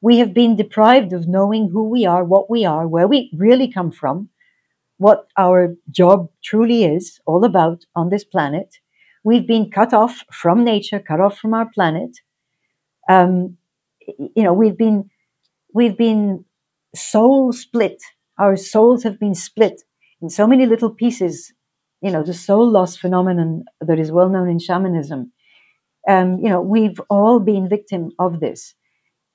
We have been deprived of knowing who we are, what we are, where we really come from, what our job truly is all about on this planet. We've been cut off from nature, cut off from our planet. Um, you know, we've been we've been soul split. Our souls have been split in so many little pieces. You know, the soul loss phenomenon that is well known in shamanism. Um, you know, we've all been victim of this.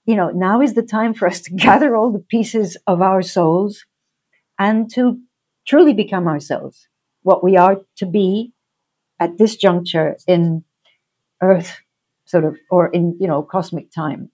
You know, now is the time for us to gather all the pieces of our souls and to truly become ourselves, what we are to be at this juncture in Earth, sort of, or in, you know, cosmic time.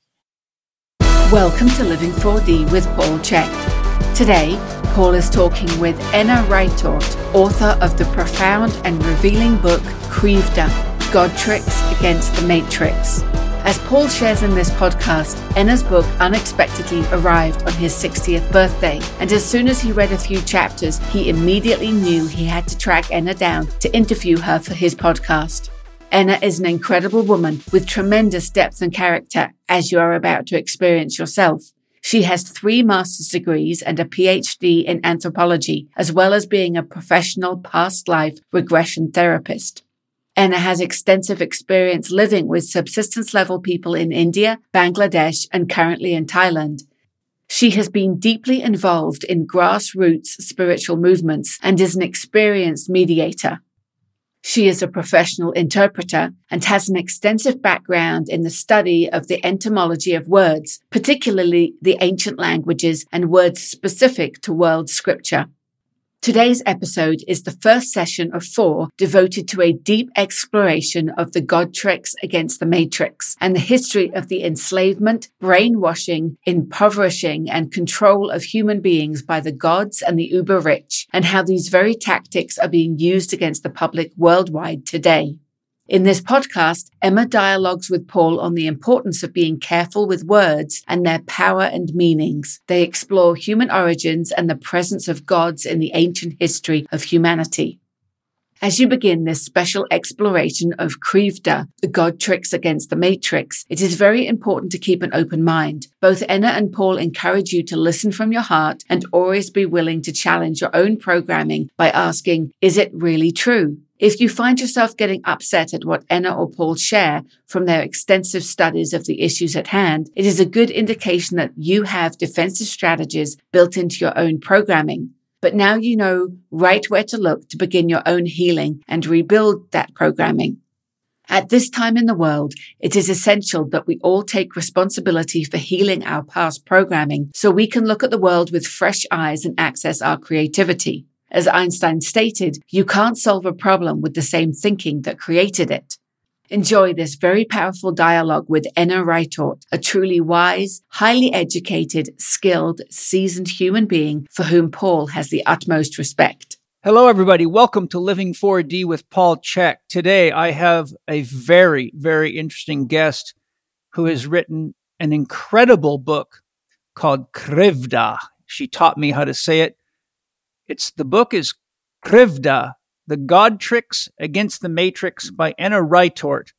Welcome to Living 4D with Paul Chek. Today, Paul is talking with Enna Rytort, author of the profound and revealing book Krivda God Tricks Against the Matrix. As Paul shares in this podcast, Enna's book unexpectedly arrived on his 60th birthday, and as soon as he read a few chapters, he immediately knew he had to track Enna down to interview her for his podcast. Enna is an incredible woman with tremendous depth and character, as you are about to experience yourself. She has three master's degrees and a PhD in anthropology, as well as being a professional past life regression therapist. Enna has extensive experience living with subsistence level people in India, Bangladesh, and currently in Thailand. She has been deeply involved in grassroots spiritual movements and is an experienced mediator. She is a professional interpreter and has an extensive background in the study of the etymology of words, particularly the ancient languages and words specific to world scripture. Today's episode is the first session of four devoted to a deep exploration of the God tricks against the Matrix and the history of the enslavement, brainwashing, impoverishing, and control of human beings by the gods and the uber rich, and how these very tactics are being used against the public worldwide today. In this podcast, Enna dialogues with Paul on the importance of being careful with words and their power and meanings. They explore human origins and the presence of gods in the ancient history of humanity. As you begin this special exploration of Krivda, the god tricks against the matrix, it is very important to keep an open mind. Both Enna and Paul encourage you to listen from your heart and always be willing to challenge your own programming by asking, is it really true? If you find yourself getting upset at what Enna or Paul share from their extensive studies of the issues at hand, it is a good indication that you have defensive strategies built into your own programming. But now you know right where to look to begin your own healing and rebuild that programming. At this time in the world, it is essential that we all take responsibility for healing our past programming so we can look at the world with fresh eyes and access our creativity. As Einstein stated, you can't solve a problem with the same thinking that created it. Enjoy this very powerful dialogue with Enna Rytort, a truly wise, highly educated, skilled, seasoned human being for whom Paul has the utmost respect. Hello, everybody. Welcome to Living 4D with Paul Chek. Today, I have a very, very interesting guest who has written an incredible book called Krivda. She taught me how to say it. It's the book is Krivda, The God Tricks Against the Matrix by Enna Rytort.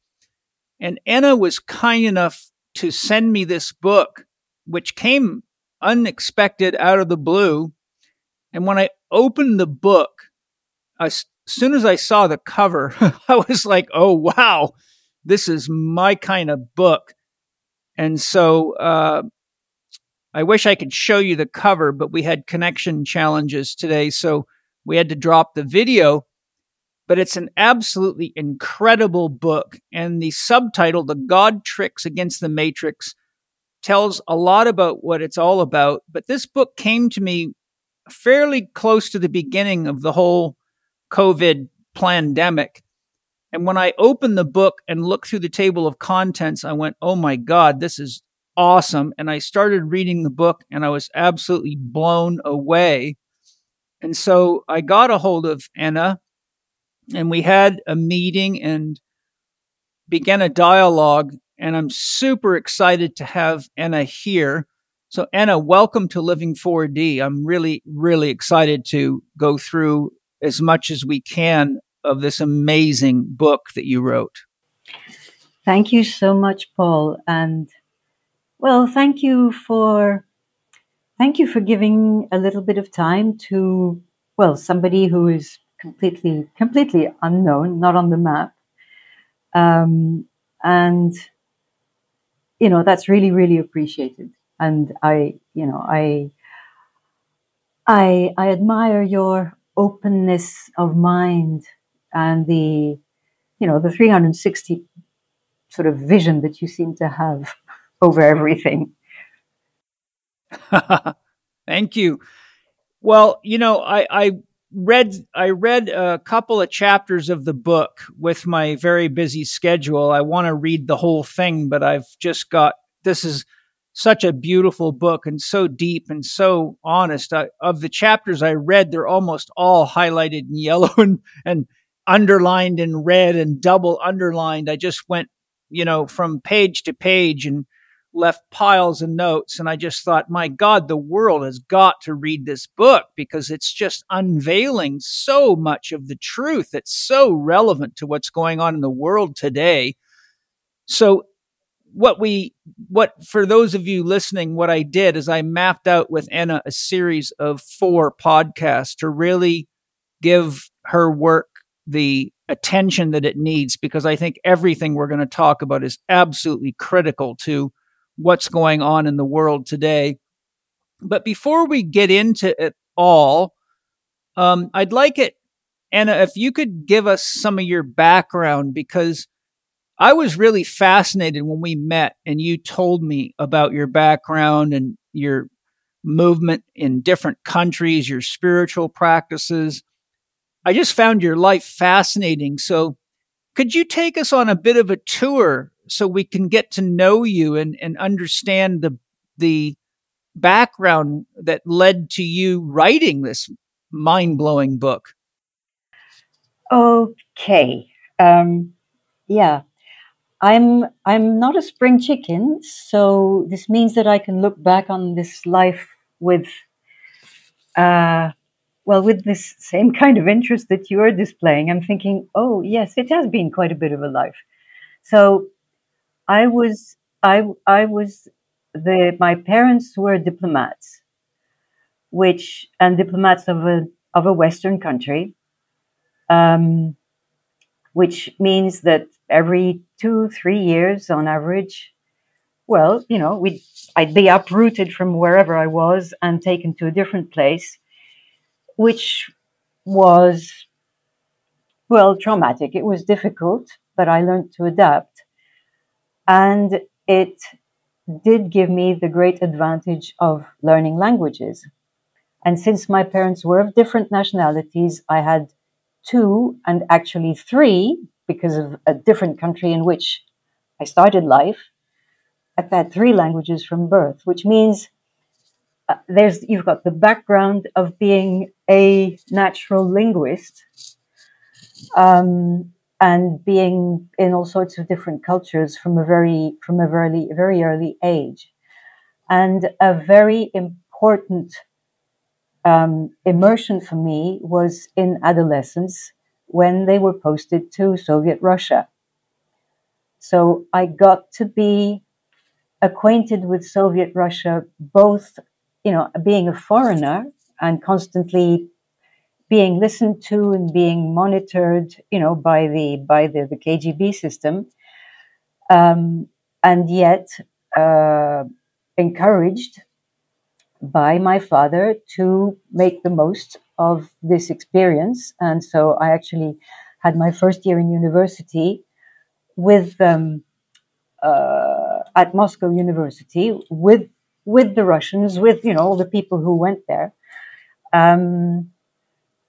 And Enna was kind enough to send me this book, which came unexpected out of the blue. And when I opened the book, as soon as I saw the cover, I was like, oh, wow, this is my kind of book. And so uh, I wish I could show you the cover, but we had connection challenges today, so we had to drop the video. But it's an absolutely incredible book. And the subtitle, The God Tricks Against the Matrix, tells a lot about what it's all about. But this book came to me fairly close to the beginning of the whole COVID pandemic. And when I opened the book and looked through the table of contents, I went, oh my God, this is awesome. And I started reading the book and I was absolutely blown away. And so I got a hold of Enna and we had a meeting and began a dialogue. And I'm super excited to have Anna here. So, Anna, welcome to Living 4D. I'm really, really excited to go through as much as we can of this amazing book that you wrote. Thank you so much, Paul. And Well, thank you for thank you for giving a little bit of time to well somebody who is completely completely unknown, not on the map, um, and you know that's really really appreciated. And I, you know, I I I admire your openness of mind and the you know the 360 sort of vision that you seem to have over everything. Thank you. Well, you know, I, I read I read a couple of chapters of the book with my very busy schedule. I want to read the whole thing, but I've just got this is such a beautiful book and so deep and so honest. I, of the chapters I read, they're almost all highlighted in yellow and, and underlined in red and double underlined. I just went, you know, from page to page and left piles of notes. And I just thought, my God, the world has got to read this book because it's just unveiling so much of the truth that's so relevant to what's going on in the world today. So what we what for those of you listening what i did is i mapped out with Anna a series of four podcasts to really give her work the attention that it needs because i think everything we're going to talk about is absolutely critical to what's going on in the world today. But before we get into it all, um, I'd like it, Anna, if you could give us some of your background because I was really fascinated when we met and you told me about your background and your movement in different countries, your spiritual practices. I just found your life fascinating. So, could you take us on a bit of a tour so we can get to know you and, and understand the the background that led to you writing this mind blowing book. Okay. Um, yeah. I'm I'm not a spring chicken, so this means that I can look back on this life with uh, well, with this same kind of interest that you are displaying. I'm thinking, oh yes, it has been quite a bit of a life. So I was I I was the my parents were diplomats, which and diplomats of a of a Western country, um, which means that every two three years on average, well, you know, we I'd be uprooted from wherever I was and taken to a different place, which was well traumatic. It was difficult, but I learned to adapt. And it did give me the great advantage of learning languages. And since my parents were of different nationalities, I had two and actually three, because of a different country in which I started life. I've had three languages from birth, which means uh, there's you've got the background of being a natural linguist, um, and being in all sorts of different cultures from a very from a very very early age and a very important um, immersion for me was in adolescence when they were posted to Soviet Russia. So I got to be acquainted with Soviet Russia, both, you know, being a foreigner and constantly being listened to and being monitored, you know, by the by the, the KGB system, um, and yet uh, encouraged by my father to make the most of this experience. And so I actually had my first year in university with um, uh, at Moscow University with with the Russians, with you know all the people who went there. Um,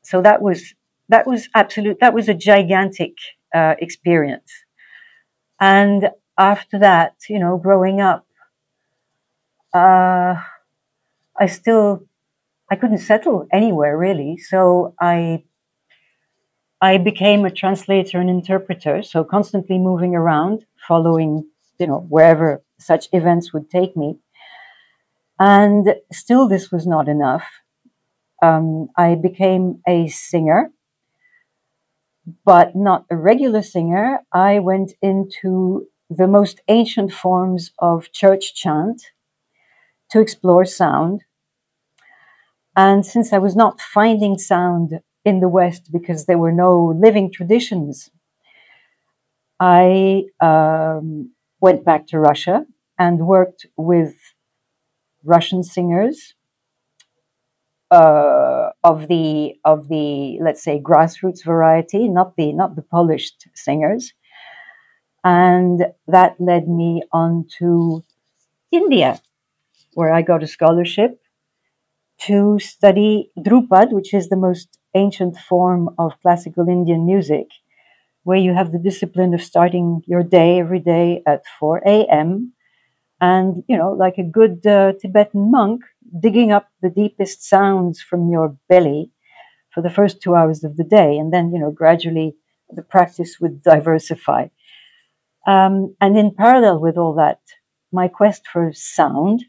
so that was that was absolute. That was a gigantic uh, experience. And after that, you know, growing up, uh, I still I couldn't settle anywhere really. So I I became a translator and interpreter, so constantly moving around, following, you know, wherever such events would take me. And still, this was not enough um, I became a singer, but not a regular singer. I went into the most ancient forms of church chant to explore sound. And since I was not finding sound in the West because there were no living traditions, I um, went back to Russia and worked with Russian singers uh, of the of the let's say grassroots variety, not the not the polished singers, and that led me on to India, where I got a scholarship to study Dhrupad, which is the most ancient form of classical Indian music, where you have the discipline of starting your day every day at 4 a.m. and, you know, like a good uh, Tibetan monk, digging up the deepest sounds from your belly for the first two hours of the day. And then, you know, gradually the practice would diversify. Um, and in parallel with all that, my quest for sound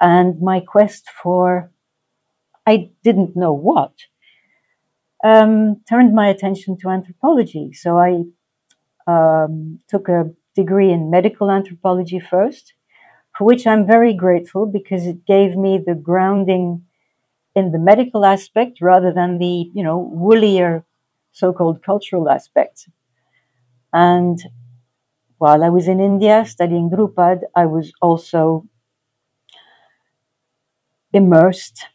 and my quest for, I didn't know what, um, turned my attention to anthropology. So I um, took a degree in medical anthropology first, for which I'm very grateful because it gave me the grounding in the medical aspect rather than the, you know, woollier so-called cultural aspects. And while I was in India studying Dhrupad, I was also immersed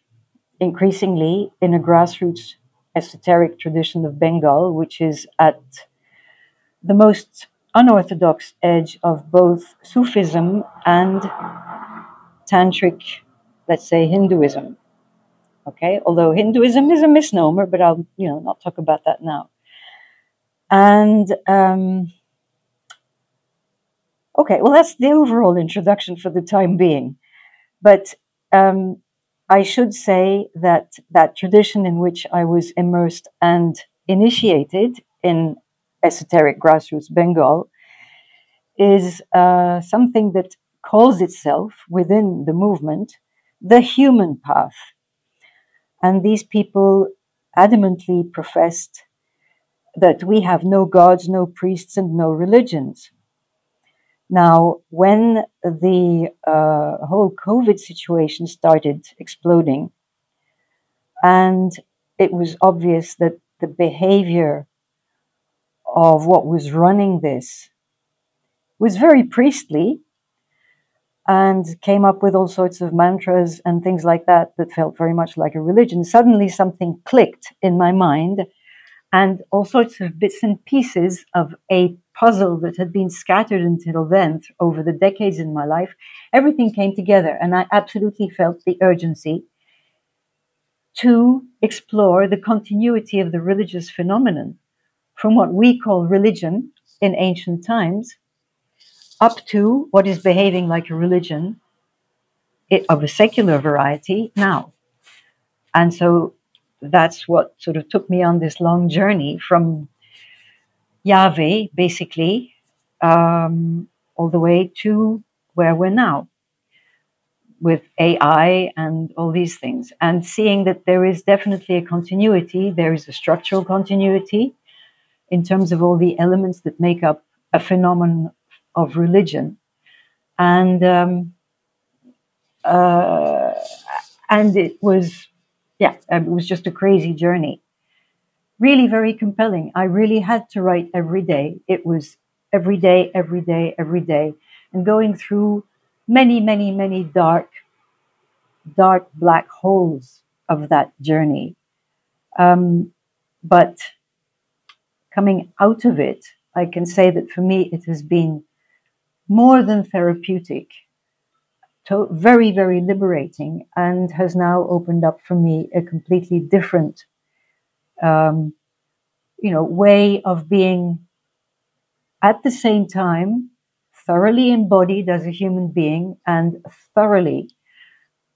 increasingly in a grassroots esoteric tradition of Bengal, which is at the most unorthodox edge of both Sufism and tantric, let's say, Hinduism. Okay, although Hinduism is a misnomer, but I'll you know not talk about that now. And um, okay, well that's the overall introduction for the time being. But um, I should say that that tradition in which I was immersed and initiated in esoteric grassroots Bengal is uh, something that calls itself within the movement the human path. And these people adamantly professed that we have no gods, no priests, and no religions. Now, when the uh, whole COVID situation started exploding, and it was obvious that the behavior of what was running this was very priestly and came up with all sorts of mantras and things like that that felt very much like a religion. Suddenly, something clicked in my mind, and all sorts of bits and pieces of a puzzle that had been scattered until then over the decades in my life, everything came together. And I absolutely felt the urgency to explore the continuity of the religious phenomenon from what we call religion in ancient times up to what is behaving like a religion of a secular variety now. And so that's what sort of took me on this long journey from Yahweh, basically, um, all the way to where we're now with AI and all these things, and seeing that there is definitely a continuity, there is a structural continuity in terms of all the elements that make up a phenomenon of religion. And um, uh, and it was, yeah, it was just a crazy journey really very compelling. I really had to write every day. It was every day, every day, every day, and going through many, many, many dark, dark black holes of that journey. Um, but coming out of it, I can say that for me, it has been more than therapeutic, to- very, very liberating, and has now opened up for me a completely different um, you know, way of being at the same time thoroughly embodied as a human being and thoroughly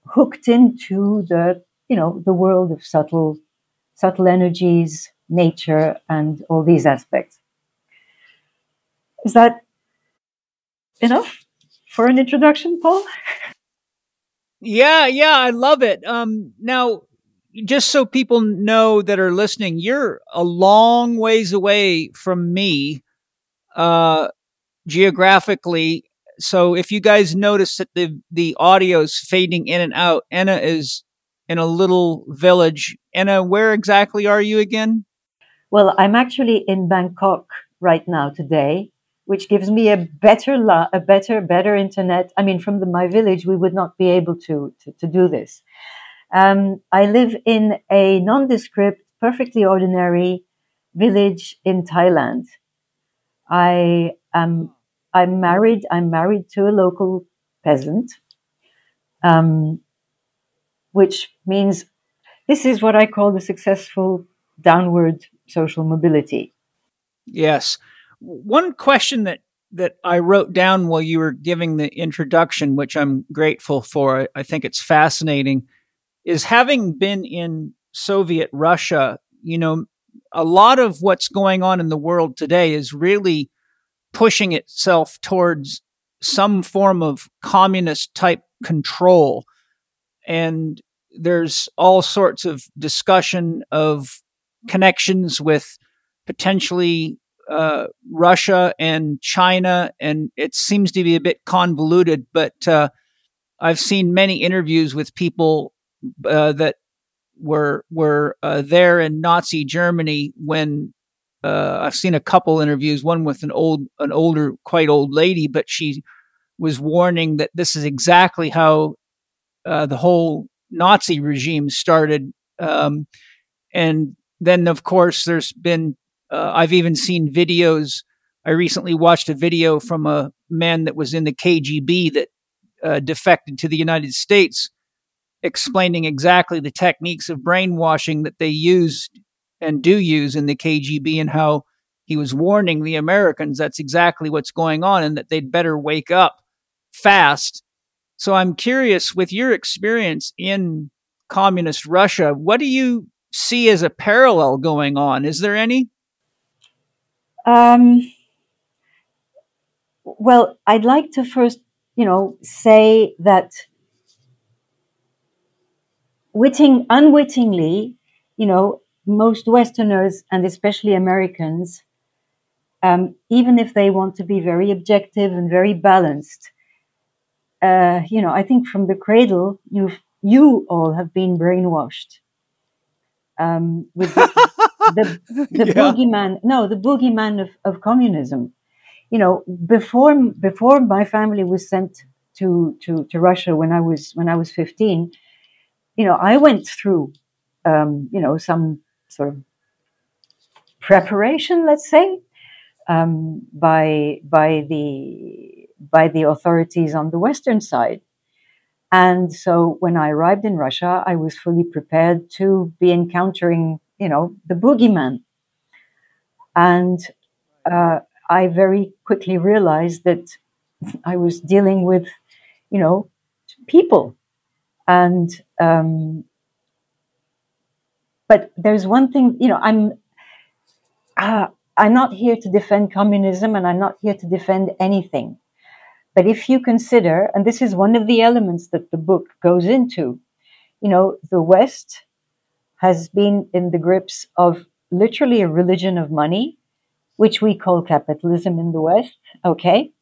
hooked into the, you know, the world of subtle, subtle energies, nature, and all these aspects. Is that enough for an introduction, Paul? Yeah, yeah, I love it. Um, now, just so people know that are listening, you're a long ways away from me. Uh, geographically. So if you guys notice that the the audio is fading in and out, Enna is in a little village. Enna, where exactly are you again? Well, I'm actually in Bangkok right now today, which gives me a better la- a better better internet. I mean, from the, my village, we would not be able to to, to do this. Um, I live in a nondescript, perfectly ordinary village in Thailand. I am I'm married. I'm married to a local peasant, um, which means this is what I call the successful downward social mobility. Yes. One question that that I wrote down while you were giving the introduction, which I'm grateful for. I think it's fascinating, is having been in Soviet Russia, you know, a lot of what's going on in the world today is really pushing itself towards some form of communist type control. And there's all sorts of discussion of connections with potentially uh, Russia and China, and it seems to be a bit convoluted. But uh, I've seen many interviews with people uh, that were were uh, there in Nazi Germany when uh, I've seen a couple interviews, one with an old, an older, quite old lady, but she was warning that this is exactly how uh, the whole Nazi regime started. Um, and then, of course, there's been, uh, I've even seen videos. I recently watched a video from a man that was in the KGB that uh, defected to the United States, explaining exactly the techniques of brainwashing that they used and do use in the KGB and how he was warning the Americans that's exactly what's going on and that they'd better wake up fast. So I'm curious with your experience in communist Russia, what do you see as a parallel going on? Is there any? Um, well, I'd like to first, you know, say that witting, unwittingly, you know, most Westerners and especially Americans, um, even if they want to be very objective and very balanced, uh, you know, I think from the cradle, you've, you all have been brainwashed um, with the, the, the yeah. boogeyman. No, the boogeyman of, of communism. You know, before before my family was sent to, to, to Russia when I was when I was fifteen, you know, I went through um, you know some sort of preparation, let's say, um, by by the by the authorities on the western side. And so when I arrived in Russia, I was fully prepared to be encountering, you know, the boogeyman. And uh, I very quickly realized that I was dealing with, you know, people. And um, but there's one thing, you know, I'm uh, I'm not here to defend communism, and I'm not here to defend anything. But if you consider, and this is one of the elements that the book goes into, you know, the West has been in the grips of literally a religion of money, which we call capitalism in the West. Okay.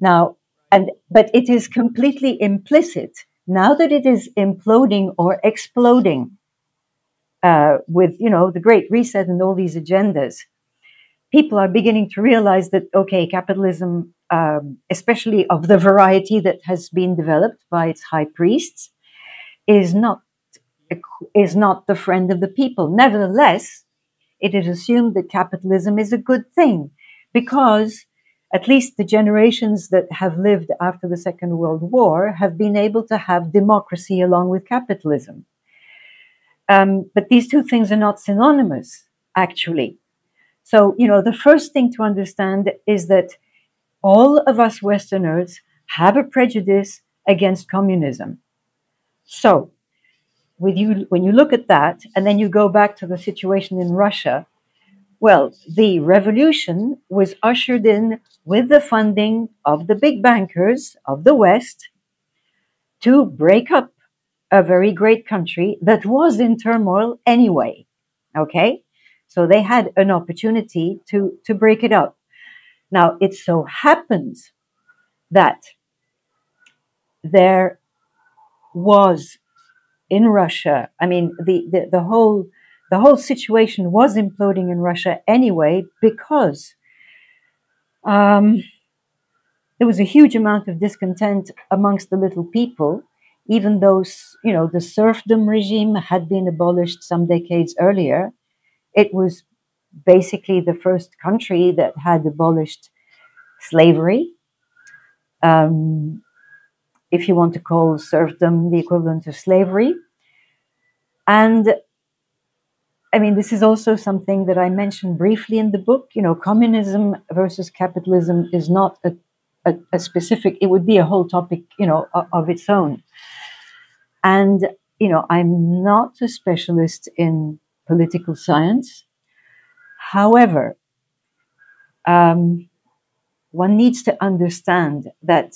Now, and, but it is completely implicit now that it is imploding or exploding uh, with you know the Great Reset and all these agendas, people are beginning to realize that okay, capitalism, um, especially of the variety that has been developed by its high priests, is not is not the friend of the people. Nevertheless, it is assumed that capitalism is a good thing because at least the generations that have lived after the Second World War have been able to have democracy along with capitalism. Um, but these two things are not synonymous, actually. So, you know, the first thing to understand is that all of us Westerners have a prejudice against communism. So, you, when you look at that, and then you go back to the situation in Russia, well, the revolution was ushered in with the funding of the big bankers of the West to break up a very great country that was in turmoil anyway. Okay. So they had an opportunity to, to break it up. Now, it so happens that there was in Russia, I mean, the, the, the whole the whole situation was imploding in Russia anyway because um, there was a huge amount of discontent amongst the little people, even though you know the serfdom regime had been abolished some decades earlier. It was basically the first country that had abolished slavery. Um, if you want to call serfdom the equivalent of slavery. And I mean, this is also something that I mentioned briefly in the book. You know, communism versus capitalism is not a, a, a specific, it would be a whole topic, you know, of, of its own. And, you know, I'm not a specialist in political science. However, um, one needs to understand that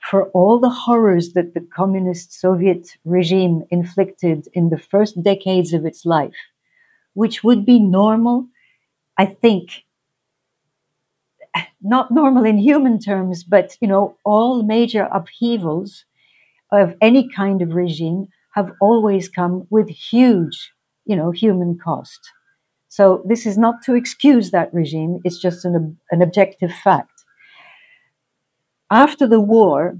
for all the horrors that the communist Soviet regime inflicted in the first decades of its life, which would be normal, I think, not normal in human terms, but you know, all major upheavals of any kind of regime have always come with huge, you know, human cost. So this is not to excuse that regime; it's just an, an objective fact after the war,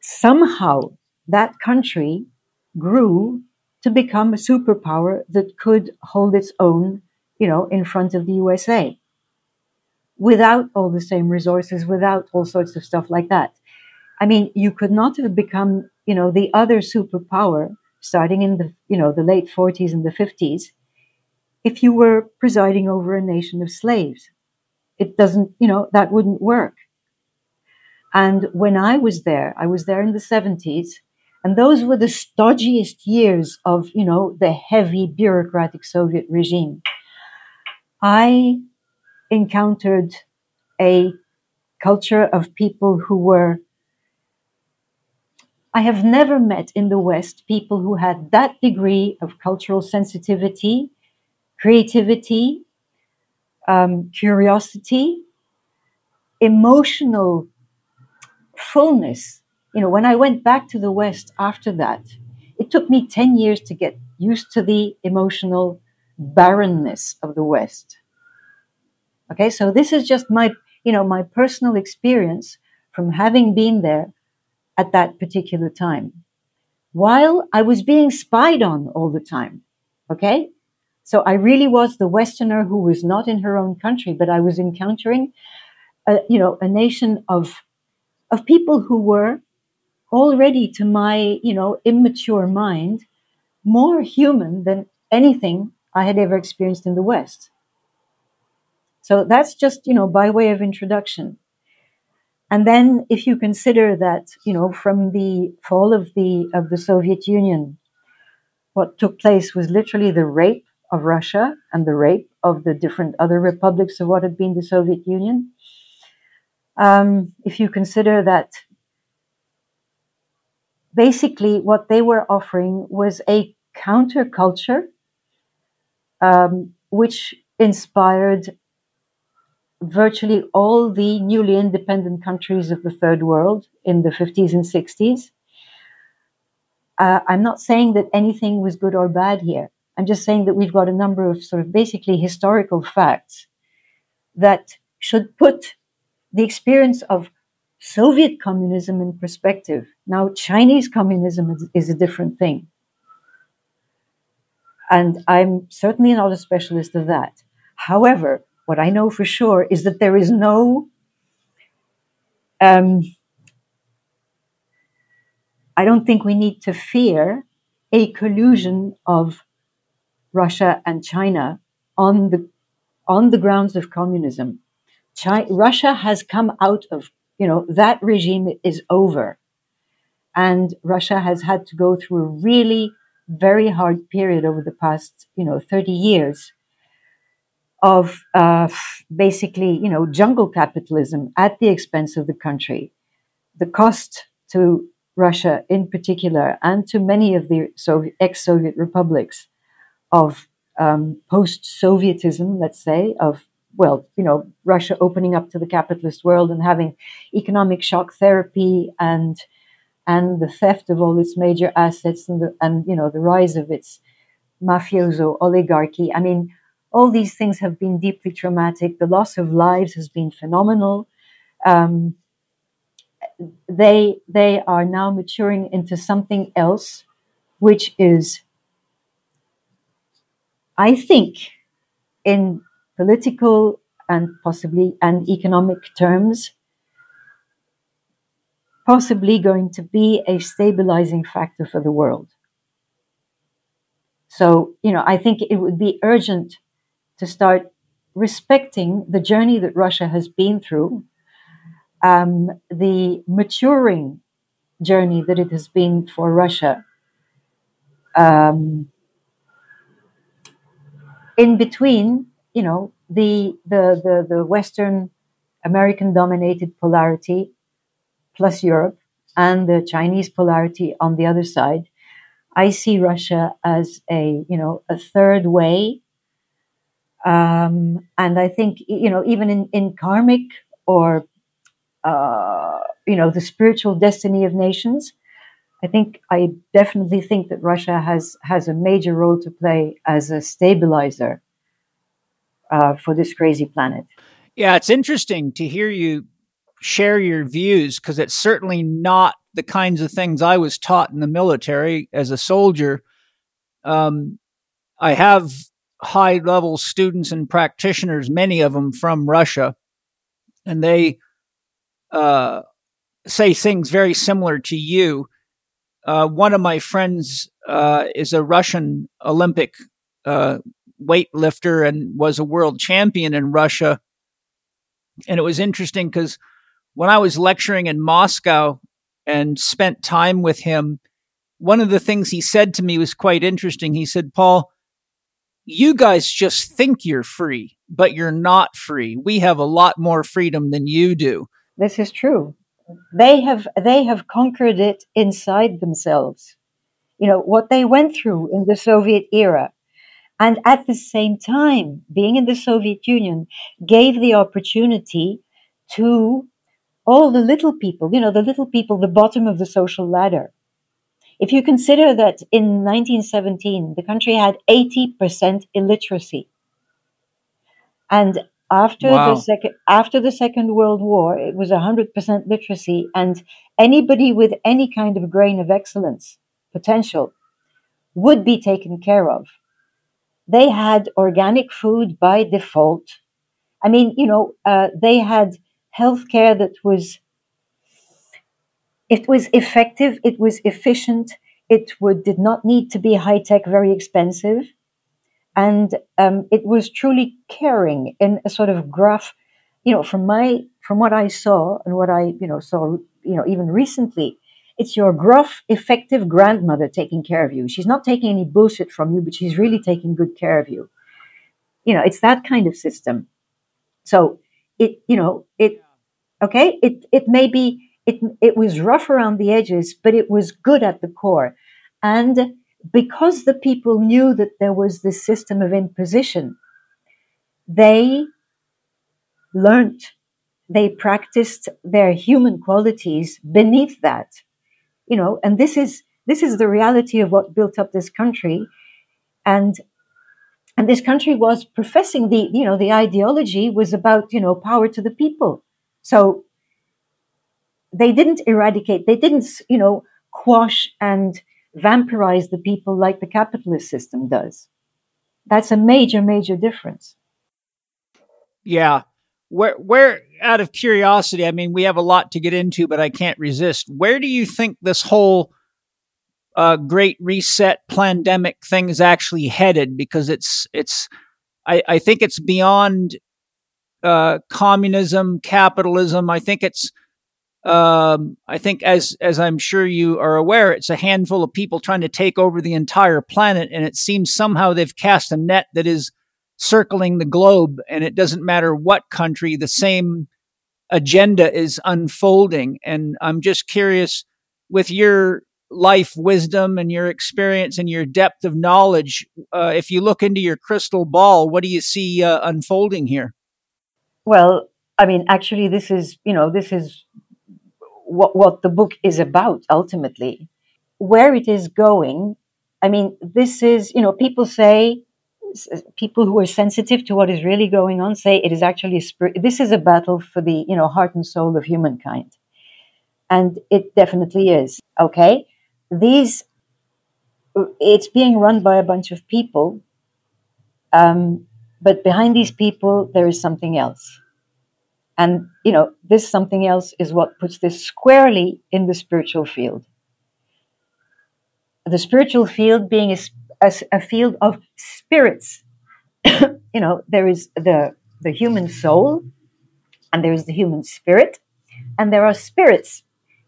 somehow that country grew to become a superpower that could hold its own, you know, in front of the USA without all the same resources, without all sorts of stuff like that. I mean, you could not have become, you know, the other superpower starting in the, you know, the late 40s and the 50s if you were presiding over a nation of slaves. It doesn't, you know, that wouldn't work. And when I was there, I was there in the 70s, and those were the stodgiest years of, you know, the heavy bureaucratic Soviet regime. I encountered a culture of people who were I have never met in the West people who had that degree of cultural sensitivity, creativity, um, curiosity, emotional fullness. You know, when I went back to the West after that, it took me 10 years to get used to the emotional barrenness of the West. Okay, so this is just my, you know, my personal experience from having been there at that particular time while I was being spied on all the time. Okay. So I really was the Westerner who was not in her own country, but I was encountering, a, you know, a nation of of people who were already to my, you know, immature mind, more human than anything I had ever experienced in the West. So that's just, you know, by way of introduction. And then if you consider that, you know, from the fall of the of the Soviet Union, what took place was literally the rape of Russia and the rape of the different other republics of what had been the Soviet Union. Um, if you consider that basically what they were offering was a counterculture um, which inspired virtually all the newly independent countries of the third world in the 50s and 60s. Uh, I'm not saying that anything was good or bad here. I'm just saying that we've got a number of sort of basically historical facts that should put the experience of Soviet communism in perspective. Now, Chinese communism is, is, a different thing. And I'm certainly not a specialist of that. However, what I know for sure is that there is no, um, I don't think we need to fear a collusion of Russia and China on the, on the grounds of communism. Russia has come out of, you know, that regime is over. And Russia has had to go through a really very hard period over the past, you know, 30 years of uh, basically, you know, jungle capitalism at the expense of the country. The cost to Russia in particular and to many of the ex Soviet republics of um, post Sovietism, let's say, of well, you know, Russia opening up to the capitalist world and having economic shock therapy and and the theft of all its major assets and the, and you know the rise of its mafioso oligarchy. I mean, all these things have been deeply traumatic. The loss of lives has been phenomenal. Um, they they are now maturing into something else, which is, I think, in political and possibly and economic terms, possibly going to be a stabilizing factor for the world. So, you know, I think it would be urgent to start respecting the journey that Russia has been through, um, the maturing journey that it has been for Russia. Um, in between, you know, the the the, the Western American dominated polarity plus Europe and the Chinese polarity on the other side, I see Russia as a you know a third way, um, and I think you know even in in karmic or uh, you know the spiritual destiny of nations. I think I definitely think that Russia has has a major role to play as a stabilizer uh, for this crazy planet. Yeah, it's interesting to hear you share your views because it's certainly not the kinds of things I was taught in the military as a soldier. Um, I have high level students and practitioners, many of them from Russia, and they uh, say things very similar to you. Uh, one of my friends uh, is a Russian Olympic uh, weightlifter and was a world champion in Russia. And it was interesting because when I was lecturing in Moscow and spent time with him, one of the things he said to me was quite interesting. He said, Paul, you guys just think you're free, but you're not free. We have a lot more freedom than you do. This is true. They have they have conquered it inside themselves. You know what they went through in the Soviet era and at the same time, being in the Soviet Union gave the opportunity to all the little people, you know, the little people, the bottom of the social ladder. If you consider that in 1917, the country had 80% illiteracy. And after wow. the second after the second world war it was 100% literacy and anybody with any kind of grain of excellence potential would be taken care of they had organic food by default. I mean, you know, uh, they had healthcare that was it was effective, it was efficient, it would did not need to be high tech, very expensive, and um, it was truly caring in a sort of gruff, you know, from my from what I saw and what I you know saw you know even recently, it's your gruff, effective grandmother taking care of you. She's not taking any bullshit from you, but she's really taking good care of you. You know, it's that kind of system. So it, you know, it, okay, it, it may be, it, it was rough around the edges, but it was good at the core. And because the people knew that there was this system of imposition, they learnt, they practiced their human qualities beneath that you know, and this is this is the reality of what built up this country, and and this country was professing the you know the ideology was about you know power to the people. So they didn't eradicate, they didn't you know quash and vampirize the people like the capitalist system does. That's a major major difference. Yeah, where where out of curiosity i mean we have a lot to get into but i can't resist where do you think this whole uh, great reset pandemic thing is actually headed because it's it's i, I think it's beyond uh, communism capitalism i think it's um, I think, as as I'm sure you are aware, it's a handful of people trying to take over the entire planet, and it seems somehow they've cast a net that is circling the globe, and it doesn't matter what country, the same agenda is unfolding. And I'm just curious with your life wisdom and your experience and your depth of knowledge, uh, if you look into your crystal ball, what do you see uh, unfolding here? Well, I mean, actually, this is you know this is what what the book is about ultimately. Where it is going, I mean, this is you know people say people who are sensitive to what is really going on say it is actually a spirit. This is a battle for the you know heart and soul of humankind, and it definitely is. Okay, these it's being run by a bunch of people, um, but behind these people there is something else, and you know this something else is what puts this squarely in the spiritual field. The spiritual field being a a, a field of spirits. you know, there is the the human soul, and there is the human spirit, and there are spirits,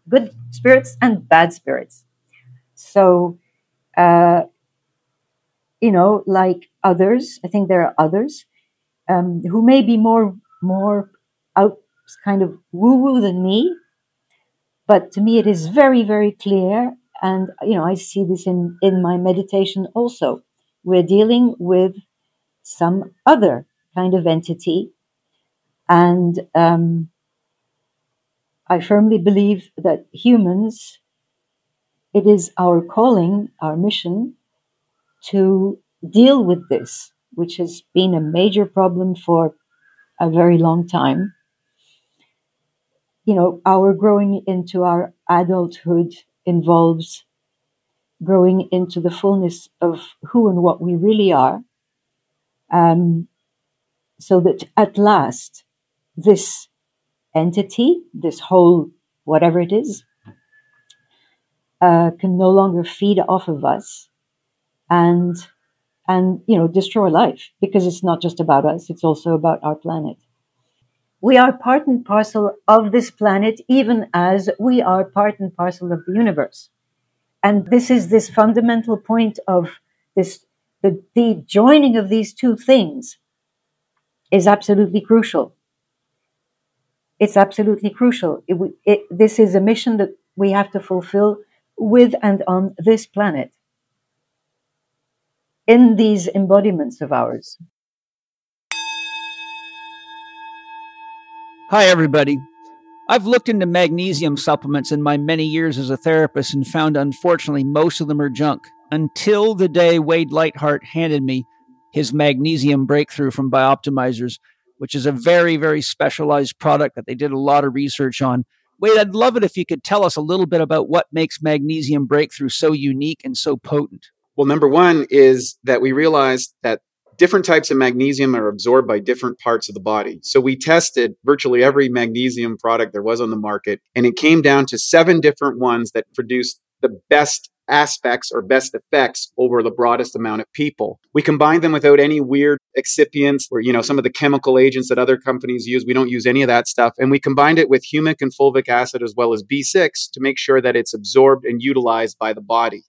good spirits and bad spirits. So, uh, you know, like others, I think there are others um, who may be more more out kind of woo woo than me, but to me it is very very clear and, you know, I see this in, in my meditation also. We're dealing with some other kind of entity. And um, I firmly believe that humans, it is our calling, our mission to deal with this, which has been a major problem for a very long time. You know, our growing into our adulthood involves growing into the fullness of who and what we really are, um, so that at last this entity, this whole whatever it is, uh, can no longer feed off of us and and you know destroy life because it's not just about us; it's also about our planet. We are part and parcel of this planet, even as we are part and parcel of the universe. And this is this fundamental point of this, the, the joining of these two things is absolutely crucial. It's absolutely crucial. It, it, this is a mission that we have to fulfill with and on this planet in these embodiments of ours. Hi, everybody. I've looked into magnesium supplements in my many years as a therapist and found, unfortunately, most of them are junk until the day Wade Lightheart handed me his magnesium breakthrough from Bioptimizers, which is a very, very specialized product that they did a lot of research on. Wade, I'd love it if you could tell us a little bit about what makes magnesium breakthrough so unique and so potent. Well, number one is that we realized that different types of magnesium are absorbed by different parts of the body. So we tested virtually every magnesium product there was on the market, and it came down to seven different ones that produced the best aspects or best effects over the broadest amount of people. We combined them without any weird excipients or you know some of the chemical agents that other companies use. We don't use any of that stuff and we combined it with humic and fulvic acid as well as B6 to make sure that it's absorbed and utilized by the body.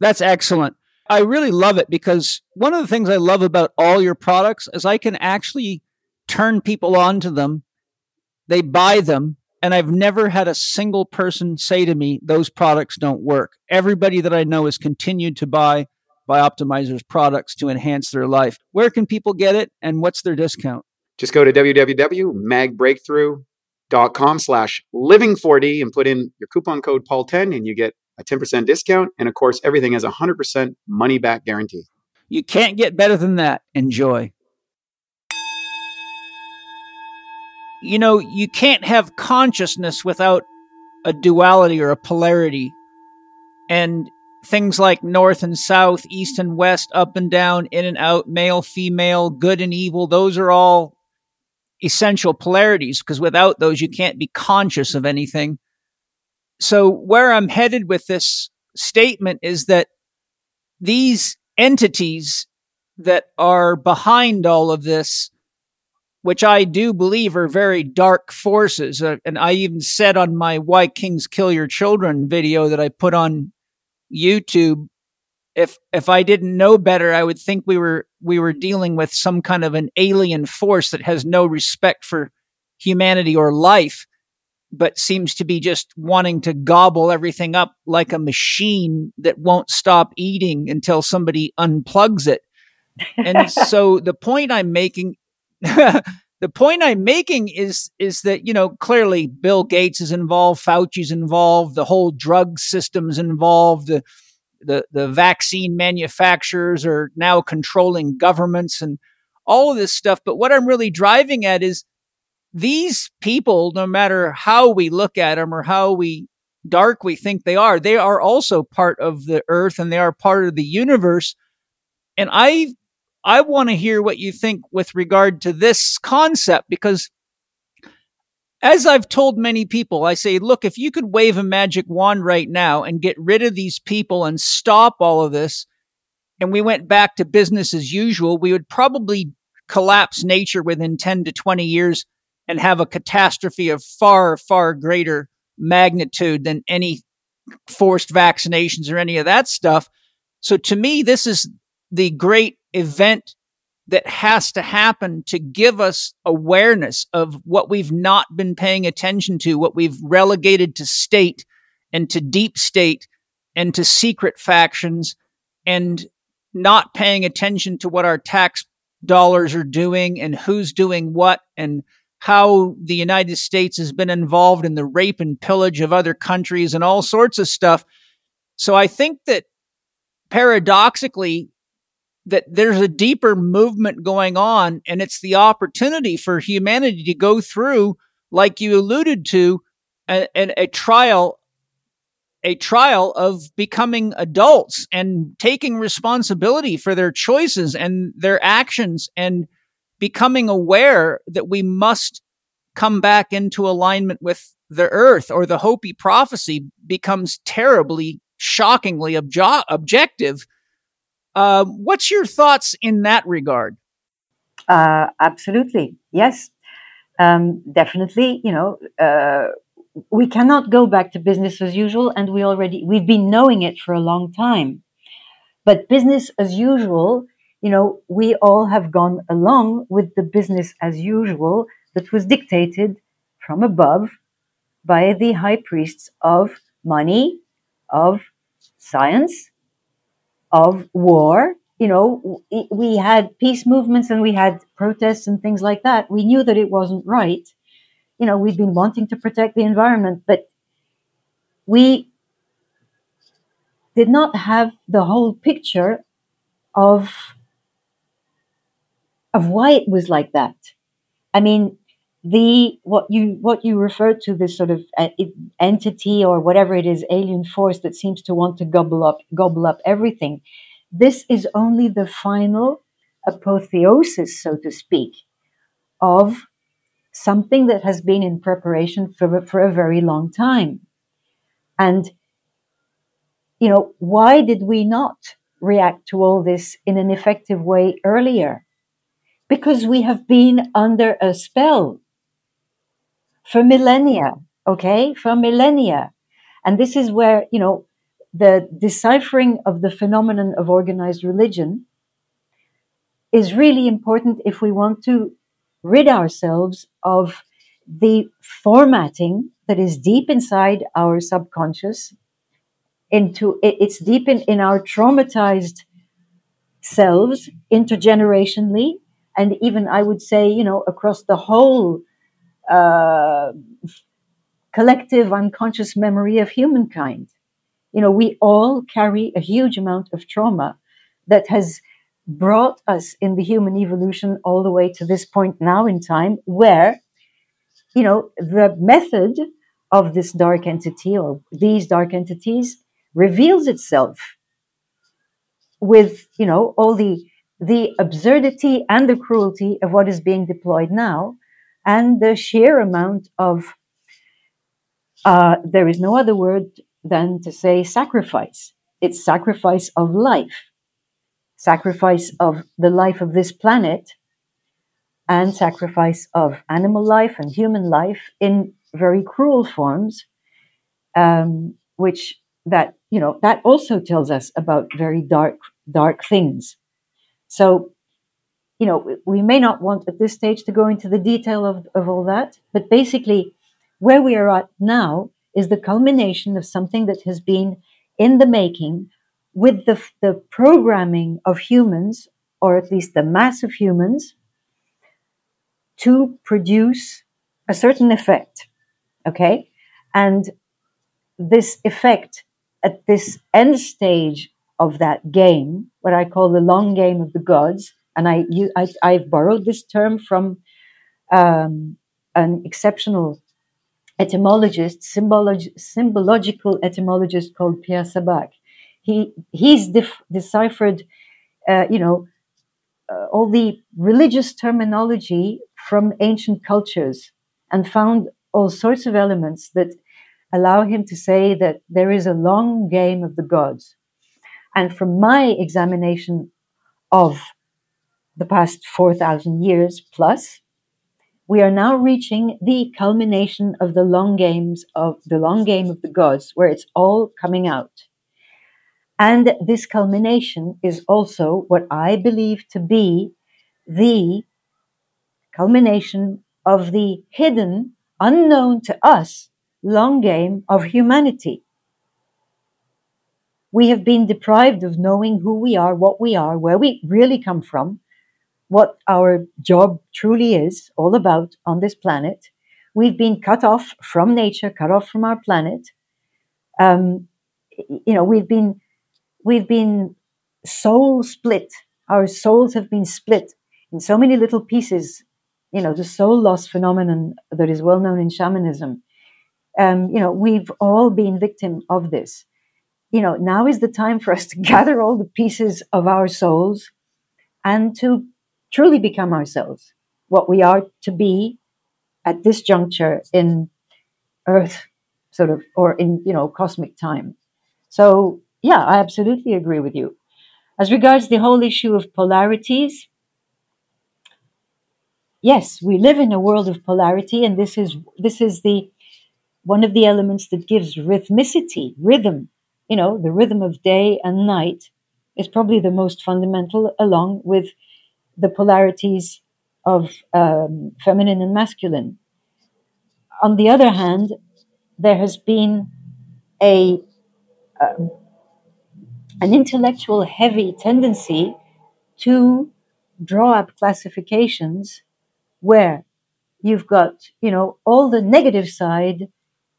That's excellent. I really love it because one of the things I love about all your products is I can actually turn people on to them. They buy them. And I've never had a single person say to me, those products don't work. Everybody that I know has continued to buy Bioptimizer's products to enhance their life. Where can people get it and what's their discount? Just go to www.magbreakthrough.com slash living4D and put in your coupon code Paul10 and you get a 10% discount. And of course, everything has a 100% money back guarantee. You can't get better than that. Enjoy. You know, you can't have consciousness without a duality or a polarity. And things like north and south, east and west, up and down, in and out, male, female, good and evil, those are all essential polarities because without those, you can't be conscious of anything. So where I'm headed with this statement is that these entities that are behind all of this, which I do believe are very dark forces. Uh, and I even said on my Why Kings Kill Your Children video that I put on YouTube, if, if I didn't know better, I would think we were, we were dealing with some kind of an alien force that has no respect for humanity or life but seems to be just wanting to gobble everything up like a machine that won't stop eating until somebody unplugs it. And so the point I'm making, the point I'm making is is that you know clearly Bill Gates is involved, Fauci's involved, the whole drug system's involved, the the the vaccine manufacturers are now controlling governments and all of this stuff. But what I'm really driving at is these people, no matter how we look at them or how we dark we think they are, they are also part of the earth and they are part of the universe. And I I want to hear what you think with regard to this concept because as I've told many people, I say, look, if you could wave a magic wand right now and get rid of these people and stop all of this, and we went back to business as usual, we would probably collapse nature within 10 to 20 years and have a catastrophe of far, far greater magnitude than any forced vaccinations or any of that stuff. So to me, this is the great event that has to happen to give us awareness of what we've not been paying attention to, what we've relegated to state and to deep state and to secret factions and not paying attention to what our tax dollars are doing and who's doing what and how the United States has been involved in the rape and pillage of other countries and all sorts of stuff. So I think that paradoxically, that there's a deeper movement going on, and it's the opportunity for humanity to go through, like you alluded to, a, a, a trial a trial of becoming adults and taking responsibility for their choices and their actions and becoming aware that we must come back into alignment with the earth or the Hopi prophecy becomes terribly, shockingly objo- objective. Uh, what's your thoughts in that regard? Uh, absolutely. Yes. Um, definitely. You know, uh, we cannot go back to business as usual. And we already, we've been knowing it for a long time. But business as usual you know, we all have gone along with the business as usual that was dictated from above by the high priests of money, of science, of war. You know, we had peace movements and we had protests and things like that. We knew that it wasn't right. You know, we've been wanting to protect the environment, but we did not have the whole picture of of why it was like that. I mean, the what you what you refer to this sort of uh, entity or whatever it is alien force that seems to want to gobble up gobble up everything this is only the final apotheosis so to speak of something that has been in preparation for for a very long time and you know why did we not react to all this in an effective way earlier because we have been under a spell for millennia, okay? For millennia. And this is where, you know, the deciphering of the phenomenon of organized religion is really important if we want to rid ourselves of the formatting that is deep inside our subconscious into it's deep in, in our traumatized selves intergenerationally and even I would say, you know, across the whole uh, collective unconscious memory of humankind. You know, we all carry a huge amount of trauma that has brought us in the human evolution all the way to this point now in time where, you know, the method of this dark entity or these dark entities reveals itself with, you know, all the the absurdity and the cruelty of what is being deployed now, and the sheer amount of, uh, there is no other word than to say sacrifice. It's sacrifice of life, sacrifice of the life of this planet, and sacrifice of animal life and human life in very cruel forms, um, which that you know that also tells us about very dark dark things so, you know, we may not want at this stage to go into the detail of, of all that, but basically, where we are at now is the culmination of something that has been in the making with the, the programming of humans, or at least the mass of humans, to produce a certain effect. Okay. And this effect at this end stage of that game, what I call the long game of the gods, and I, I have borrowed this term from um, an exceptional etymologist, symbolog- symbological etymologist called Pierre Sabak. He he's def- deciphered, uh, you know, uh, all the religious terminology from ancient cultures and found all sorts of elements that allow him to say that there is a long game of the gods. And from my examination of the past 4,000 years plus, we are now reaching the culmination of the long games of the long game of the gods, where it's all coming out. And this culmination is also what I believe to be the culmination of the hidden, unknown to us, long game of humanity. We have been deprived of knowing who we are, what we are, where we really come from, what our job truly is all about on this planet. We've been cut off from nature, cut off from our planet. Um, you know, we've been we've been soul split. Our souls have been split in so many little pieces. You know, the soul loss phenomenon that is well known in shamanism. Um, you know, we've all been victim of this. You know, now is the time for us to gather all the pieces of our souls and to truly become ourselves, what we are to be at this juncture in Earth, sort of, or in, you know, cosmic time. So, yeah, I absolutely agree with you. As regards the whole issue of polarities, yes, we live in a world of polarity, and this is this is the one of the elements that gives rhythmicity, rhythm. You know, the rhythm of day and night is probably the most fundamental, along with the polarities of um, feminine and masculine. On the other hand, there has been a uh, an intellectual heavy tendency to draw up classifications where you've got, you know, all the negative side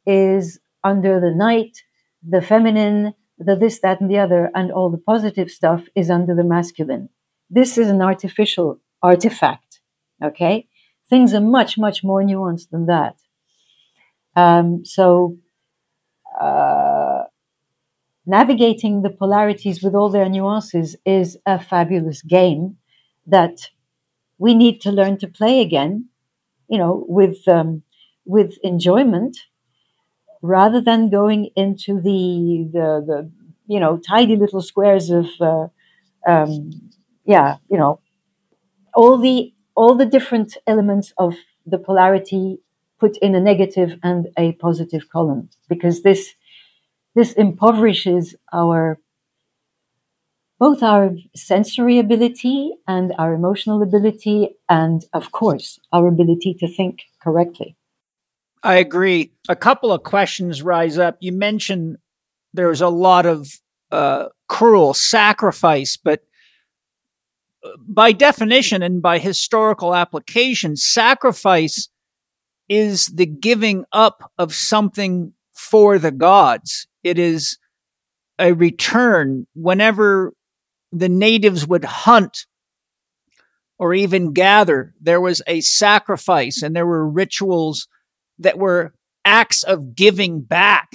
is under the night, the feminine, the this, that, and the other, and all the positive stuff is under the masculine. This is an artificial artifact. Okay. Things are much, much more nuanced than that. Um, so, uh, navigating the polarities with all their nuances is a fabulous game that we need to learn to play again, you know, with, um, with enjoyment rather than going into the, the, the you know, tidy little squares of, uh, um, yeah, you know, all the all the different elements of the polarity put in a negative and a positive column because this this impoverishes our both our sensory ability and our emotional ability and of course our ability to think correctly i agree. A couple of questions rise up. You mentioned there's a lot of uh, cruel sacrifice but by definition and by historical application, sacrifice is the giving up of something for the gods. It is a return whenever the natives would hunt or even gather, there was a sacrifice and there were rituals that were acts of giving back.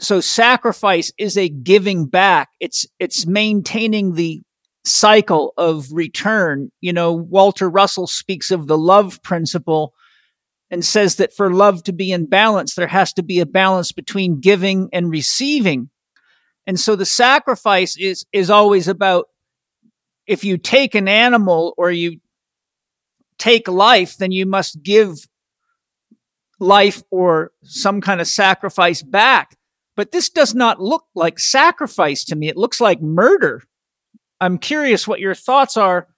So sacrifice is a giving back. It's, it's maintaining the cycle of return. You know, Walter Russell speaks of the love principle and says that for love to be in balance, there has to be a balance between giving and receiving. And so the sacrifice is, is always about if you take an animal or you take life, then you must give life or some kind of sacrifice back. But this does not look like sacrifice to me. It looks like murder. I'm curious what your thoughts are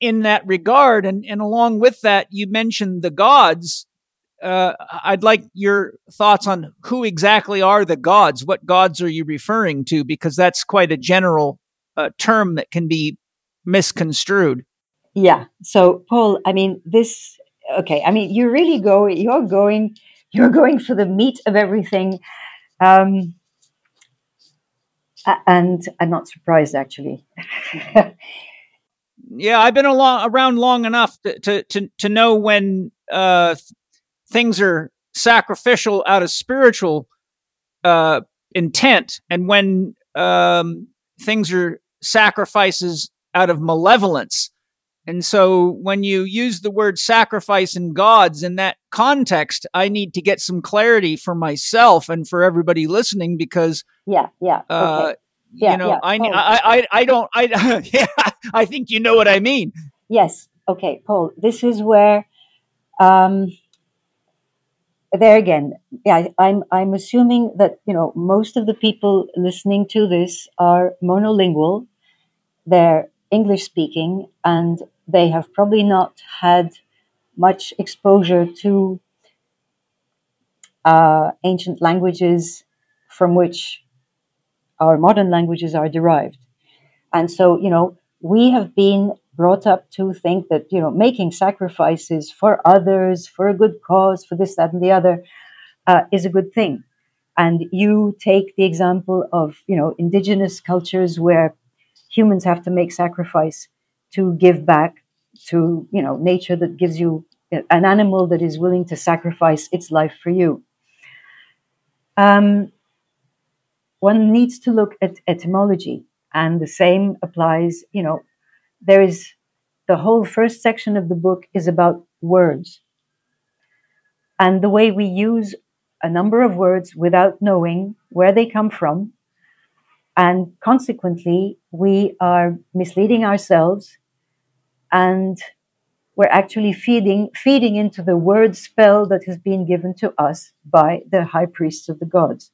in that regard. And, and along with that, you mentioned the gods. Uh, I'd like your thoughts on who exactly are the gods. What gods are you referring to? Because that's quite a general uh, term that can be misconstrued. Yeah. So, Paul, I mean, this. Okay. I mean, you really go. You're going. You're going for the meat of everything. Um, and I'm not surprised, actually. yeah, I've been along, around long enough to to to, know when uh, things are sacrificial out of spiritual uh, intent, and when um, things are sacrifices out of malevolence. And so when you use the word sacrifice and gods in that context, I need to get some clarity for myself and for everybody listening because yeah, yeah, uh, okay. yeah, you know, yeah. I. I, I, I don't, I, yeah, I think you know what I mean. Yes. Okay, Paul. This is where, um, there again, yeah, I'm, I'm assuming that you know most of the people listening to this are monolingual. They're English speaking, and they have probably not had much exposure to uh, ancient languages from which our modern languages are derived. And so, you know, we have been brought up to think that, you know, making sacrifices for others, for a good cause, for this, that, and the other, uh, is a good thing. And you take the example of, you know, indigenous cultures where humans have to make sacrifice to give back to you know nature that gives you an animal that is willing to sacrifice its life for you. Um, one needs to look at etymology and the same applies you know there is the whole first section of the book is about words. And the way we use a number of words without knowing where they come from and consequently, we are misleading ourselves and we're actually feeding, feeding into the word spell that has been given to us by the high priests of the gods.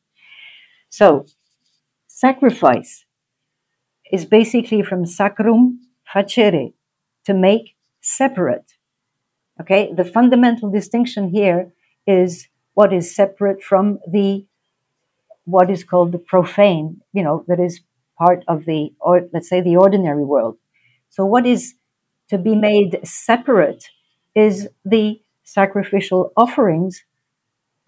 So, sacrifice is basically from sacrum facere, to make separate. Okay, the fundamental distinction here is what is separate from the what is called the profane, you know, that is part of the, or let's say the ordinary world. So what is to be made separate is the sacrificial offerings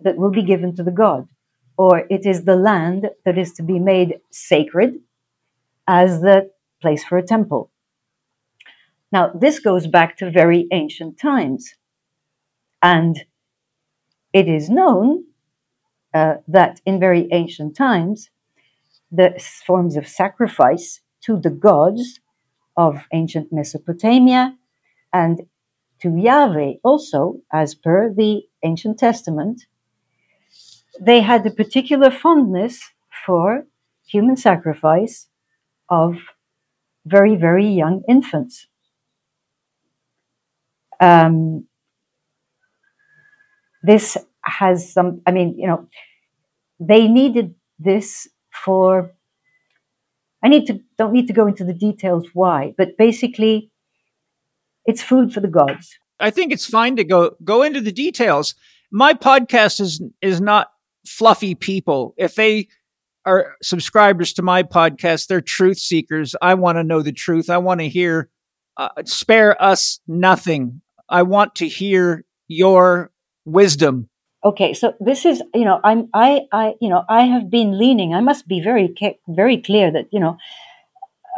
that will be given to the god, or it is the land that is to be made sacred as the place for a temple. Now, this goes back to very ancient times. And it is known uh, that in very ancient times, the forms of sacrifice to the gods of ancient Mesopotamia and to Yahweh also, as per the ancient testament, they had a particular fondness for human sacrifice of very, very young infants. Um, this has some, I mean, you know, they needed this for, I need to, don't need to go into the details why, but basically it's food for the gods. I think it's fine to go, go into the details. My podcast is, is not fluffy people. If they are subscribers to my podcast, they're truth seekers. I want to know the truth. I want to hear, uh, spare us nothing. I want to hear your wisdom okay so this is you know i'm i i you know i have been leaning i must be very very clear that you know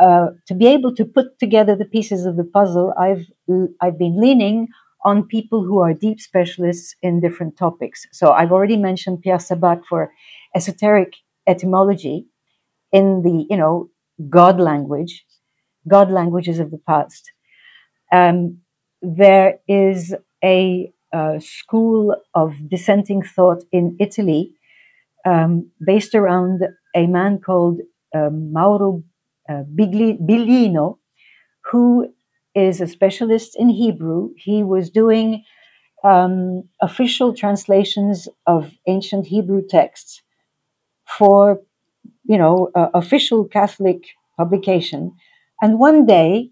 uh, to be able to put together the pieces of the puzzle i've i've been leaning on people who are deep specialists in different topics. So i've already mentioned pierre sabak for esoteric etymology in the you know god language god languages of the past. Um, there is a school of dissenting thought in Italy, um, based around a man called uh, Mauro uh, Biglino, who is a specialist in Hebrew. He was doing um, official translations of ancient Hebrew texts for, you know, uh, official Catholic publication. And one day,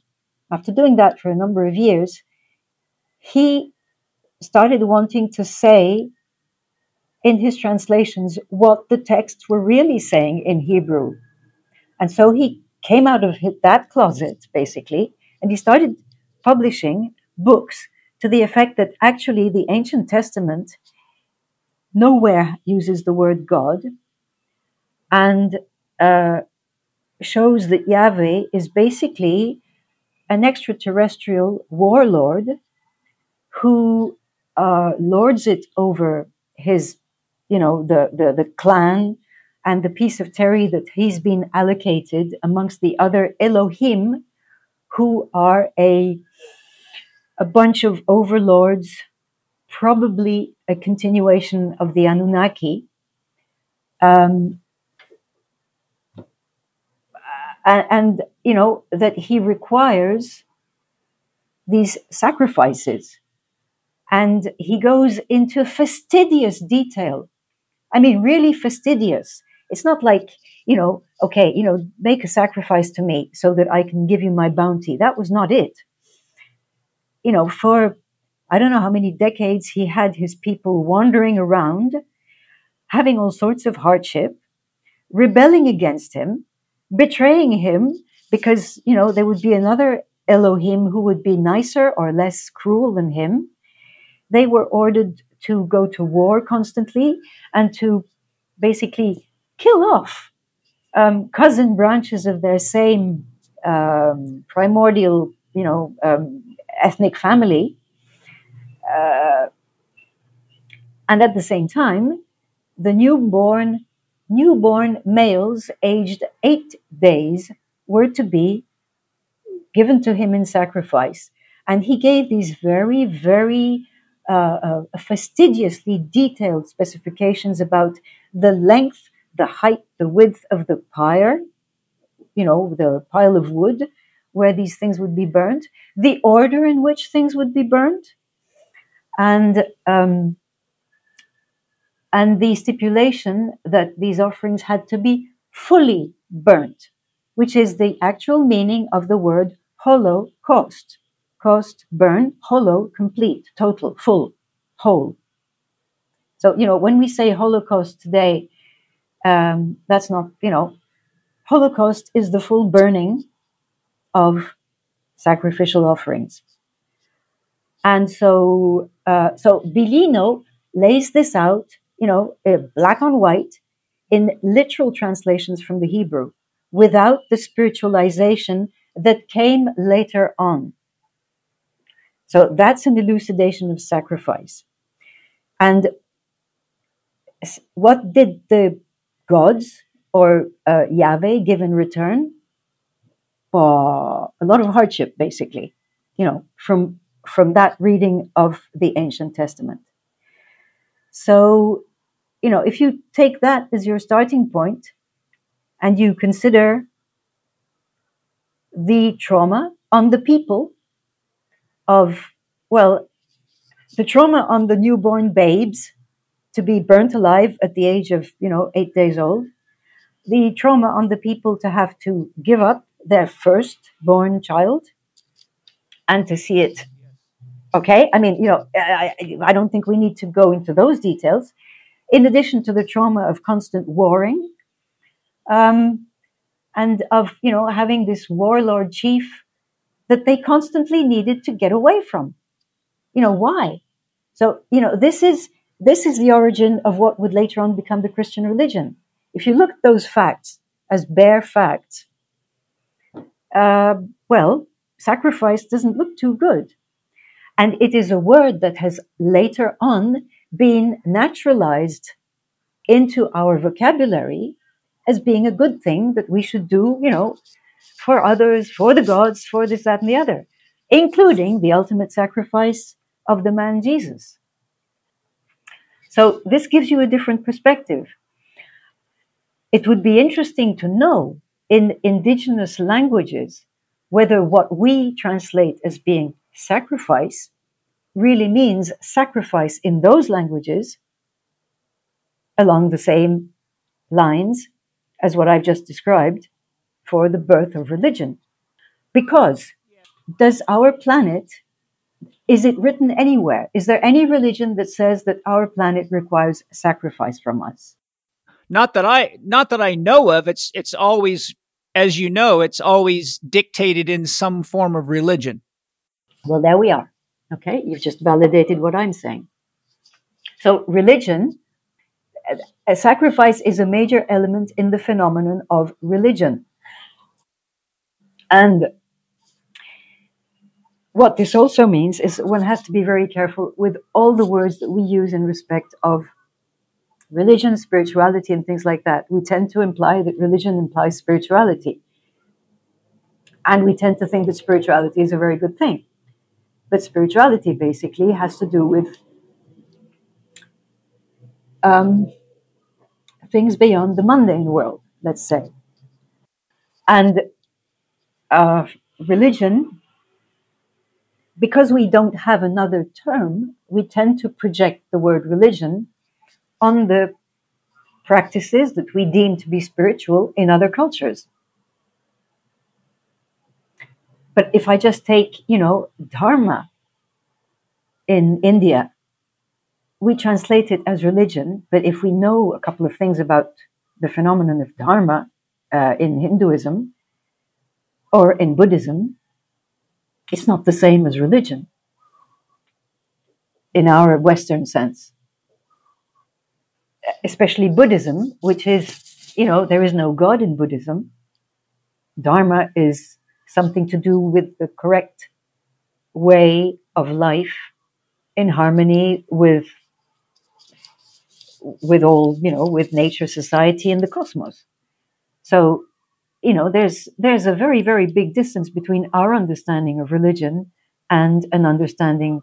after doing that for a number of years, he started wanting to say in his translations what the texts were really saying in Hebrew. And so he came out of that closet, basically, and he started publishing books to the effect that actually the Ancient Testament nowhere uses the word God and uh, shows that Yahweh is basically an extraterrestrial warlord who uh, lords it over his, you know, the, the, the clan and the piece of terry that he's been allocated amongst the other Elohim, who are a, a bunch of overlords, probably a continuation of the Anunnaki. Um, and, and, you know, that he requires these sacrifices. And he goes into fastidious detail. I mean, really fastidious it's not like, you know, okay, you know, make a sacrifice to me so that I can give you my bounty. That was not it. You know, for I don't know how many decades he had his people wandering around, having all sorts of hardship, rebelling against him, betraying him because, you know, there would be another Elohim who would be nicer or less cruel than him. They were ordered to go to war constantly and to basically kill off um, cousin branches of their same um, primordial, you know, um, ethnic family. Uh, and at the same time, the newborn newborn males aged eight days were to be given to him in sacrifice. And he gave these very, very uh, uh, fastidiously detailed specifications about the length the height, the width of the pyre, you know, the pile of wood where these things would be burnt, the order in which things would be burnt, and um, and the stipulation that these offerings had to be fully burnt, which is the actual meaning of the word holocaust. Cost, burn, hollow, complete, total, full, whole. So, you know, when we say Holocaust today, um, that's not, you know, Holocaust is the full burning of sacrificial offerings. And so, uh, so Biglino lays this out, you know, uh, black on white in literal translations from the Hebrew without the spiritualization that came later on. So that's an elucidation of sacrifice. And what did the gods or uh, Yahweh give in return? Uh, a lot of hardship, basically, you know, from from that reading of the ancient testament. So, you know, if you take that as your starting point and you consider the trauma on the people of, well, the trauma on the newborn babes to be burnt alive at the age of, you know, eight days old. The trauma on the people to have to give up their first-born child and to see it. Okay, I mean, you know, I, I don't think we need to go into those details. In addition to the trauma of constant warring, um, and of you know having this warlord chief that they constantly needed to get away from. You know why? So you know this is this is the origin of what would later on become the Christian religion. If you look at those facts as bare facts, uh, well, sacrifice doesn't look too good. And it is a word that has later on been naturalized into our vocabulary as being a good thing that we should do, you know, for others, for the gods, for this, that, and the other, including the ultimate sacrifice of the man Jesus. So this gives you a different perspective. It would be interesting to know in indigenous languages whether what we translate as being sacrifice really means sacrifice in those languages along the same lines as what I've just described for the birth of religion. Because does our planet is it written anywhere? Is there any religion that says that our planet requires sacrifice from us? Not that I not that I know of. It's it's always as you know, it's always dictated in some form of religion. Well, there we are. Okay, you've just validated what I'm saying. So, religion, a sacrifice is a major element in the phenomenon of religion. And what this also means is one has to be very careful with all the words that we use in respect of religion, spirituality, and things like that. We tend to imply that religion implies spirituality. And we tend to think that spirituality is a very good thing. But spirituality basically has to do with um, things beyond the mundane world, let's say. And uh, religion, because we don't have another term, we tend to project the word religion on the practices that we deem to be spiritual in other cultures. But if I just take, you know, Dharma in India, we translate it as religion, but if we know a couple of things about the phenomenon of Dharma uh, in Hinduism or in Buddhism, it's not the same as religion in our Western sense. Especially Buddhism, which is, you know, there is no God in Buddhism. Dharma is something to do with the correct way of life in harmony with with all you know with nature society and the cosmos so you know there's there's a very very big distance between our understanding of religion and an understanding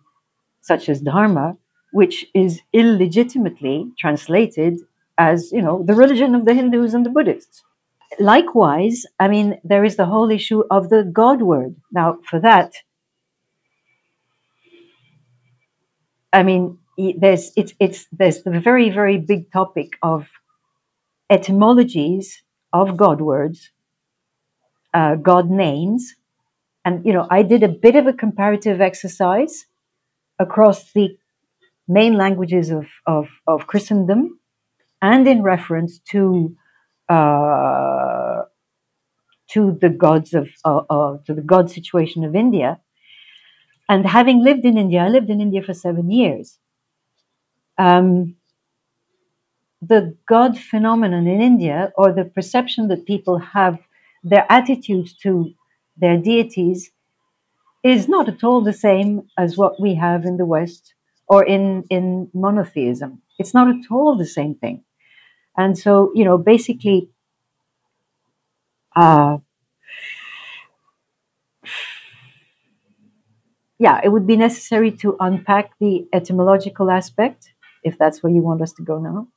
such as dharma which is illegitimately translated as you know the religion of the hindus and the buddhists likewise, I mean, there is the whole issue of the God word. Now, for that, I mean, there's it's it's there's the very very big topic of etymologies of God words, uh, God names, and you know, I did a bit of a comparative exercise across the main languages of of, of Christendom, and in reference to uh, to the gods of uh, to the god situation of India. And having lived in India, I lived in India for seven years. Um, the god phenomenon in India, or the perception that people have, their attitude to their deities, is not at all the same as what we have in the West or in, in monotheism. It's not at all the same thing. And so, you know, basically, uh, yeah, it would be necessary to unpack the etymological aspect, if that's where you want us to go now.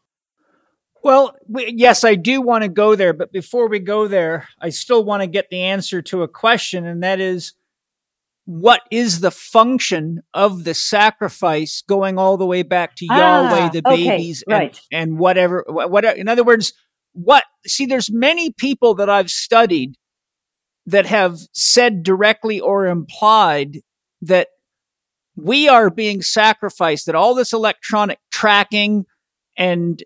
Well, we, yes, I do want to go there, but before we go there, I still want to get the answer to a question, and that is what is the function of the sacrifice going all the way back to ah, Yahweh, the okay, babies, right. and, and whatever, whatever. In other words, what? See, there's many people that I've studied that have said directly or implied that we are being sacrificed. That all this electronic tracking and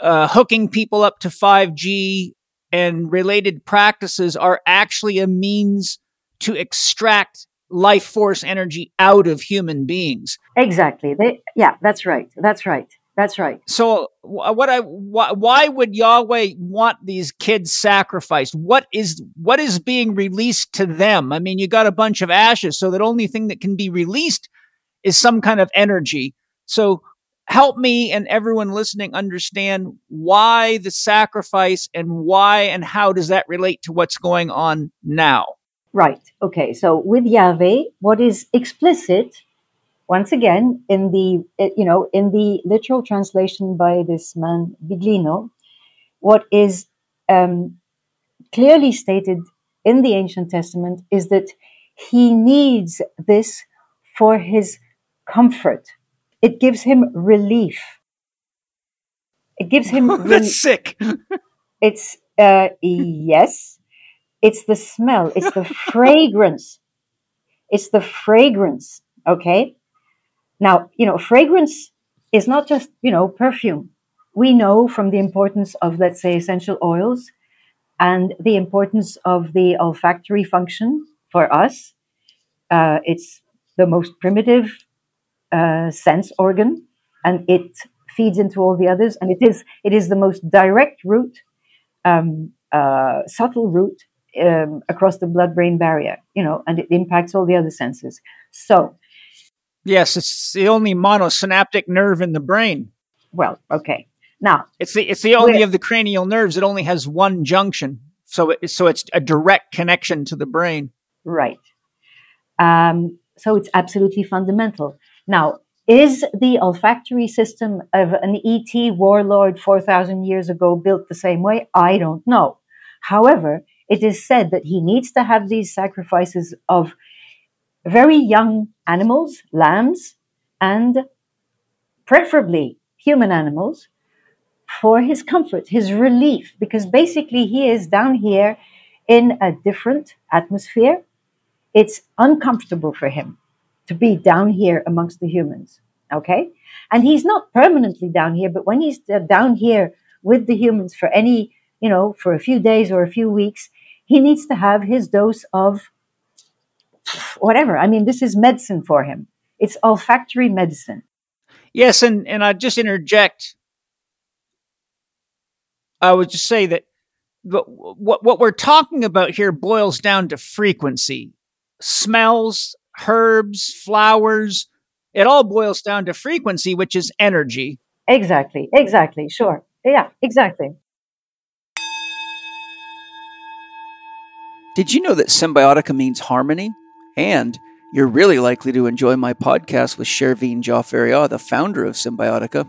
uh, hooking people up to 5G and related practices are actually a means to extract life force energy out of human beings. Exactly. They, yeah, that's right. That's right. That's right. So, what I why, why would Yahweh want these kids sacrificed? What is what is being released to them? I mean, you got a bunch of ashes, so the only thing that can be released is some kind of energy. So, help me and everyone listening understand why the sacrifice and why and how does that relate to what's going on now? Right. Okay. So with Yahweh, what is explicit, once again, in the eh, you know in the literal translation by this man Biglino, what is um, clearly stated in the Ancient Testament is that he needs this for his comfort. It gives him relief. It gives him. That's sick. it's uh, yes, it's the smell, it's the fragrance. It's the fragrance, okay? Now, you know, fragrance is not just, you know, perfume. We know from the importance of, let's say, essential oils and the importance of the olfactory function for us. Uh, it's the most primitive uh, sense organ, and it feeds into all the others. And it is it is the most direct route, um, uh, subtle route um, across the blood-brain barrier. You know, and it impacts all the other senses. So, yes, it's the only monosynaptic nerve in the brain. Well, okay. Now it's the it's the only of the cranial nerves. It only has one junction, so it, so it's a direct connection to the brain. Right. Um, so it's absolutely fundamental. Now, is the olfactory system of an ET warlord 4,000 years ago built the same way? I don't know. However, it is said that he needs to have these sacrifices of very young animals, lambs, and preferably human animals for his comfort, his relief, because basically he is down here in a different atmosphere. It's uncomfortable for him to be down here amongst the humans. Okay. And he's not permanently down here, but when he's down here with the humans for any, you know, for a few days or a few weeks, he needs to have his dose of whatever. I mean, this is medicine for him. It's olfactory medicine. Yes. And, and I just interject. I would just say that what, what we're talking about here boils down to frequency. Smells, herbs, flowers. It all boils down to frequency, which is energy. Exactly. Exactly. Sure. Yeah, exactly. Did you know that Cymbiotika means harmony? And you're really likely to enjoy my podcast with Shervin Jaffaria, the founder of Cymbiotika.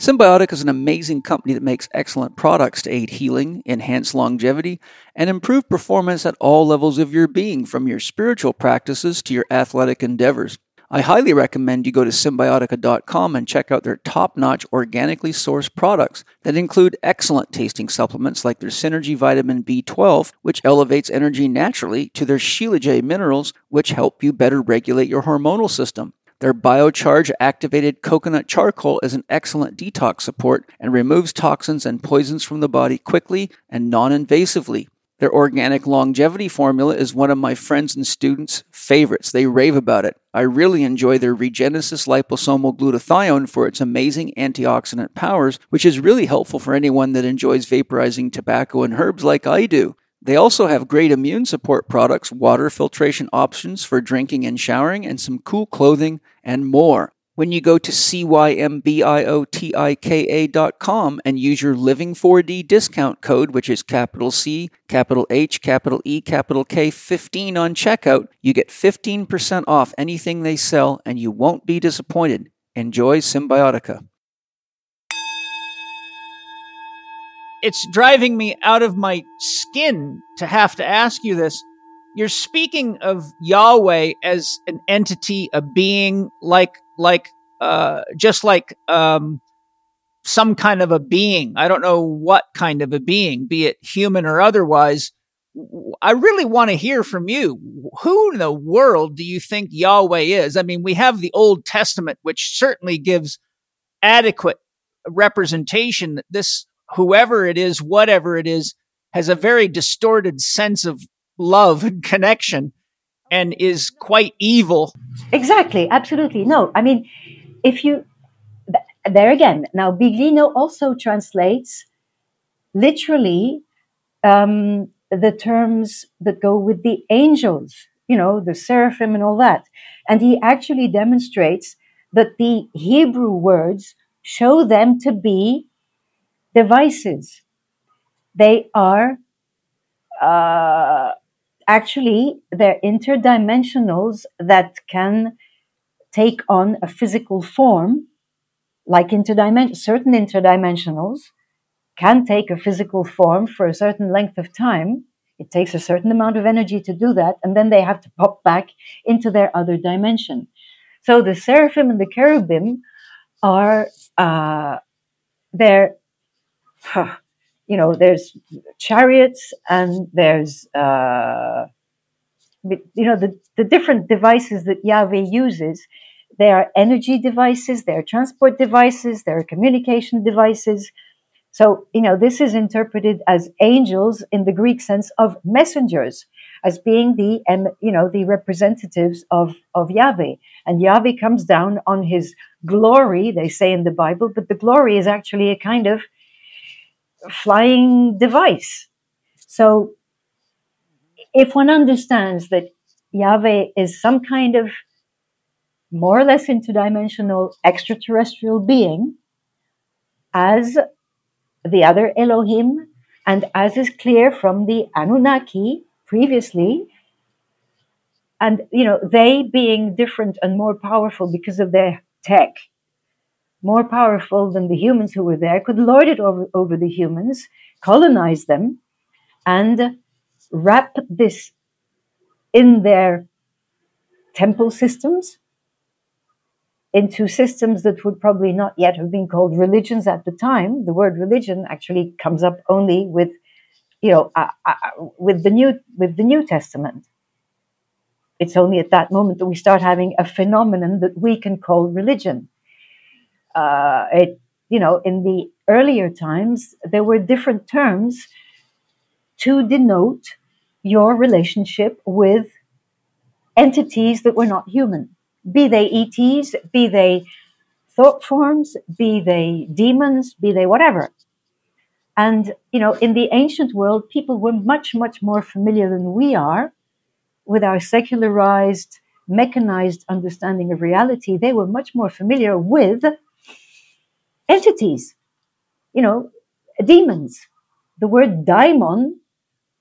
Cymbiotika is an amazing company that makes excellent products to aid healing, enhance longevity, and improve performance at all levels of your being, from your spiritual practices to your athletic endeavors. I highly recommend you go to cymbiotika.com and check out their top notch organically sourced products that include excellent tasting supplements like their Synergy Vitamin B12, which elevates energy naturally, to their Shilajit minerals, which help you better regulate your hormonal system. Their biocharge activated coconut charcoal is an excellent detox support and removes toxins and poisons from the body quickly and non invasively. Their organic longevity formula is one of my friends and students' favorites. They rave about it. I really enjoy their Regenesis liposomal glutathione for its amazing antioxidant powers, which is really helpful for anyone that enjoys vaporizing tobacco and herbs like I do. They also have great immune support products, water filtration options for drinking and showering, and some cool clothing and more. When you go to cymbiotika.com and use your Living4D discount code, which is capital C, capital H, capital E, capital K 15 on checkout, you get 15% off anything they sell and you won't be disappointed. Enjoy Cymbiotika. It's driving me out of my skin to have to ask you this. You're speaking of Yahweh as an entity, a being, like, like, uh, just like, um, some kind of a being. I don't know what kind of a being, be it human or otherwise. I really want to hear from you. Who in the world do you think Yahweh is? I mean, we have the Old Testament, which certainly gives adequate representation that this whoever it is, whatever it is, has a very distorted sense of love and connection and is quite evil. Exactly, absolutely. No, I mean, if you, there again, now Biglino also translates literally um, the terms that go with the angels, you know, the seraphim and all that. And he actually demonstrates that the Hebrew words show them to be devices. They are uh, actually they're interdimensionals that can take on a physical form, like interdimension. Certain interdimensionals can take a physical form for a certain length of time. It takes a certain amount of energy to do that, and then they have to pop back into their other dimension. So the seraphim and the cherubim are uh, they're you know, there's chariots and there's, uh, you know, the, the different devices that Yahweh uses. There are energy devices, there are transport devices, there are communication devices. So, you know, this is interpreted as angels in the Greek sense of messengers. as being the you know the representatives of of Yahweh, and Yahweh comes down on His glory. They say in the Bible, but the glory is actually a kind of flying device. So, if one understands that Yahweh is some kind of more or less interdimensional extraterrestrial being, as the other Elohim, and as is clear from the Anunnaki previously, and you know, they being different and more powerful because of their tech, more powerful than the humans who were there, could lord it over, over the humans, colonize them, and wrap this in their temple systems into systems that would probably not yet have been called religions at the time. The word religion actually comes up only with, you know, uh, uh, with the new with the New Testament. It's only at that moment that we start having a phenomenon that we can call religion. Uh, it, you know, in the earlier times, there were different terms to denote your relationship with entities that were not human be they ETs, be they thought forms, be they demons, be they whatever. And, you know, in the ancient world, people were much, much more familiar than we are with our secularized, mechanized understanding of reality. They were much more familiar with entities, you know, demons. The word daimon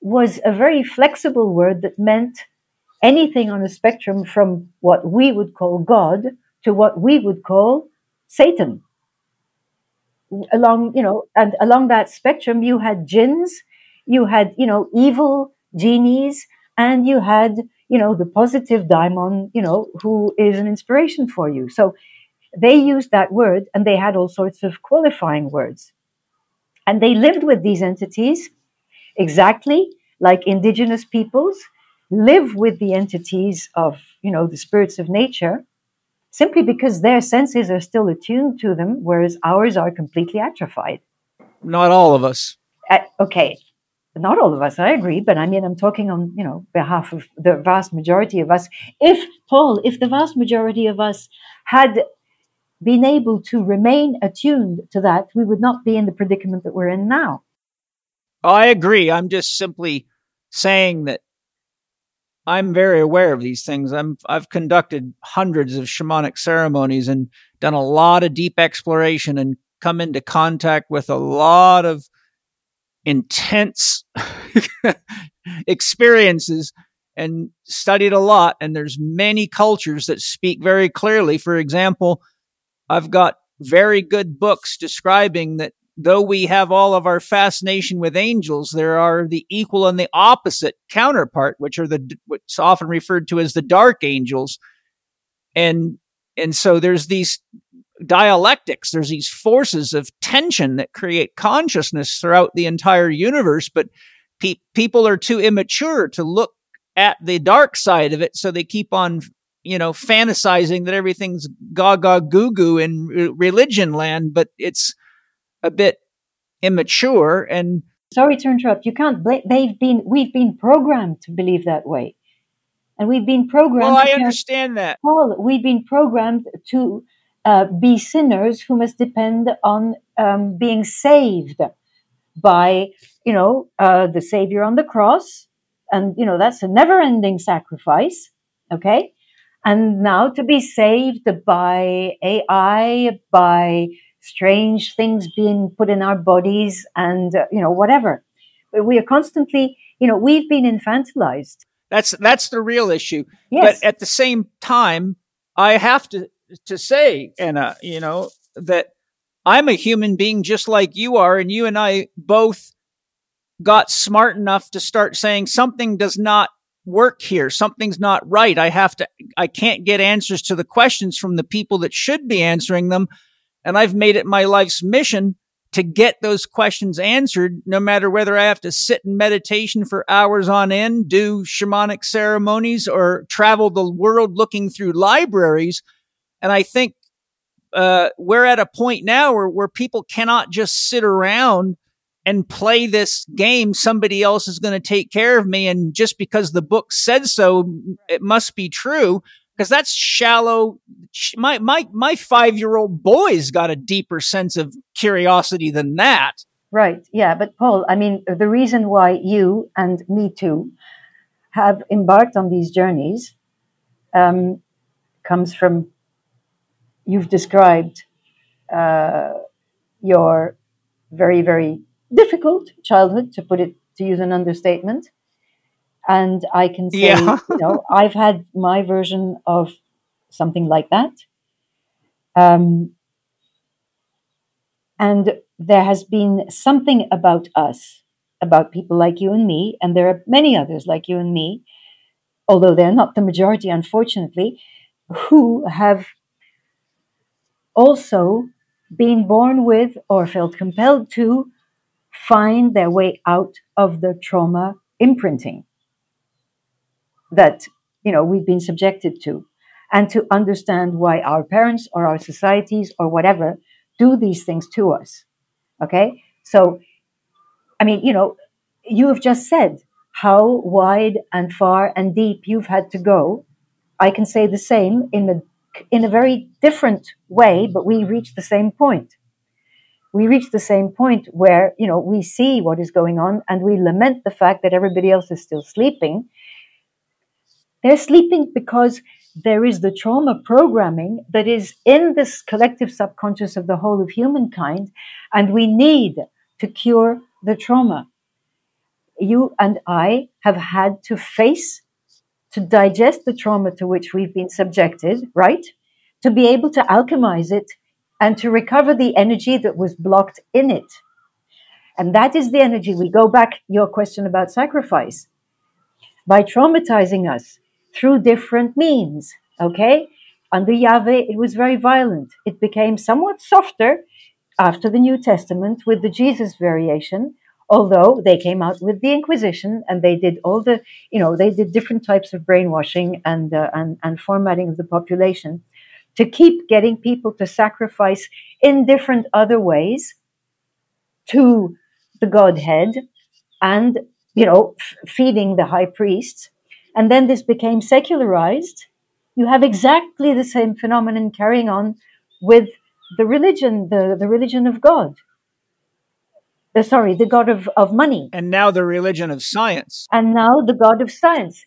was a very flexible word that meant anything on a spectrum from what we would call God to what we would call Satan. Along, you know, and along that spectrum, you had jinns, you had, you know, evil genies, and you had, you know, the positive daimon, you know, who is an inspiration for you. So they used that word and they had all sorts of qualifying words. And they lived with these entities exactly like indigenous peoples live with the entities of, you know, the spirits of nature simply because their senses are still attuned to them, whereas ours are completely atrophied. Not all of us. Uh, okay, not all of us, I agree, but I mean, I'm talking on, you know, behalf of the vast majority of us. If, Paul, if the vast majority of us had been able to remain attuned to that, we would not be in the predicament that we're in now. I agree. I'm just simply saying that I'm very aware of these things. I'm I've conducted hundreds of shamanic ceremonies and done a lot of deep exploration and come into contact with a lot of intense experiences and studied a lot and there's many cultures that speak very clearly for example i've got very good books describing that though we have all of our fascination with angels, there are the equal and the opposite counterpart, which are the what's often referred to as the dark angels. And and so there's these dialectics, there's these forces of tension that create consciousness throughout the entire universe, but pe- people are too immature to look at the dark side of it, so they keep on you know fantasizing that everything's gaga goo goo in religion land, but it's a bit immature and sorry to interrupt. You can't blame they've been we've been programmed to believe that way. And we've been programmed well i understand that. Paul we've been programmed to uh, be sinners who must depend on um, being saved by you know uh, the savior on the cross. And you know that's a never ending sacrifice okay and now to be saved by ai by strange things being put in our bodies and uh, you know whatever. We are constantly you know we've been infantilized. That's that's the real issue. Yes. but at the same time i have to to say Enna you know that i'm a human being just like you are and you and i both got smart enough to start saying something does not work here. Something's not right. I have to i can't get answers to the questions from the people that should be answering them. And I've made it my life's mission to get those questions answered, no matter whether I have to sit in meditation for hours on end, do shamanic ceremonies, or travel the world looking through libraries. And I think uh, we're at a point now where, where people cannot just sit around and play this game. Somebody else is going to take care of me. And just because the book said so, it must be true. Because that's shallow. My, my, my five year old boy's got a deeper sense of curiosity than that. Right. Yeah. But Paul, I mean, the reason why you and me too have embarked on these journeys um, comes from you've described uh, your very, very difficult childhood, to put it to use an understatement. And I can say, yeah. you know, I've had my version of something like that. Um, and there has been something about us, about people like you and me, and there are many others like you and me, although they're not the majority, unfortunately, who have also been born with or felt compelled to find their way out of the trauma imprinting that you know we've been subjected to and to understand why our parents or our societies or whatever do these things to us okay? So i mean you know you have just said how wide and far and deep you've had to go. I can say the same in a in a very different way but we reach the same point we reach the same point where you know we see what is going on and we lament the fact that everybody else is still sleeping. They're sleeping because there is the trauma programming that is in this collective subconscious of the whole of humankind and we need to cure the trauma. You and i have had to face to digest the trauma to which we've been subjected right? To be able to alchemize it and to recover the energy that was blocked in it. And that is the energy. We go back your question about sacrifice. By traumatizing us through different means, okay? Under Yahweh, it was very violent. It became somewhat softer after the New Testament with the Jesus variation, although they came out with the Inquisition and they did all the, you know, they did different types of brainwashing and, uh, and, and formatting of the population to keep getting people to sacrifice in different other ways to the Godhead and, you know, f- feeding the high priests. And then this became secularized. You have exactly the same phenomenon carrying on with the religion, the, the religion of God. Uh, sorry, the God of, of money. And now the religion of science. And now the God of science.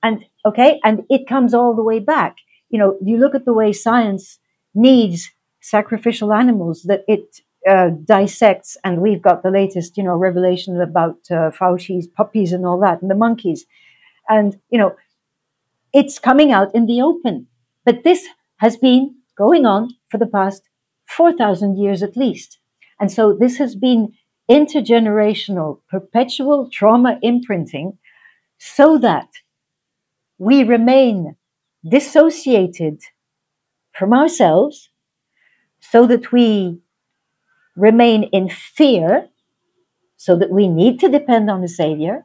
And okay, and it comes all the way back you know, you look at the way science needs sacrificial animals that it uh, dissects, and we've got the latest, you know, revelation about uh, Fauci's puppies and all that, and the monkeys, and you know, it's coming out in the open. But this has been going on for the past four thousand years at least, and so this has been intergenerational, perpetual trauma imprinting, so that we remain dissociated from ourselves so that we remain in fear, so that we need to depend on a savior,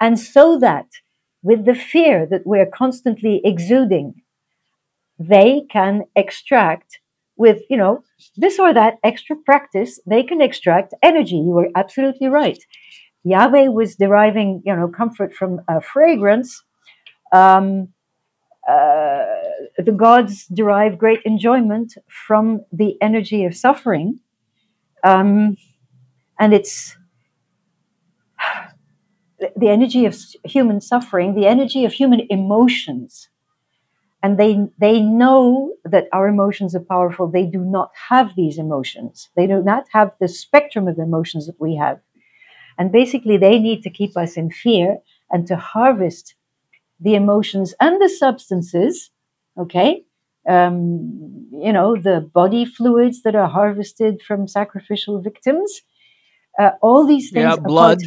and so that with the fear that we're constantly exuding, they can extract with, you know, this or that extra practice, they can extract energy. You were absolutely right. Yahweh was deriving, you know, comfort from a fragrance. Um, uh, the gods derive great enjoyment from the energy of suffering. Um, and it's the energy of human suffering, the energy of human emotions. And they, they know that our emotions are powerful. They do not have these emotions. They do not have the spectrum of emotions that we have. And basically, they need to keep us in fear and to harvest the emotions and the substances, okay? Um, you know, the body fluids that are harvested from sacrificial victims, uh, all these things. Yeah, blood.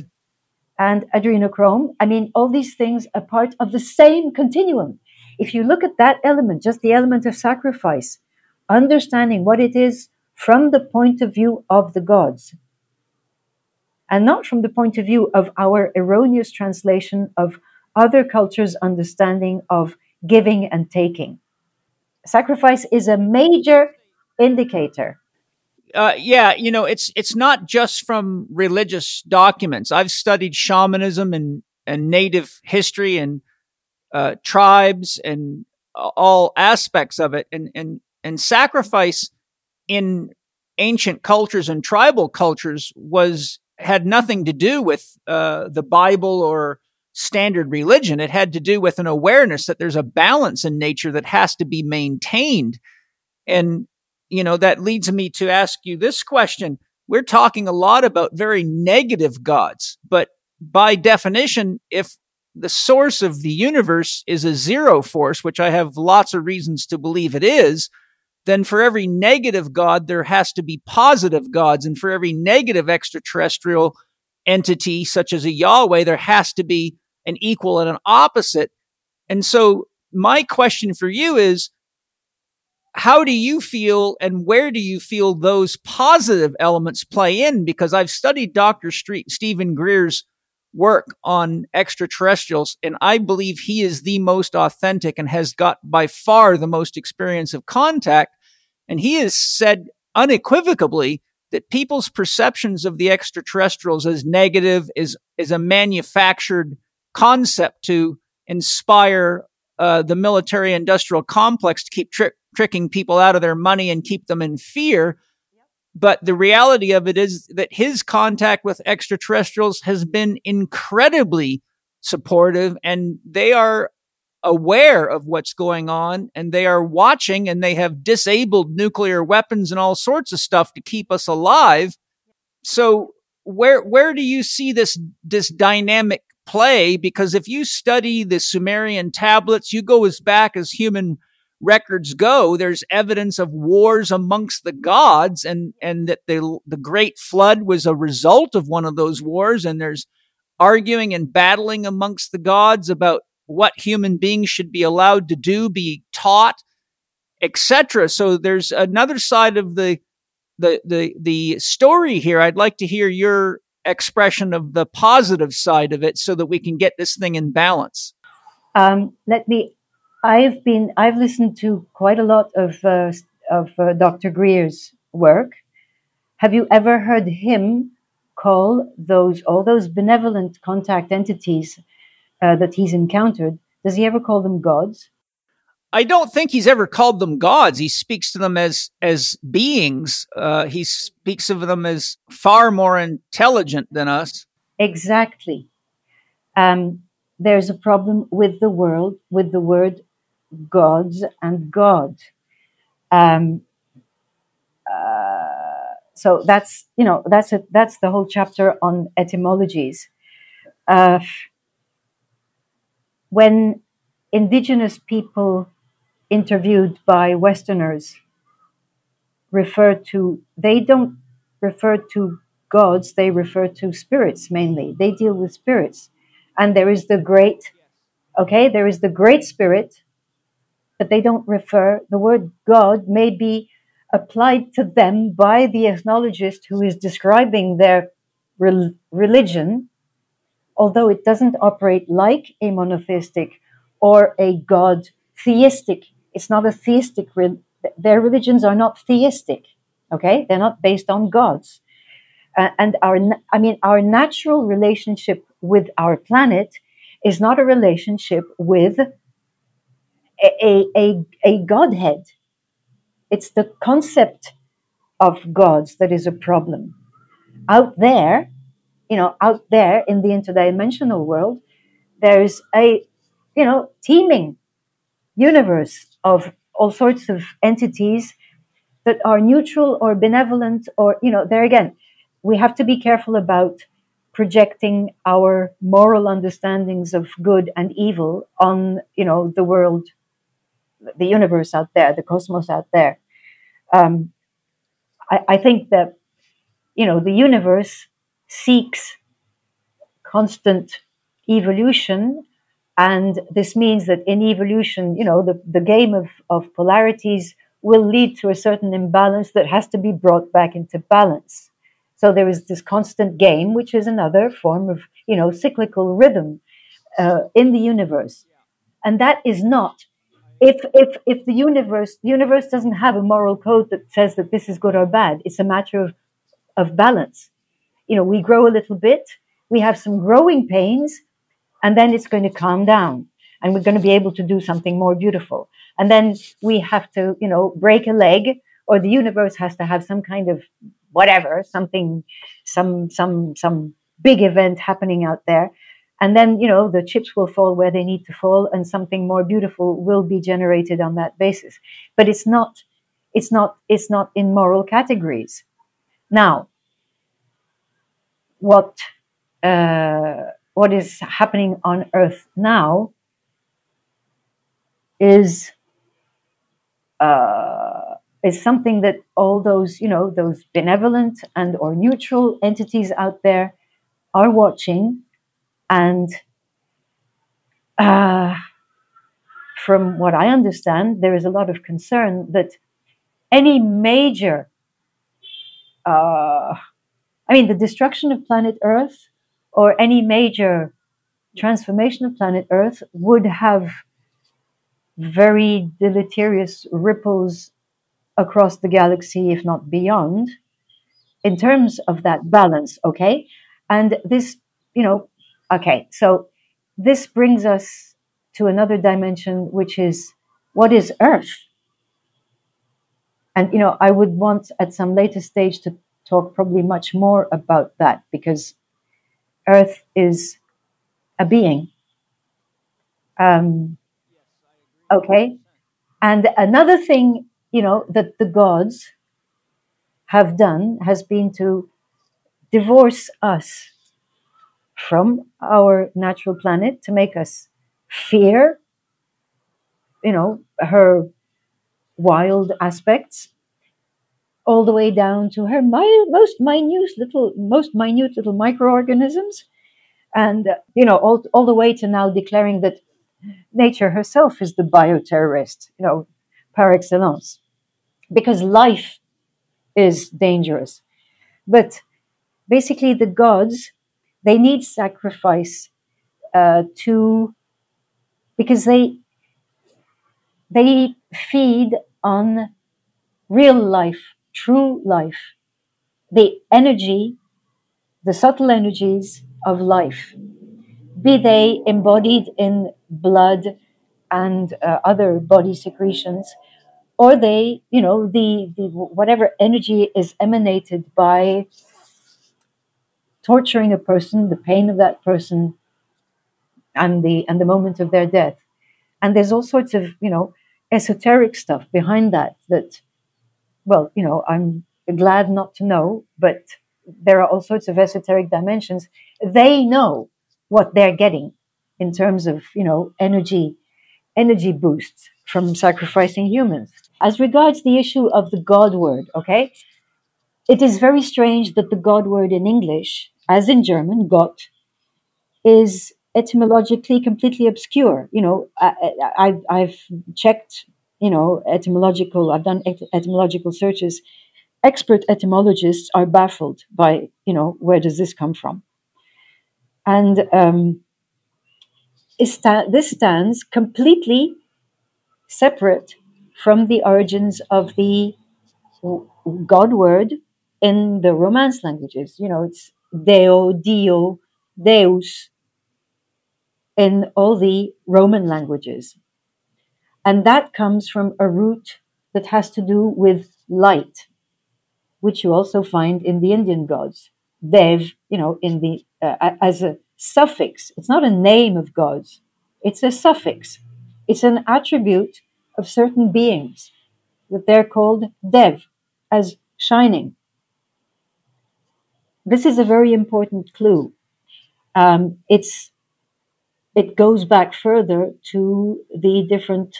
and adrenochrome. I mean, all these things are part of the same continuum. If you look at that element, just the element of sacrifice, understanding what it is from the point of view of the gods, and not from the point of view of our erroneous translation of other cultures' understanding of giving and taking. Sacrifice is a major indicator. Uh, yeah, you know, it's it's not just from religious documents. I've studied shamanism and and native history and uh, tribes and all aspects of it, and and and sacrifice in ancient cultures and tribal cultures was had nothing to do with uh, the Bible or standard religion. It had to do with an awareness that there's a balance in nature that has to be maintained. And, you know, that leads me to ask you this question. We're talking a lot about very negative gods, but by definition, if the source of the universe is a zero force, which I have lots of reasons to believe it is, then for every negative God, there has to be positive gods. And for every negative extraterrestrial entity, such as a Yahweh, there has to be an equal and an opposite. And so my question for you is, how do you feel and where do you feel those positive elements play in? Because I've studied Dr. Street, Stephen Greer's work on extraterrestrials, and I believe he is the most authentic and has got by far the most experience of contact. And he has said unequivocally that people's perceptions of the extraterrestrials as negative is, is a manufactured concept to inspire uh, the military industrial complex to keep tri- tricking people out of their money and keep them in fear. But the reality of it is that his contact with extraterrestrials has been incredibly supportive and they are aware of what's going on and they are watching and they have disabled nuclear weapons and all sorts of stuff to keep us alive. So where where do you see this this dynamic play because if you study the Sumerian tablets, you go as back as human records go, there's evidence of wars amongst the gods and, and that the, the great flood was a result of one of those wars. And there's arguing and battling amongst the gods about what human beings should be allowed to do, be taught, etc. So there's another side of the, the, the, the story here. I'd like to hear your expression of the positive side of it so that we can get this thing in balance? Um, let me. I've been. I've listened to quite a lot of uh, of uh, Dr. Greer's work. Have you ever heard him call those all those benevolent contact entities uh, that he's encountered? Does he ever call them gods? I don't think he's ever called them gods. He speaks to them as as beings. Uh, he speaks of them as far more intelligent than us. Exactly. Um, there's a problem with the world with the word gods and God. Um, uh, so that's you know that's a, that's the whole chapter on etymologies. Uh, when indigenous people interviewed by Westerners refer to, they don't refer to gods, they refer to spirits mainly. They deal with spirits. And there is the great, okay, there is the great spirit, but they don't refer, the word God may be applied to them by the ethnologist who is describing their re- religion, although it doesn't operate like a monotheistic or a God theistic it's not a theistic, re- their religions are not theistic. Okay. They're not based on gods. Uh, and our, I mean, our natural relationship with our planet is not a relationship with a, a, a Godhead. It's the concept of gods that is a problem. Out there, you know, out there in the interdimensional world, there's a, you know, teeming universe of all sorts of entities that are neutral or benevolent or you know there again we have to be careful about projecting our moral understandings of good and evil on you know the world the universe out there the cosmos out there. Um, I, I think that you know the universe seeks constant evolution and this means that in evolution, you know, the, the game of, of polarities will lead to a certain imbalance that has to be brought back into balance. So there is this constant game, which is another form of, you know, cyclical rhythm uh, in the universe. And that is not if if if the universe the universe doesn't have a moral code that says that this is good or bad, it's a matter of of balance. You know, we grow a little bit, we have some growing pains, and then it's going to calm down, and we're going to be able to do something more beautiful. And then we have to, you know, break a leg, or the universe has to have some kind of whatever, something, some some some big event happening out there. And then you know the chips will fall where they need to fall and something more beautiful will be generated on that basis. But it's not it's not it's not in moral categories. Now what uh, what is happening on earth now is uh, is something that all those you know those benevolent and or neutral entities out there are watching. And uh, from what I understand, there is a lot of concern that any major, uh, I mean, the destruction of planet Earth or any major transformation of planet Earth would have very deleterious ripples across the galaxy, if not beyond, in terms of that balance, okay? And this, you know, Okay, so this brings us to another dimension, which is what is Earth? And, you know, I would want at some later stage to talk probably much more about that because Earth is a being. Um, okay. And another thing, you know, that the gods have done has been to divorce us from our natural planet to make us fear, you know, her wild aspects, all the way down to her mi- most minute little, most minute little microorganisms, and uh, you know, all all the way to now declaring that nature herself is the bioterrorist, you know, par excellence, because life is dangerous, but basically the gods they need sacrifice uh, to because they they feed on real life, true life, the energy, the subtle energies of life, be they embodied in blood and uh, other body secretions, or they, you know, the, the whatever energy is emanated by torturing a person, the pain of that person, and the and the moment of their death. And there's all sorts of you know esoteric stuff behind that. That well, you know, I'm glad not to know, but there are all sorts of esoteric dimensions. They know what they're getting in terms of you know energy energy boosts from sacrificing humans. As regards the issue of the God word, okay, it is very strange that the God word in English as in German, Gott, is etymologically completely obscure. You know, I, have checked, you know, etymological, I've done et- etymological searches. Expert etymologists are baffled by, you know, where does this come from? And um, this stands completely separate from the origins of the God word in the Romance languages. You know, it's Deo, Dio, Deus in all the Roman languages. And that comes from a root that has to do with light, which you also find in the Indian gods. Dev, you know, in the uh, as a suffix. It's not a name of gods. It's a suffix. It's an attribute of certain beings that they're called Dev, as shining this is a very important clue. Um, it's it goes back further to the different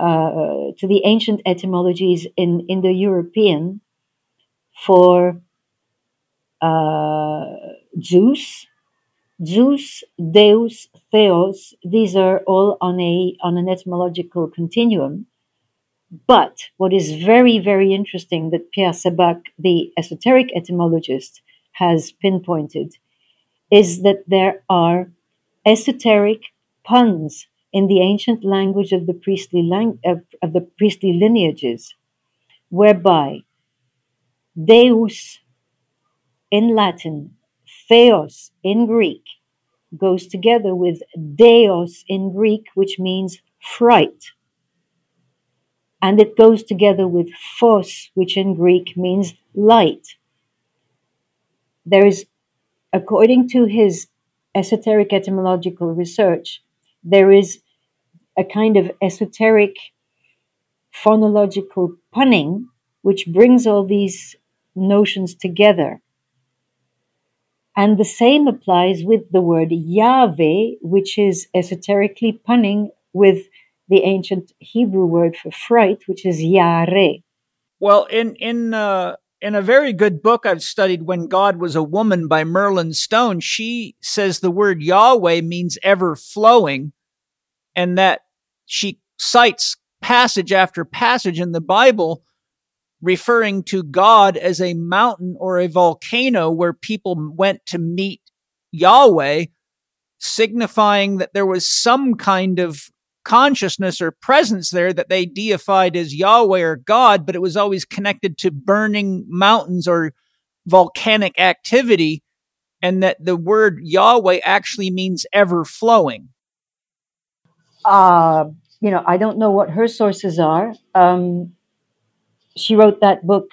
uh, to the ancient etymologies in Indo-European for uh, Zeus, Zeus, Deus, Theos. These are all on a on an etymological continuum. But what is very very interesting that Pierre Sabak, the esoteric etymologist, has pinpointed is that there are esoteric puns in the ancient language of the priestly lang- of, of the priestly lineages, whereby Deus in Latin, Theos in Greek, goes together with Deos in Greek, which means fright. And it goes together with phos, which in Greek means light. There is, according to his esoteric etymological research, there is a kind of esoteric phonological punning which brings all these notions together. And the same applies with the word Yahweh, which is esoterically punning with the ancient Hebrew word for fright, which is Yare. Well, in in uh, in a very good book I've studied, "When God Was a Woman" by Merlin Stone, she says the word Yahweh means ever flowing, and that she cites passage after passage in the Bible referring to God as a mountain or a volcano where people went to meet Yahweh, signifying that there was some kind of consciousness or presence there that they deified as Yahweh or God, but it was always connected to burning mountains or volcanic activity, and that the word Yahweh actually means ever flowing. Uh, you know, I don't know what her sources are. Um, she wrote that book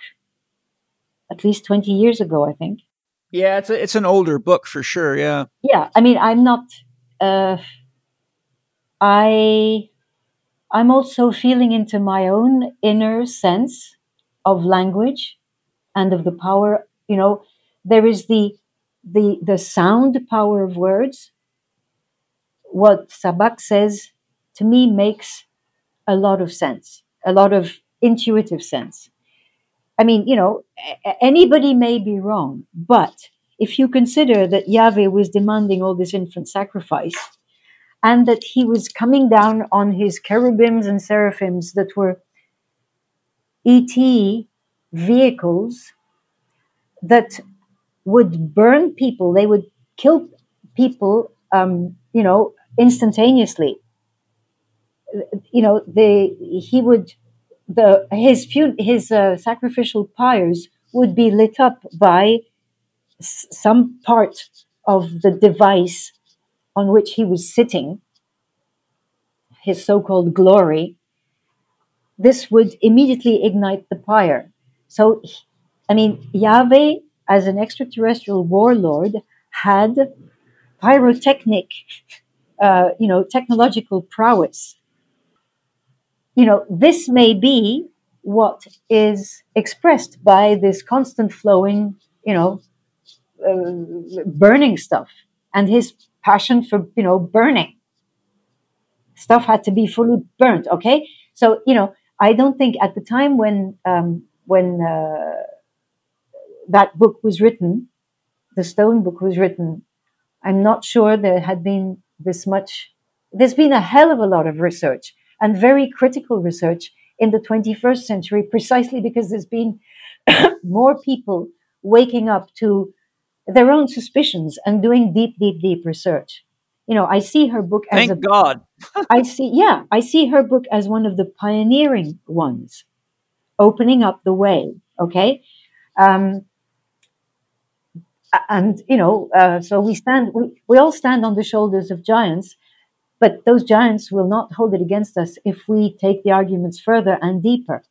at least 20 years ago, I think. Yeah, it's a, it's an older book for sure. Yeah. Yeah, I mean, I'm not. Uh, I I'm also feeling into my own inner sense of language and of the power. You know, there is the the the sound power of words. What Sabak says to me makes a lot of sense, a lot of intuitive sense. I mean, you know, anybody may be wrong, but if you consider that Yahweh was demanding all this infant sacrifice and that he was coming down on his cherubims and seraphims that were ET vehicles that would burn people, they would kill people, um, you know, instantaneously. You know, they, he would the his his uh, sacrificial pyres would be lit up by s- some part of the device on which he was sitting, his so-called glory. This would immediately ignite the pyre. So, I mean, Yahweh, as an extraterrestrial warlord, had pyrotechnic, uh, you know, technological prowess you know, this may be what is expressed by this constant flowing, you know, uh, burning stuff and his passion for, you know, burning. Stuff had to be fully burnt. Okay. So, you know, I don't think at the time when, um, when, uh, that book was written, the stone book was written, I'm not sure there had been this much, there's been a hell of a lot of research and very critical research in the 21st century, precisely because there's been more people waking up to their own suspicions and doing deep, deep, deep research. You know, I see her book as Thank a, God. I see, yeah, I see her book as one of the pioneering ones, opening up the way. Okay, um, and you know, uh, so we stand, we, we all stand on the shoulders of giants, but those giants will not hold it against us if we take the arguments further and deeper.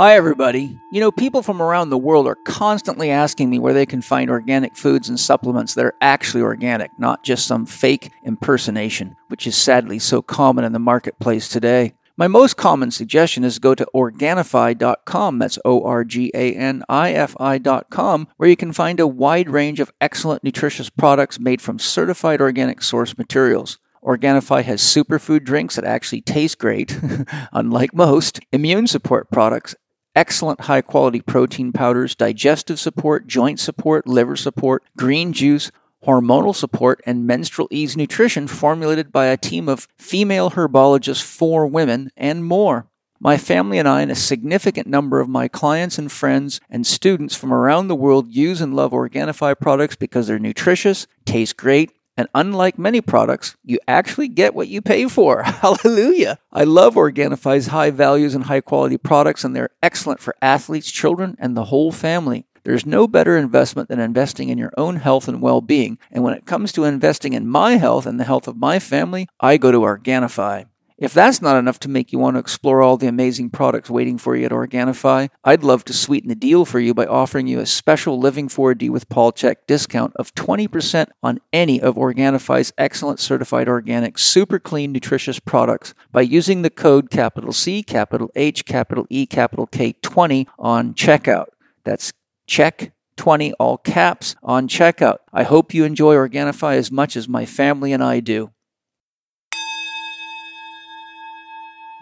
Hi, everybody. You know, people from around the world are constantly asking me where they can find organic foods and supplements that are actually organic, not just some fake impersonation, which is sadly so common in the marketplace today. My most common suggestion is go to Organifi.com. That's O R G A N I F I.com, where you can find a wide range of excellent nutritious products made from certified organic source materials. Organifi has superfood drinks that actually taste great, unlike most, immune support products, excellent high quality protein powders, digestive support, joint support, liver support, green juice, hormonal support, and menstrual ease nutrition formulated by a team of female herbologists for women, and more. My family and I, and a significant number of my clients and friends and students from around the world use and love Organifi products because they're nutritious, taste great, And unlike many products, you actually get what you pay for. Hallelujah. I love Organifi's high values and high quality products, and they're excellent for athletes, children, and the whole family. There's no better investment than investing in your own health and well being. And when it comes to investing in my health and the health of my family, I go to Organifi. If that's not enough to make you want to explore all the amazing products waiting for you at Organifi, I'd love to sweeten the deal for you by offering you a special Living 4D with Paul Chek discount of 20% on any of Organifi's excellent certified organic, super clean, nutritious products by using the code capital C, capital H, capital E, capital K 20 on checkout. That's check 20 all caps on checkout. I hope you enjoy Organifi as much as my family and I do.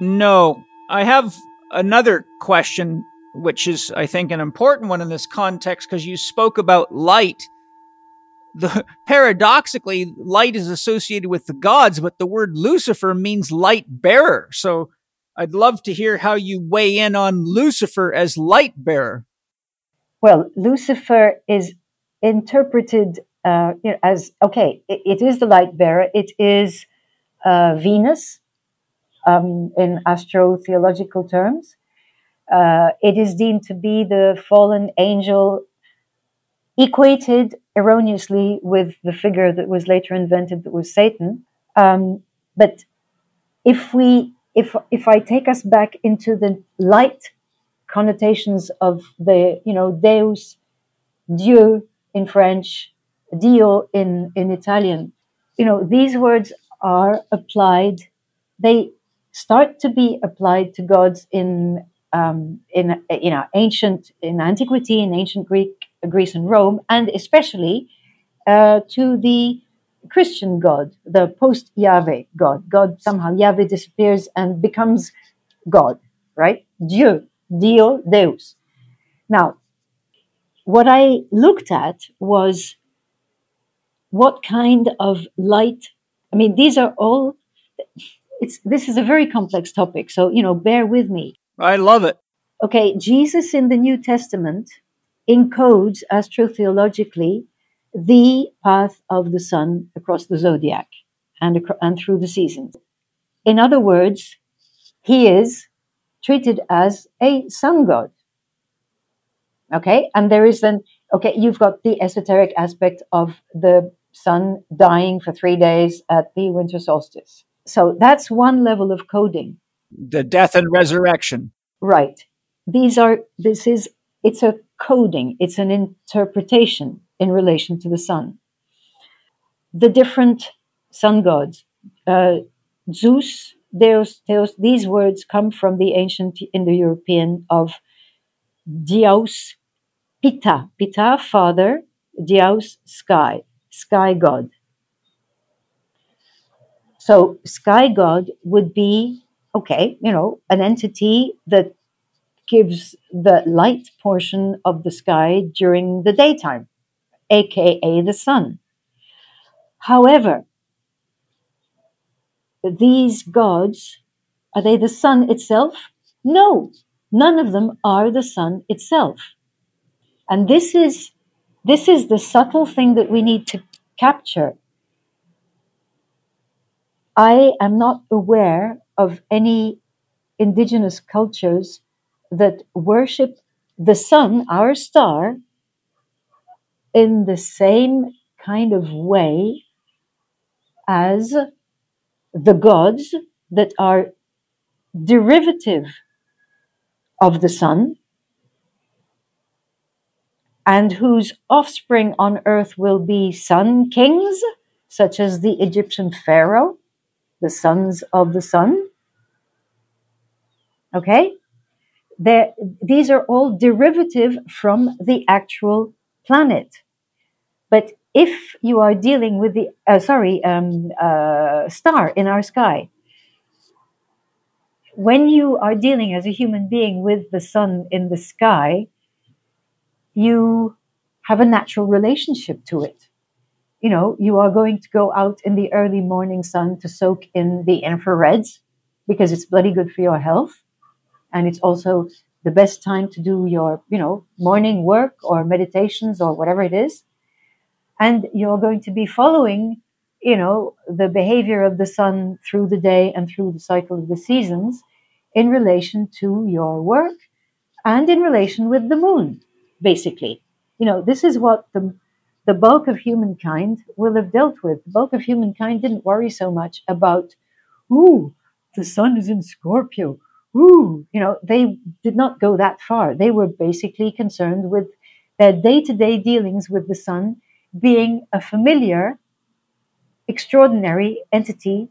No. I have another question, which is, I think, an important one in this context because you spoke about light. The, paradoxically, light is associated with the gods, but the word Lucifer means light bearer. So I'd love to hear how you weigh in on Lucifer as light bearer. Well, Lucifer is interpreted uh, as okay, it, it is the light bearer, it is uh, Venus um, in astrotheological terms. Uh, it is deemed to be the fallen angel equated erroneously with the figure that was later invented that was Satan. Um, but if we if if I take us back into the light connotations of the you know Deus, Dieu in French, Dio in in Italian, you know these words are applied. They start to be applied to gods in um, in you know ancient in antiquity in ancient Greek Greece and Rome, and especially uh, to the Christian God, the post Yahweh God. God somehow Yahweh disappears and becomes God, right? Dieu, Dio, Deus. Now, what I looked at was what kind of light. I mean, these are all it's this is a very complex topic, so you know, bear with me. I love it. Okay, Jesus in the New Testament encodes astrotheologically the path of the sun across the zodiac and, and through the seasons. In other words, he is treated as a sun god. Okay, and there is then, okay, you've got the esoteric aspect of the sun dying for three days at the winter solstice. So that's one level of coding. The death and resurrection. Right. These are, this is, it's a coding, it's an interpretation in relation to the sun. The different sun gods, uh, Zeus, Deus, Deus, these words come from the ancient Indo-European of Dios, Pita, Pita, father, Dios, sky, sky god. So sky god would be okay, you know, an entity that gives the light portion of the sky during the daytime, aka the sun. However, these gods are they the sun itself? No, none of them are the sun itself. And this is this is the subtle thing that we need to capture I am not aware of any indigenous cultures that worship the sun, our star, in the same kind of way as the gods that are derivative of the sun and whose offspring on earth will be sun kings, such as the Egyptian Pharaoh the sons of the sun. Okay? They're, these are all derivative from the actual planet. But if you are dealing with the, uh, sorry, um, uh, star in our sky, when you are dealing as a human being with the sun in the sky, you have a natural relationship to it you know, you are going to go out in the early morning sun to soak in the infrareds because it's bloody good for your health. And it's also the best time to do your, you know, morning work or meditations or whatever it is. And you're going to be following you know, the behavior of the sun through the day and through the cycle of the seasons in relation to your work and in relation with the moon, basically. You know, this is what the, the bulk of humankind will have dealt with. The bulk of humankind didn't worry so much about, ooh, the sun is in Scorpio. Ooh, you know, they did not go that far. They were basically concerned with their day to day dealings with the sun being a familiar, extraordinary entity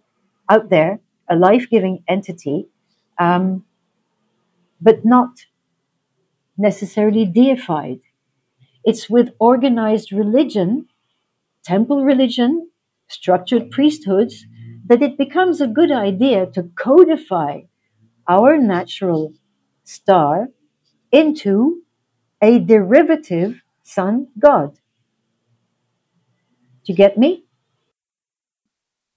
out there, a life giving entity, um, but not necessarily deified. It's with organized religion, temple religion, structured priesthoods, that it becomes a good idea to codify our natural star into a derivative sun god. Do you get me?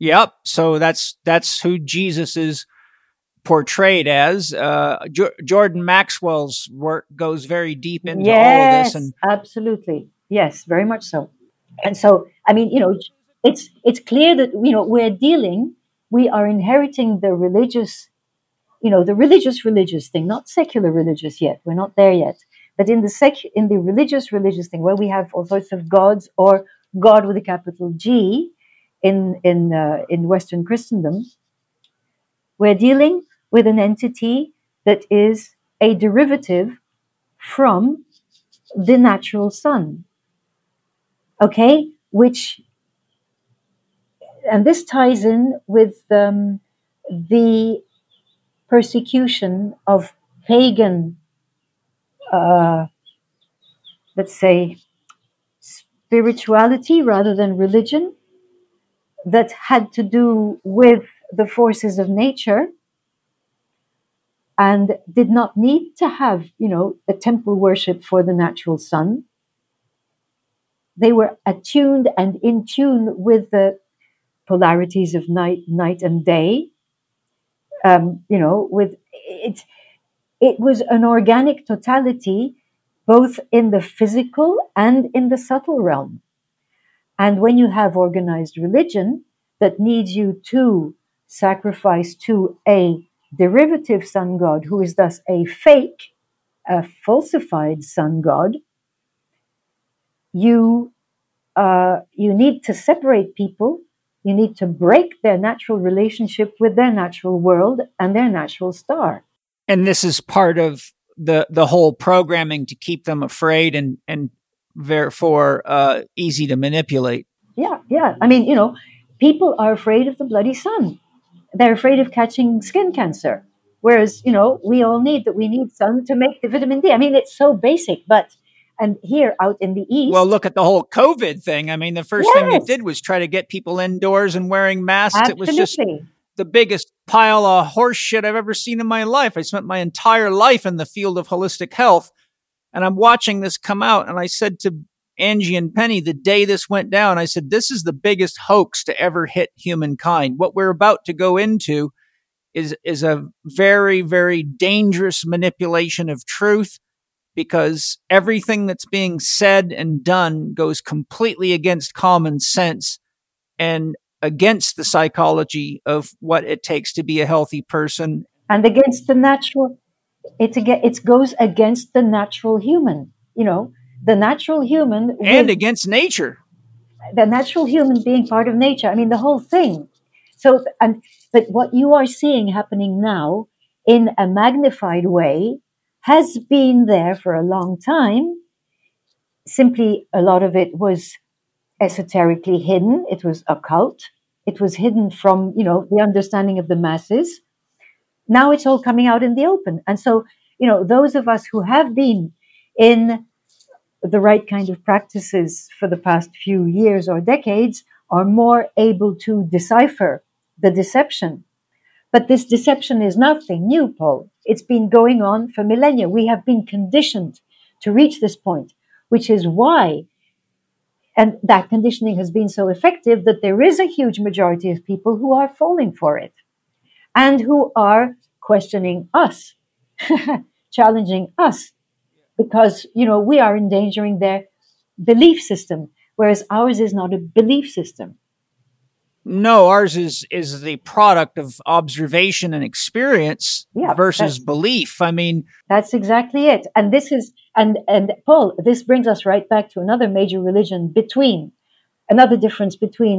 Yep. So that's that's who Jesus is portrayed as. Uh, jo- Jordan Maxwell's work goes very deep into yes, all of this, and absolutely, yes, very much so. And so, I mean, you know, it's it's clear that you know we're dealing, we are inheriting the religious, you know, the religious religious thing, not secular religious yet. We're not there yet. But in the sec in the religious religious thing, where we have all sorts of gods or God with a capital G in in uh, in Western Christendom, we're dealing with an entity that is a derivative from the natural sun. Okay, which and this ties in with um, the persecution of pagan, uh, let's say, spirituality rather than religion that had to do with the forces of nature and did not need to have, you know, a temple worship for the natural sun. They were attuned and in tune with the polarities of night, night and day. Um, you know, with it, it was an organic totality, both in the physical and in the subtle realm. And when you have organized religion that needs you to sacrifice to a derivative sun god, who is thus a fake, a falsified sun god, you uh, you need to separate people. You need to break their natural relationship with their natural world and their natural star. And this is part of the the whole programming to keep them afraid and and therefore uh, easy to manipulate. Yeah, yeah. I mean, you know, people are afraid of the bloody sun. They're afraid of catching skin cancer. Whereas, you know, we all need that we need sun to make the vitamin D. I mean, it's so basic, but and here out in the east. Well, look at the whole COVID thing. I mean, the first yes. thing it did was try to get people indoors and wearing masks. Absolutely. It was just the biggest pile of horse shit I've ever seen in my life. I spent my entire life in the field of holistic health and I'm watching this come out. And I said to Angie and Penny the day this went down, I said, this is the biggest hoax to ever hit humankind. What we're about to go into is, is a very, very dangerous manipulation of truth because everything that's being said and done goes completely against common sense and against the psychology of what it takes to be a healthy person and against the natural it it goes against the natural human you know the natural human and with, against nature. The natural human being part of nature i mean the whole thing. So and but what you are seeing happening now in a magnified way has been there for a long time. Simply a lot of it was esoterically hidden. It was occult. It was hidden from you know the understanding of the masses. Now it's all coming out in the open. And so you know those of us who have been in the right kind of practices for the past few years or decades are more able to decipher the deception. But this deception is nothing new, Paul. It's been going on for millennia. We have been conditioned to reach this point, which is why, and that conditioning has been so effective that there is a huge majority of people who are falling for it and who are questioning us, challenging us because you know we are endangering their belief system whereas ours is not a belief system No, ours is is the product of observation and experience Yeah, versus belief. I mean, That's exactly it. And this is, and, and Paul, this brings us right back to another major religion between, another difference between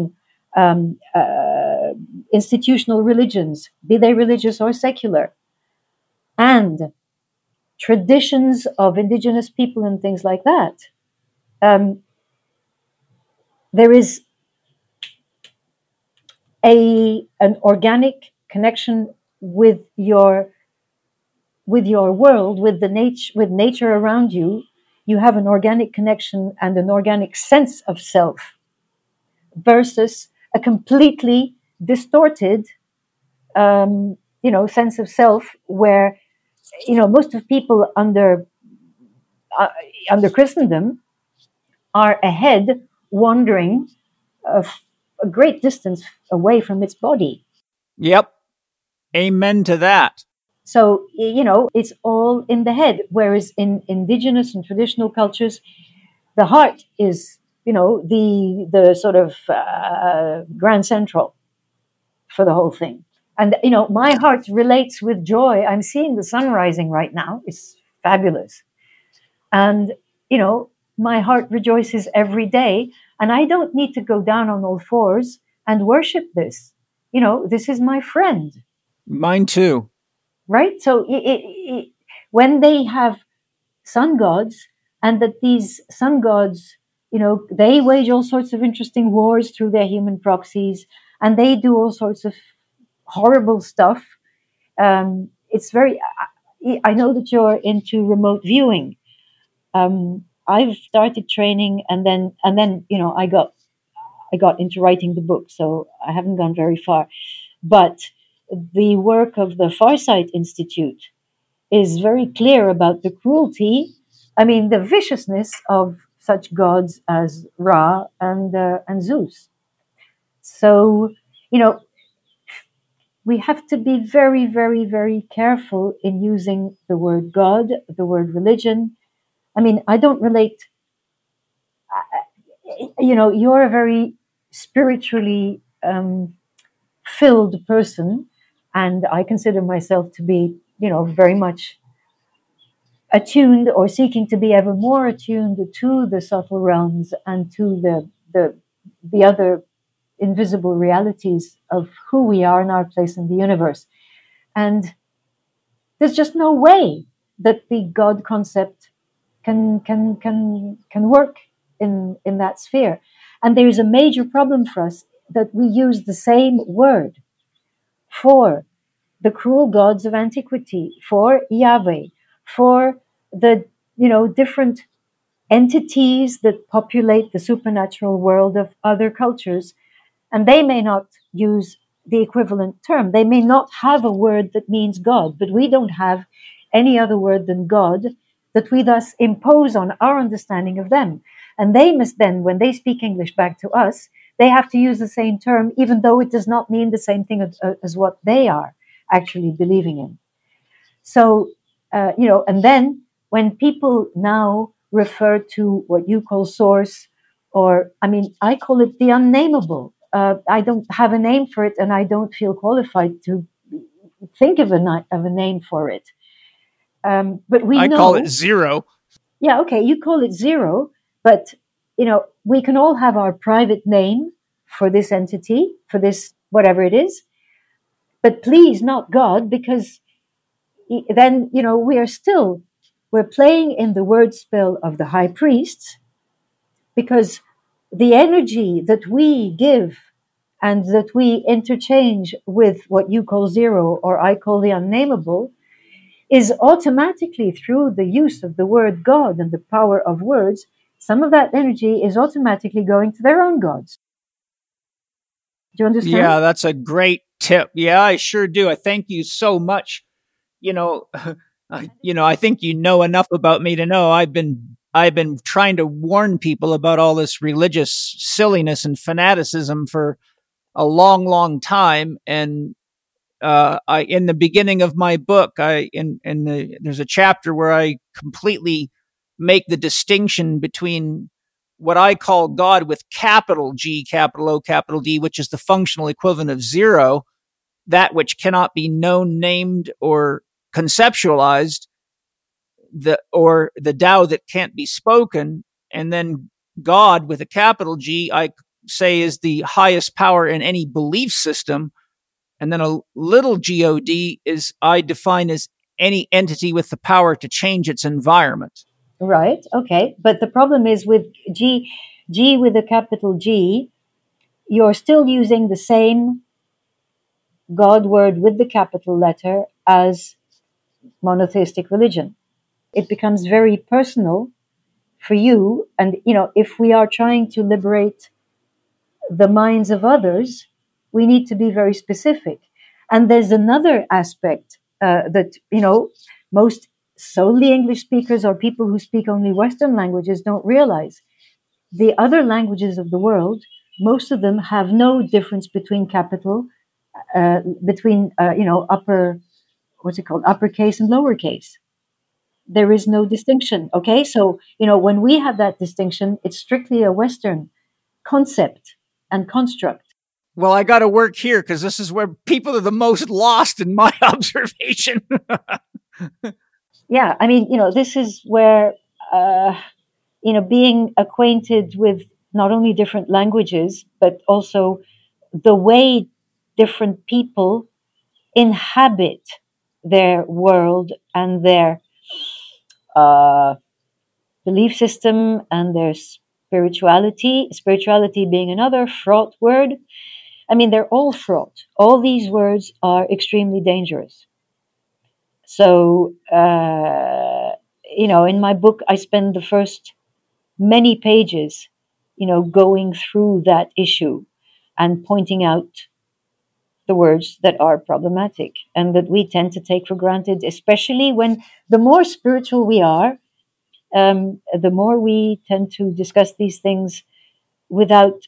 um, uh, institutional religions, be they religious or secular, and traditions of indigenous people and things like that. Um, there is a an organic connection with your with your world, with the nature, with nature around you, you have an organic connection and an organic sense of self, versus a completely distorted, um, you know, sense of self, where you know most of people under uh, under Christendom are ahead, wandering a, a great distance away from its body. yep. Amen to that. So, you know, it's all in the head. Whereas in indigenous and traditional cultures, the heart is, you know, the, the sort of uh, grand central for the whole thing. And, you know, my heart relates with joy. I'm seeing the sun rising right now. It's fabulous. And, you know, my heart rejoices every day. And I don't need to go down on all fours and worship this. You know, this is my friend Mine too. right? So i i i when they have sun gods, and that these sun gods, you know, they wage all sorts of interesting wars through their human proxies, and they do all sorts of horrible stuff. Um, it's very. I, I know that you're into remote viewing. Um, I've started training, and then and then you know I got I got into writing the book, so I haven't gone very far, but the work of the Farsight Institute is very clear about the cruelty, I mean, the viciousness of such gods as Ra and, uh, and Zeus. So, you know, we have to be very, very, very careful in using the word God, the word religion. I mean, I don't relate, you know, you're a very spiritually um, filled person and I consider myself to be, you know, very much attuned or seeking to be ever more attuned to the subtle realms and to the the the other invisible realities of who we are and our place in the universe. And there's just no way that the God concept can can can can work in in that sphere. And there is a major problem for us that we use the same word for the cruel gods of antiquity, for Yahweh, for the you know different entities that populate the supernatural world of other cultures, and they may not use the equivalent term. They may not have a word that means God, but we don't have any other word than God that we thus impose on our understanding of them. And they must then, when they speak English back to us, they have to use the same term, even though it does not mean the same thing as, as what they are actually believing in. So, uh, you know, and then when people now refer to what you call source, or I mean, I call it the unnameable. Uh, I don't have a name for it, and I don't feel qualified to think of a ni- of a name for it. Um, but we I know, call it zero. yeah, okay, you call it zero, but you know, we can all have our private name for this entity, for this whatever it is, but please not God, because he- then you know we are still we're playing in the word spell of the high priests, because the energy that we give and that we interchange with what you call zero or I call the unnameable is automatically through the use of the word God and the power of words, some of that energy is automatically going to their own gods. Do you understand? Yeah, that's a great tip. Yeah, I sure do. I thank you so much. You know, I- you know, I think you know enough about me to know I've been I've been trying to warn people about all this religious silliness and fanaticism for a long, long time. And uh, I, in the beginning of my book, I in in the there's a chapter where I completely make the distinction between what I call God with capital G, capital O, capital D, which is the functional equivalent of zero, that which cannot be known, named, or conceptualized, the or the Tao that can't be spoken, and then God with a capital G, I say is the highest power in any belief system. And then a little God is I define as any entity with the power to change its environment. Right. Okay. But the problem is with G, G with a capital G, you're still using the same God word with the capital letter as monotheistic religion. It becomes very personal for you. And, you know, if we are trying to liberate the minds of others, we need to be very specific. And there's another aspect uh, that, you know, most solely English speakers or people who speak only Western languages don't realize. The other languages of the world, most of them have no difference between capital, uh, between, uh, you know, upper, what's it called, uppercase and lowercase there is no distinction. Okay, so you know when we have that distinction, it's strictly a Western concept and construct. Well, I got to work here because this is where people are the most lost in my observation. yeah, I mean, you know, this is where uh, you know being acquainted with not only different languages but also the way different people inhabit their world and their uh, belief system and their spirituality, spirituality being another fraught word. I mean, they're all fraught. All these words are extremely dangerous. So, uh, you know, in my book, I spend the first many pages, you know, going through that issue and pointing out the words that are problematic and that we tend to take for granted, especially when the more spiritual we are, um, the more we tend to discuss these things without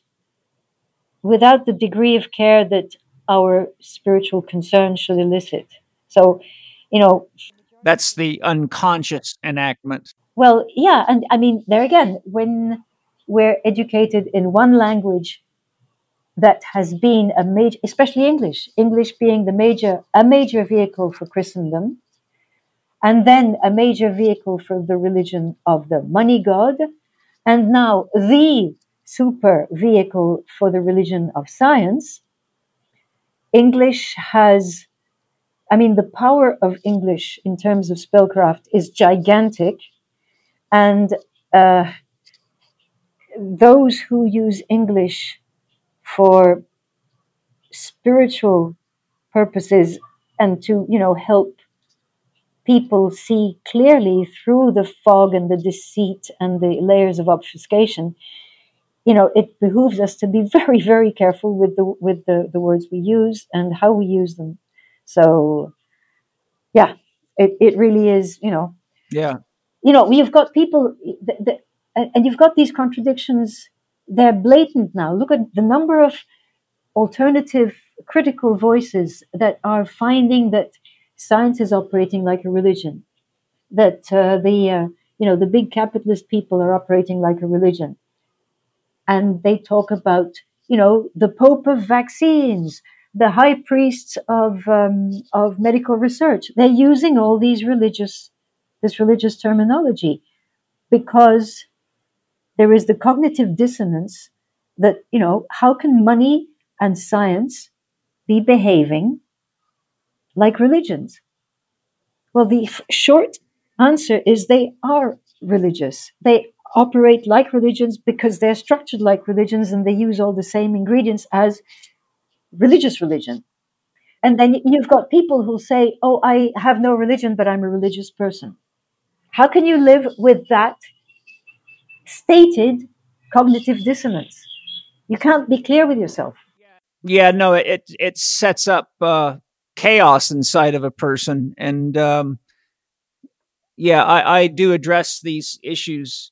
without the degree of care that our spiritual concern should elicit. So, you know, that's the unconscious enactment. Well, yeah, and I mean, there again, when we're educated in one language that has been a major, especially English, English being the major, a major vehicle for Christendom, and then a major vehicle for the religion of the money god, and now the super vehicle for the religion of science. English has, I mean, the power of English in terms of spellcraft is gigantic, and uh, those who use English for spiritual purposes and to you know help people see clearly through the fog and the deceit and the layers of obfuscation you know it behooves us to be very very careful with the with the, the words we use and how we use them. So yeah it, it really is you know. Yeah. You know you've got people that, that, and you've got these contradictions they're blatant now. Look at the number of alternative critical voices that are finding that science is operating like a religion, that uh, the uh, you know the big capitalist people are operating like a religion, and they talk about you know the Pope of vaccines, the high priests of um, of medical research. They're using all these religious this religious terminology because there is the cognitive dissonance that, you know, how can money and science be behaving like religions? Well, the f- short answer is they are religious. They operate like religions because they're structured like religions and they use all the same ingredients as religious religion. And then you've got people who say, Oh, I have no religion, but I'm a religious person. How can you live with that stated cognitive dissonance. You can't be clear with yourself. Yeah, no, it it sets up uh, chaos inside of a person, and um, yeah, I, I do address these issues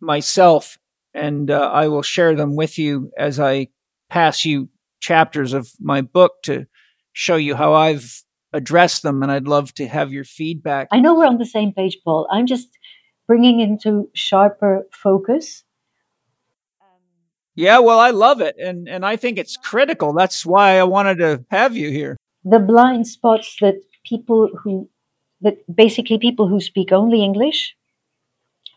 myself, and uh, I will share them with you as I pass you chapters of my book to show you how I've addressed them, and I'd love to have your feedback. I know we're on the same page, Paul. I'm just bringing into sharper focus Yeah, well, I love it, and and I think it's critical. That's why I wanted to have you here. The blind spots that people who that basically people who speak only English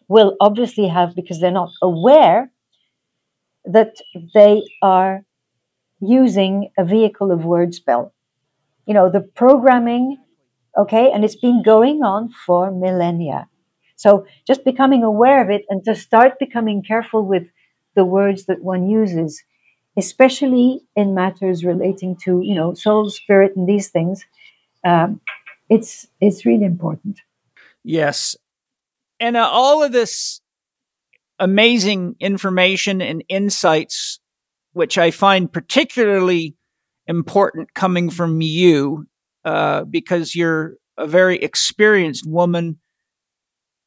will obviously have because they're not aware that they are using a vehicle of word spell. You know, the programming, okay, and it's been going on for millennia. So just becoming aware of it and to start becoming careful with the words that one uses, especially in matters relating to you know soul, spirit, and these things. Um, it's it's really important. Yes, and uh, all of this amazing information and insights, which I find particularly important coming from you, uh, because you're a very experienced woman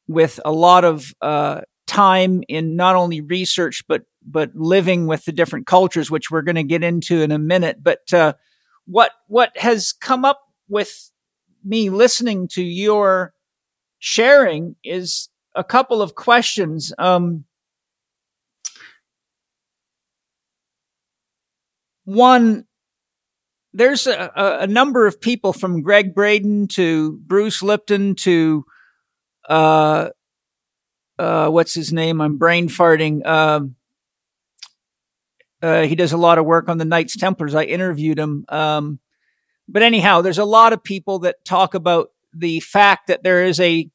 with a lot of uh, time in not only research but but living with the different cultures, which we're going to get into in a minute. But uh, what what has come up with me listening to your sharing is a couple of questions. Um, one, there's a, a, number of people from Gregg Braden to Bruce Lipton to uh, uh, what's his name? I'm brain farting. Um, uh, he does a lot of work on the Knights Templars. I interviewed him. Um, but anyhow, there's a lot of people that talk about the fact that there is a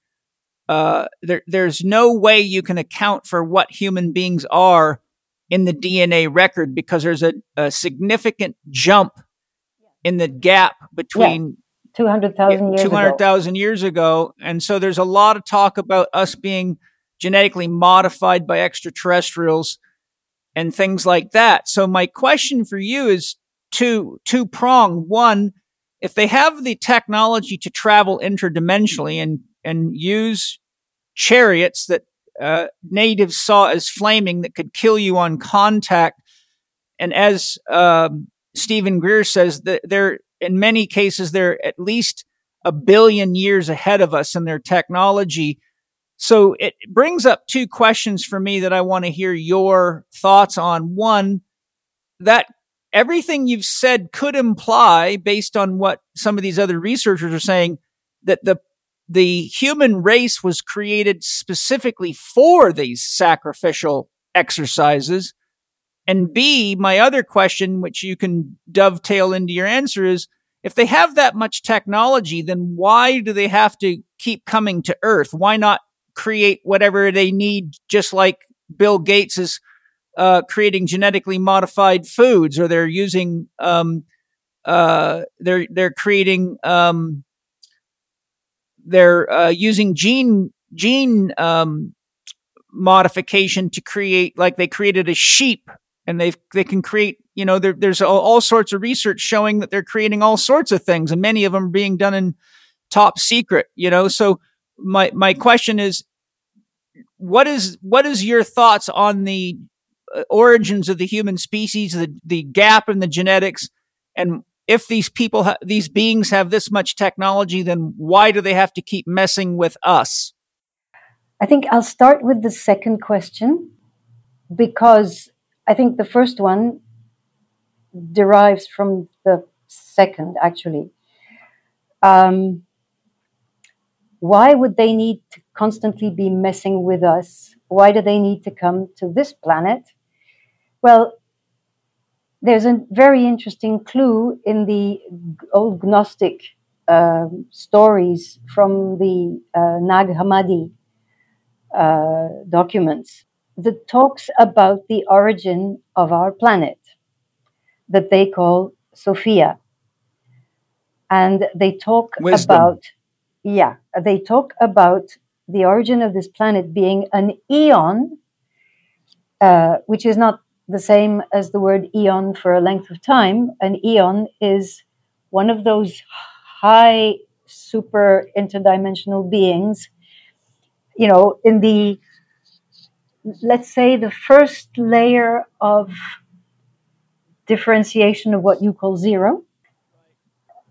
uh, there, there's no way you can account for what human beings are in the DNA record because there's a, a significant jump in the gap between 200,000 years 200,000 years ago. And so there's a lot of talk about us being genetically modified by extraterrestrials and things like that. So my question for you is two, two prong. One, if they have the technology to travel interdimensionally and, and use chariots that uh, natives saw as flaming that could kill you on contact, and as um, Steven Greer says, that they're in many cases they're at least a billion years ahead of us in their technology. So it brings up two questions for me that I want to hear your thoughts on. One, that everything you've said could imply, based on what some of these other researchers are saying, that the the human race was created specifically for these sacrificial exercises. And B, my other question, which you can dovetail into your answer is, if they have that much technology, then why do they have to keep coming to Earth? Why not create whatever they need, just like Bill Gates is uh, creating genetically modified foods, or they're using um, uh, they're they're creating um, they're uh, using gene gene um, modification to create like they created a sheep and they they can create you know there, there's all, all, sorts of research showing that they're creating all sorts of things and many of them are being done in top secret you know? So my my question is what is what is your thoughts on the uh, origins of the human species the the gap in the genetics? And if these people ha- these beings have this much technology then why do they have to keep messing with us? I think i'll start with the second question because i think the first one derives from the second actually um, why would they need to constantly be messing with us? Why do they need to come to this planet? Well, there's a very interesting clue in the old Gnostic uh, stories from the uh, Nag Hammadi uh, documents that talks about the origin of our planet that they call Sophia. And they talk Wisdom. about yeah, they talk about the origin of this planet being an eon, uh, which is not the same as the word eon for a length of time. An eon is one of those high, super interdimensional beings. You know, in the, let's say, the first layer of differentiation of what you call zero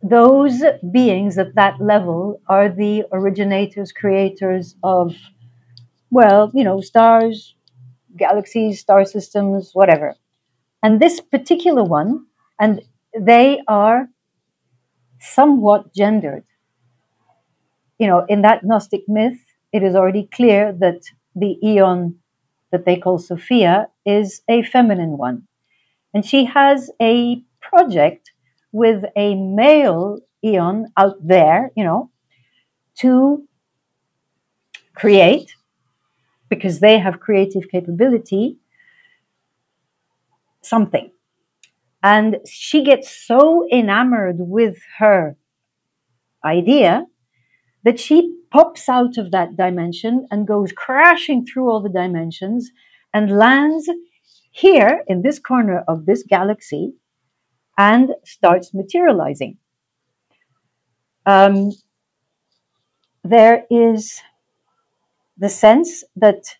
those beings at that level are the originators, creators of, well, you know, stars, galaxies, star systems, whatever. And this particular one, and they are somewhat gendered. You know, in that Gnostic myth, it is already clear that the eon that they call Sophia is a feminine one. And she has a project with a male eon out there, you know, to create, because they have creative capability, something. And she gets so enamored with her idea that she pops out of that dimension and goes crashing through all the dimensions and lands here in this corner of this galaxy and starts materializing. Um, there is the sense that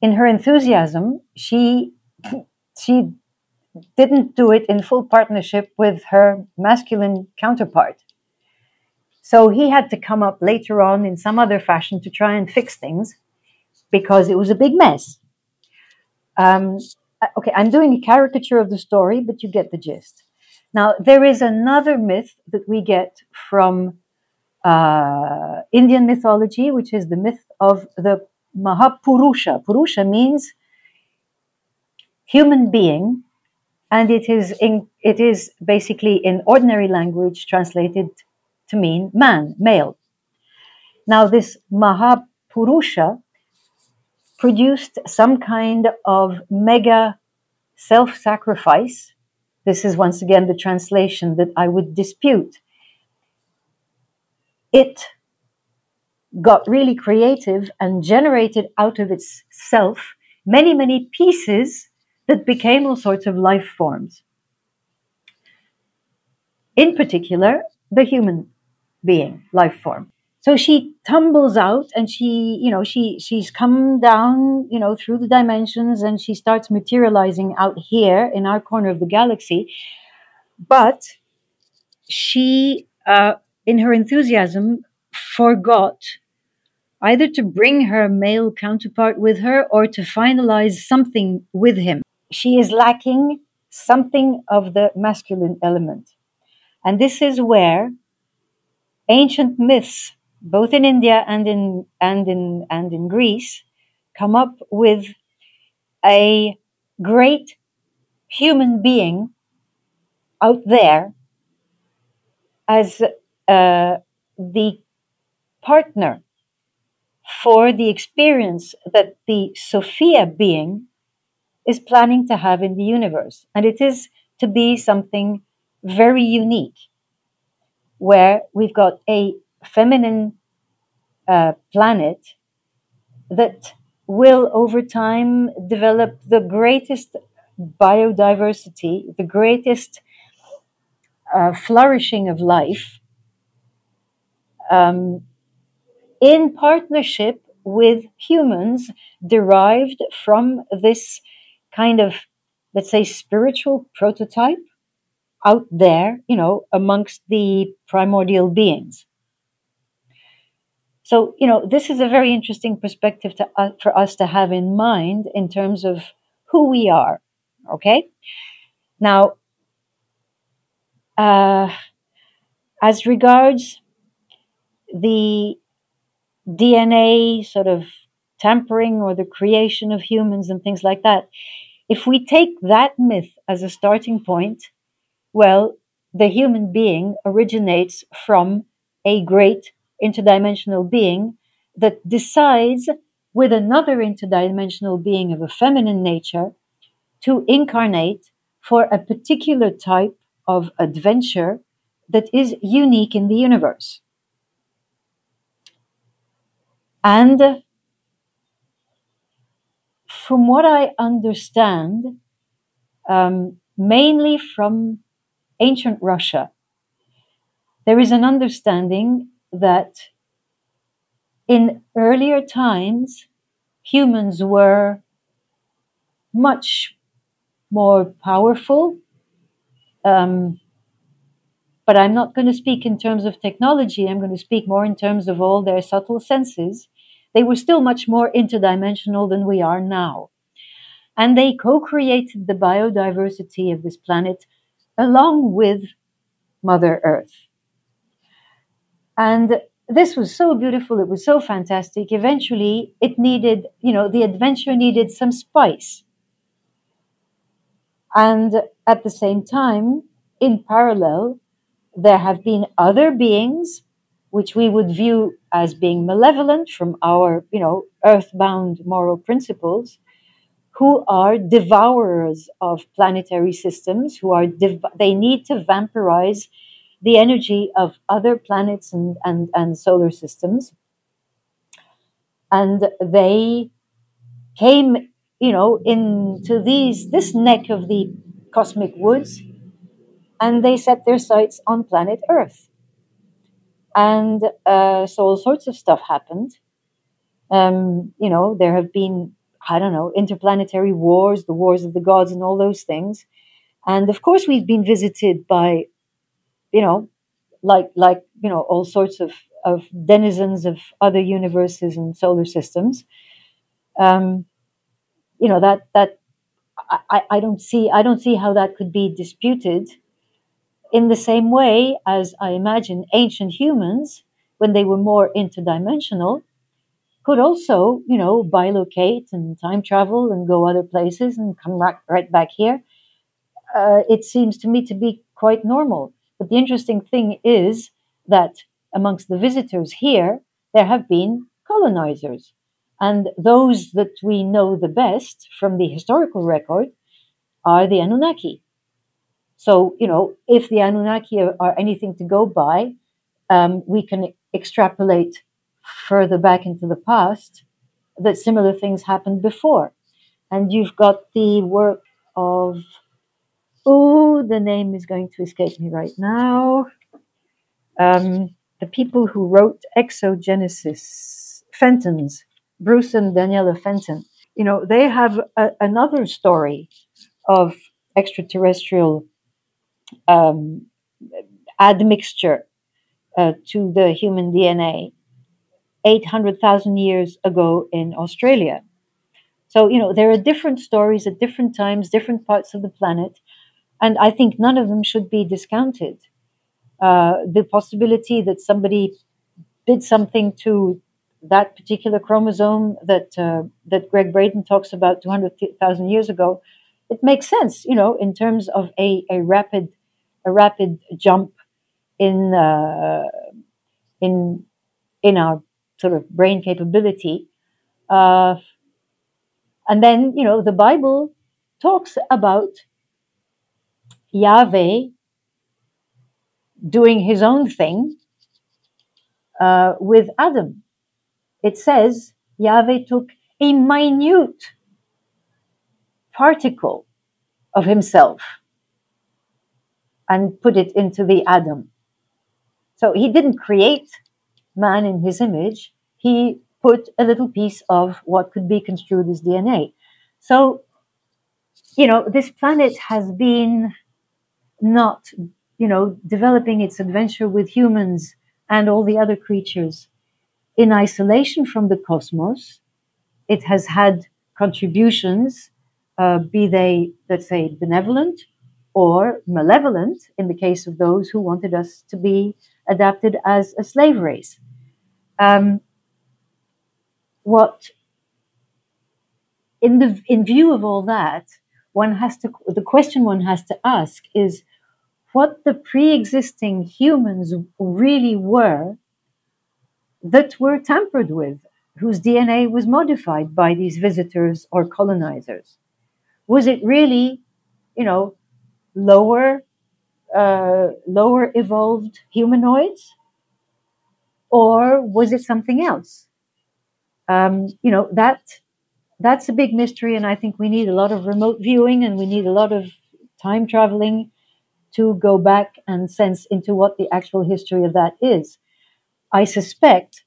in her enthusiasm, she she didn't do it in full partnership with her masculine counterpart. So he had to come up later on in some other fashion to try and fix things because it was a big mess. Um, okay, I'm doing a caricature of the story, but you get the gist. Now, there is another myth that we get from uh, Indian mythology, which is the myth of the Mahapurusha. Purusha means human being, and it is in, it is basically in ordinary language translated to mean man, male. Now, this Mahapurusha produced some kind of mega self sacrifice. This is once again the translation that I would dispute. It got really creative and generated out of itself many, many pieces that became all sorts of life forms. In particular, the human being, life form. So she tumbles out and she, you know, she she's come down, you know, through the dimensions and she starts materializing out here in our corner of the galaxy. But she, uh, in her enthusiasm, forgot either to bring her male counterpart with her or to finalize something with him. She is lacking something of the masculine element. And this is where ancient myths both in India and in and in and in Greece, come up with a great human being out there as uh, the partner for the experience that the Sophia being is planning to have in the universe. And it is to be something very unique, where we've got a feminine uh, planet that will over time develop the greatest biodiversity, the greatest uh, flourishing of life um, in partnership with humans derived from this kind of, let's say, spiritual prototype out there, you know, amongst the primordial beings. So, you know, this is a very interesting perspective to, uh, for us to have in mind in terms of who we are. Okay? Now, uh, as regards the DNA sort of tampering or the creation of humans and things like that, if we take that myth as a starting point, well, the human being originates from a great interdimensional being that decides with another interdimensional being of a feminine nature to incarnate for a particular type of adventure that is unique in the universe. And from what I understand, um, mainly from ancient Russia, there is an understanding that in earlier times, humans were much more powerful. Um, but I'm not going to speak in terms of technology. I'm going to speak more in terms of all their subtle senses. They were still much more interdimensional than we are now. and they co-created the biodiversity of this planet along with Mother Earth. And this was so beautiful. It was so fantastic. Eventually, it needed, you know, the adventure needed some spice. And at the same time, in parallel, there have been other beings which we would view as being malevolent from our, you know, earthbound moral principles, who are devourers of planetary systems, who are, they need to vampirize the energy of other planets and, and, and solar systems. And they came, you know, into these this neck of the cosmic woods, and they set their sights on planet Earth. And uh, so all sorts of stuff happened. Um, you know, there have been, I don't know, interplanetary wars, the wars of the gods, and all those things. And of course, we've been visited by you know, like like you know all sorts of of denizens of other universes and solar systems. Um, you know that that I, I don't see I don't see how that could be disputed. In the same way as I imagine ancient humans, when they were more interdimensional, could also, you know, bilocate and time travel and go other places and come right, right back here. Uh, it seems to me to be quite normal. But the interesting thing is that amongst the visitors here, there have been colonizers. And those that we know the best from the historical record are the Anunnaki. So, you know, if the Anunnaki are, anything to go by, um, we can extrapolate further back into the past that similar things happened before. And you've got the work of Oh, the name is going to escape me right now. Um, the people who wrote Exogenesis, Fenton's, Bruce and Daniela Fenton, you know, they have a, another story of extraterrestrial um, admixture uh, to the human DNA 800,000 years ago in Australia. So, you know, there are different stories at different times, different parts of the planet. And I think none of them should be discounted. Uh, the possibility that somebody did something to that particular chromosome that uh, that Gregg Braden talks about 200,000 years ago, it makes sense, you know, in terms of a, a rapid a rapid jump in uh, in in our sort of brain capability. Uh, and then, you know, the Bible talks about Yahweh doing his own thing uh, with Adam. It says Yahweh took a minute particle of himself and put it into the Adam. So he didn't create man in his image, he put a little piece of what could be construed as DNA. So, you know, this planet has been not, you know, developing its adventure with humans and all the other creatures in isolation from the cosmos. It has had contributions, uh, be they, let's say, benevolent or malevolent, in the case of those who wanted us to be adapted as a slave race. Um, what, in the in view of all that, one has to the question one has to ask is what the pre-existing humans really were that were tampered with whose dna was modified by these visitors or colonizers was it really you know lower uh, lower evolved humanoids or was it something else um, you know that that's a big mystery, and I think we need a lot of remote viewing and we need a lot of time traveling to go back and sense into what the actual history of that is. I suspect,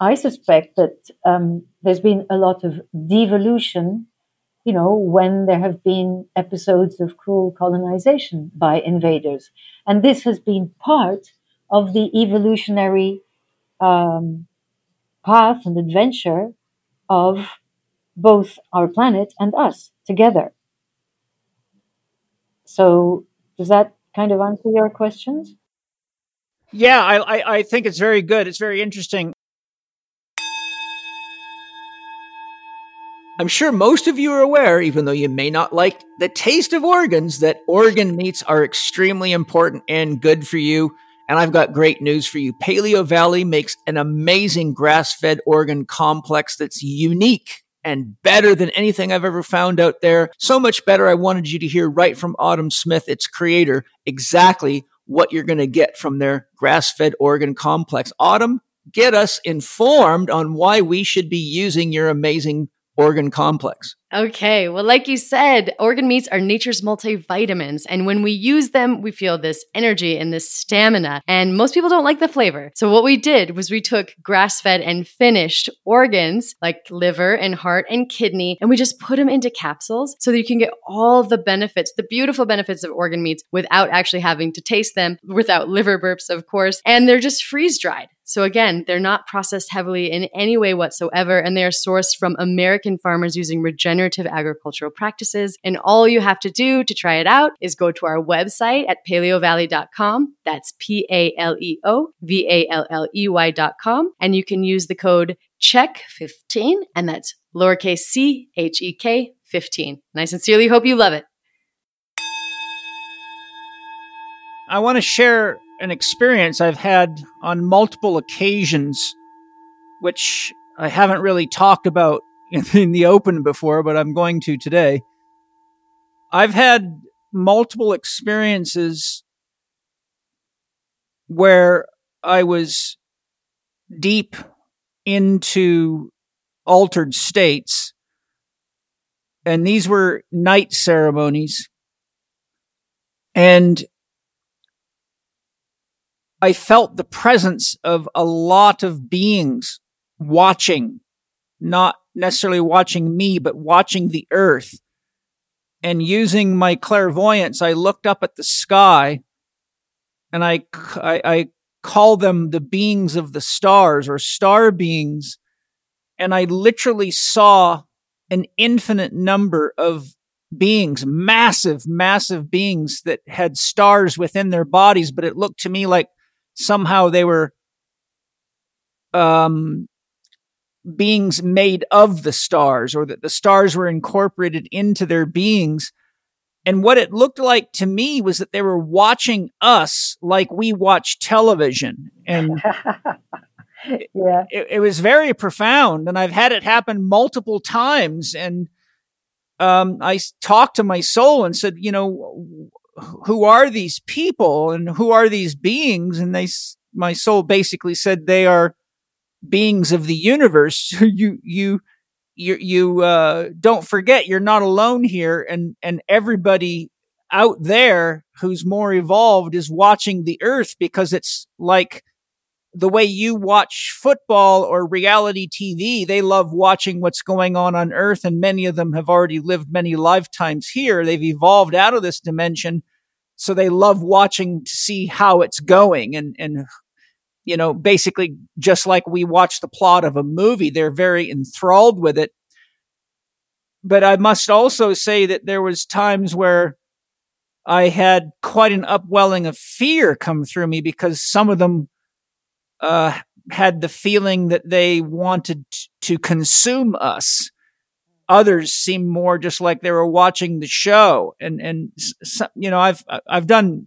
I suspect that um, there's been a lot of devolution, you know, when there have been episodes of cruel colonization by invaders, and this has been part of the evolutionary um, path and adventure of both our planet and us together. So, does that kind of answer your questions? Yeah, I, I, I think it's very good. It's very interesting. I'm sure most of you are aware, even though you may not like the taste of organs, that organ meats are extremely important and good for you. And I've got great news for you. Paleo Valley makes an amazing grass fed organ complex that's unique and better than anything I've ever found out there. So much better. I wanted you to hear right from Autumn Smith, its creator, exactly what you're going to get from their grass fed organ complex. Autumn, get us informed on why we should be using your amazing organ complex. Okay. Well, like you said, organ meats are nature's multivitamins. And when we use them, we feel this energy and this stamina. And most people don't like the flavor. So what we did was we took grass fed and finished organs like liver and heart and kidney, and we just put them into capsules so that you can get all the benefits, the beautiful benefits of organ meats without actually having to taste them, without liver burps, of course. And they're just freeze dried. So again, they're not processed heavily in any way whatsoever, and they are sourced from American farmers using regenerative agricultural practices. And all you have to do to try it out is go to our website at paleovalley.com. That's P A L E O V A L L E Y.com. And you can use the code CHEK15, and that's lowercase c H E K 15. And I sincerely hope you love it. I want to share an experience I've had on multiple occasions, which I haven't really talked about in, the open before, but I'm going to today. I've had multiple experiences where I was deep into altered states, and these were night ceremonies. And I felt the presence of a lot of beings watching, not necessarily watching me, but watching the earth. And using my clairvoyance, I looked up at the sky and I, I, I call them the beings of the stars or star beings. And I literally saw an infinite number of beings, massive, massive beings that had stars within their bodies, but it looked to me like somehow they were um, beings made of the stars or that the stars were incorporated into their beings. And what it looked like to me was that they were watching us like we watch television. And yeah. it, it, was very profound. And I've had it happen multiple times. And um, I talked to my soul and said, you know, who are these people and who are these beings? And they, my soul basically said they are beings of the universe. you, you, you, you, uh, don't forget you're not alone here and, and everybody out there who's more evolved is watching the earth because it's like the way you watch football or reality TV, they love watching what's going on on Earth, and many of them have already lived many lifetimes here. They've evolved out of this dimension, so they love watching to see how it's going, and and you know, basically just like we watch the plot of a movie, they're very enthralled with it. But I must also say that there was times where I had quite an upwelling of fear come through me because some of them uh, had the feeling that they wanted to consume us. Others seemed more just like they were watching the show. And, and, you know, I've, I've done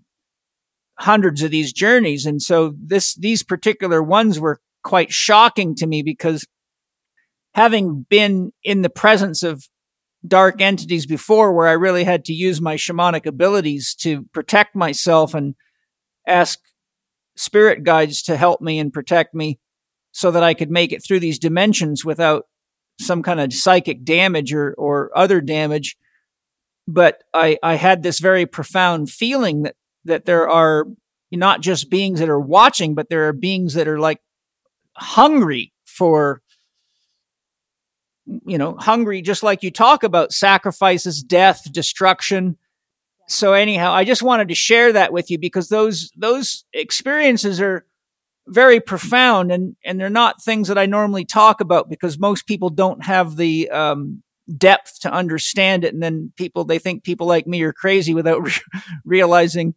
hundreds of these journeys. And so this, these particular ones were quite shocking to me because having been in the presence of dark entities before where I really had to use my shamanic abilities to protect myself and ask spirit guides to help me and protect me so that I could make it through these dimensions without some kind of psychic damage or, or other damage. But I, I had this very profound feeling that, that there are not just beings that are watching, but there are beings that are like hungry for, you know, hungry, just like you talk about sacrifices, death, destruction so anyhow, I just wanted to share that with you because those those experiences are very profound and, and they're not things that I normally talk about because most people don't have the, um, depth to understand it. And then people, they think people like me are crazy without re- realizing,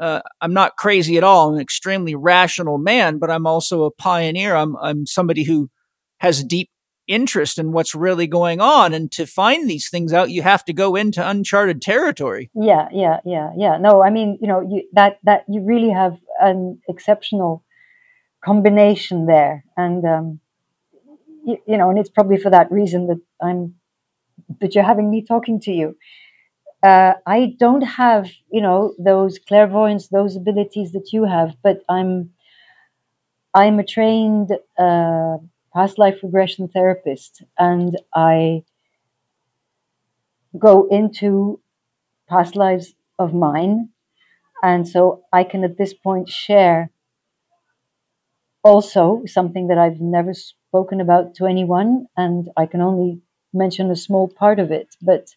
uh, I'm not crazy at all. I'm an extremely rational man, but I'm also a pioneer. I'm, I'm somebody who has deep interest in what's really going on. And to find these things out, you have to go into uncharted territory. Yeah, yeah, yeah, yeah. No, I mean, you know, you, that that you really have an exceptional combination there, and um, you, you know, and it's probably for that reason that I'm that you're having me talking to you. Uh, I don't have, you know, those clairvoyance, those abilities that you have, but I'm, I'm a trained uh, past life regression therapist, and I go into past lives of mine, and so I can at this point share also something that I've never spoken about to anyone, and I can only mention a small part of it, but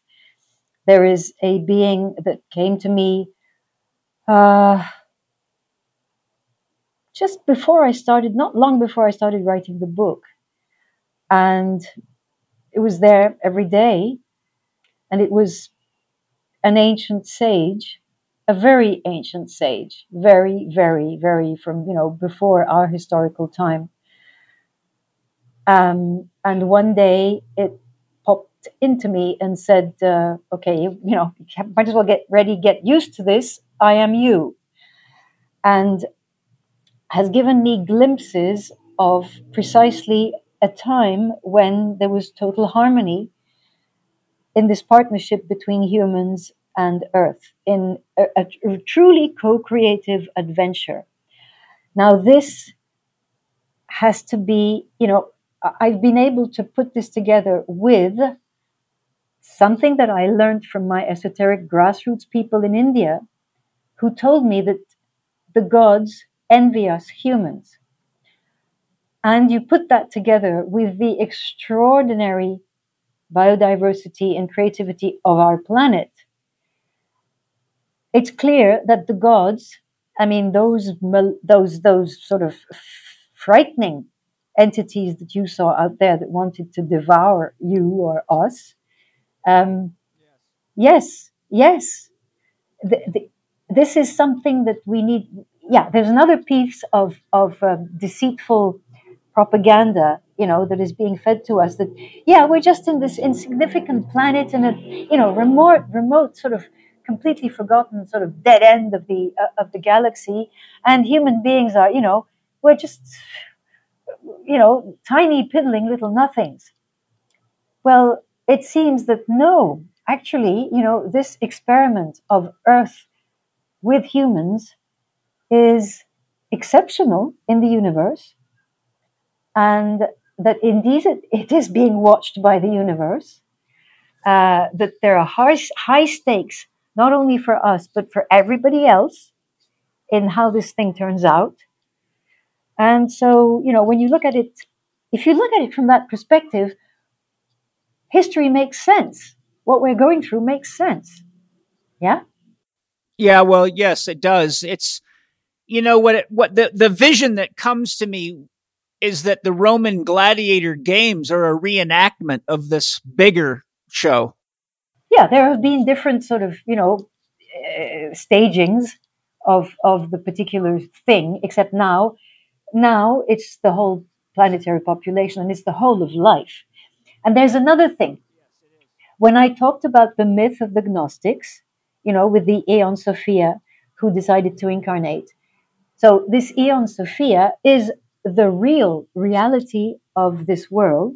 there is a being that came to me uh, just before I started, not long before I started writing the book. And it was there every day. And it was an ancient sage, a very ancient sage, very, very, very from, you know, before our historical time. Um, and one day it into me and said, uh, "Okay, you, you know, you might as well get ready, get used to this. I am you," and has given me glimpses of precisely a time when there was total harmony in this partnership between humans and Earth in a, a, a truly co-creative adventure. Now, this has to be, you know, I've been able to put this together with something that I learned from my esoteric grassroots people in India who told me that the gods envy us humans. And you put that together with the extraordinary biodiversity and creativity of our planet. It's clear that the gods, I mean, those, those, those sort of frightening entities that you saw out there that wanted to devour you or us, um, yes, yes. The, the, this is something that we need. Yeah, there's another piece of of uh, deceitful propaganda, you know, that is being fed to us. That yeah, we're just in this insignificant planet in a you know remote, remote sort of completely forgotten sort of dead end of the uh, of the galaxy, and human beings are you know we're just you know tiny piddling little nothings. Well, it seems that no, actually, you know, this experiment of Earth with humans is exceptional in the universe, and that indeed it, it is being watched by the universe. Uh, that there are high, high stakes, not only for us, but for everybody else in how this thing turns out. And so, you know, when you look at it, if you look at it from that perspective, history makes sense. What we're going through makes sense. Yeah? Yeah, well, yes, it does. It's you know what it, what the the vision that comes to me is that the Roman gladiator games are a reenactment of this bigger show. Yeah, there have been different sort of, you know, uh, stagings of of the particular thing except now now it's the whole planetary population and it's the whole of life and there's another thing. When I talked about the myth of the Gnostics, you know, with the Aeon Sophia who decided to incarnate. So this Aeon Sophia is the real reality of this world.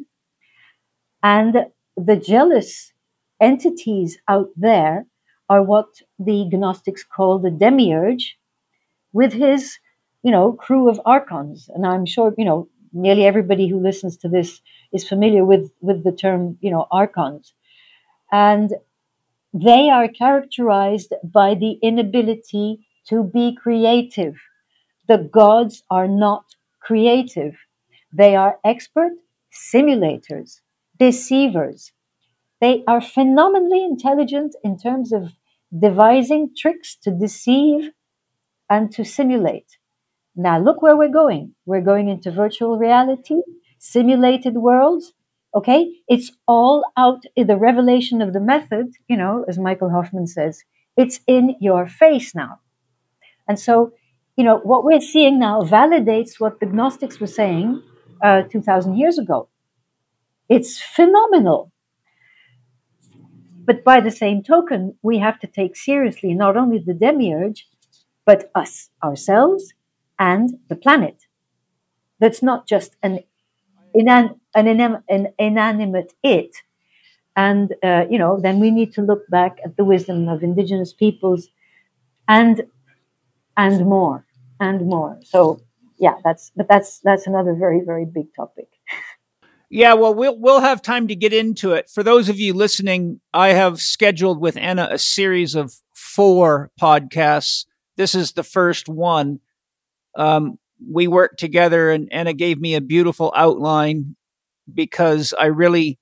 And the jealous entities out there are what the Gnostics call the demiurge with his, you know, crew of archons. And I'm sure, you know, nearly everybody who listens to this is familiar with, with the term, you know, archons. And they are characterized by the inability to be creative. The gods are not creative. They are expert simulators, deceivers. They are phenomenally intelligent in terms of devising tricks to deceive and to simulate. Now look where we're going. We're going into virtual reality, simulated worlds. Okay, it's all out in the revelation of the method. You know, as Michael Hoffman says, it's in your face now. And so, you know, what we're seeing now validates what the Gnostics were saying uh, 2,000 years ago. It's phenomenal. But by the same token, we have to take seriously not only the demiurge, but us, ourselves, and the planet. That's not just an, inan- an, inan- an inanimate it. And, uh, you know, then we need to look back at the wisdom of indigenous peoples and, and more, and more. So, yeah, that's, but that's, that's another very, very big topic. Yeah, well, we'll we'll have time to get into it. For those of you listening, I have scheduled with Anna a series of four podcasts. This is the first one. Um, we worked together, and Anna gave me a beautiful outline because I really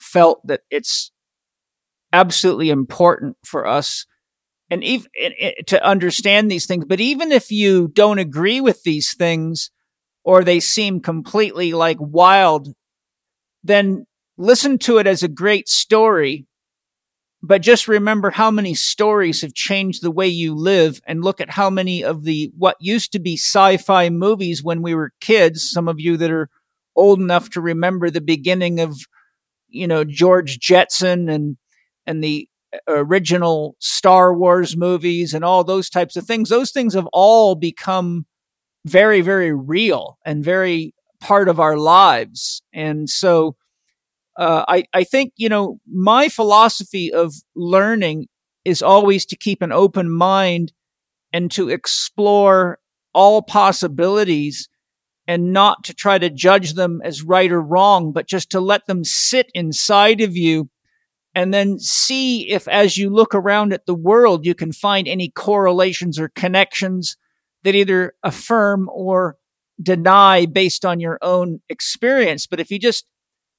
felt that it's absolutely important for us and even to understand these things. But even if you don't agree with these things, or they seem completely like wild then listen to it as a great story. But just remember how many stories have changed the way you live and look at how many of the what used to be sci-fi movies when we were kids, some of you that are old enough to remember the beginning of, you know, George Jetson and and the uh, original Star Wars movies and all those types of things. Those things have all become very, very real and very part of our lives. And so uh, I, I think, you know, my philosophy of learning is always to keep an open mind and to explore all possibilities and not to try to judge them as right or wrong, but just to let them sit inside of you and then see if as you look around at the world, you can find any correlations or connections that either affirm or deny based on your own experience. But if you just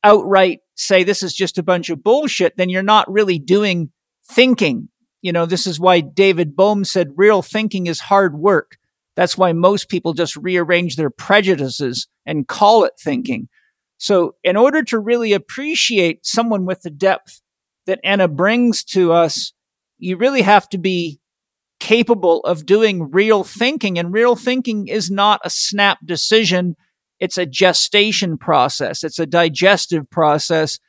outright say this is just a bunch of bullshit, then you're not really doing thinking. You know, this is why David Bohm said real thinking is hard work. That's why most people just rearrange their prejudices and call it thinking. So in order to really appreciate someone with the depth that Anna brings to us, you really have to be capable of doing real thinking. And real thinking is not a snap decision. It's a gestation process. It's a digestive process.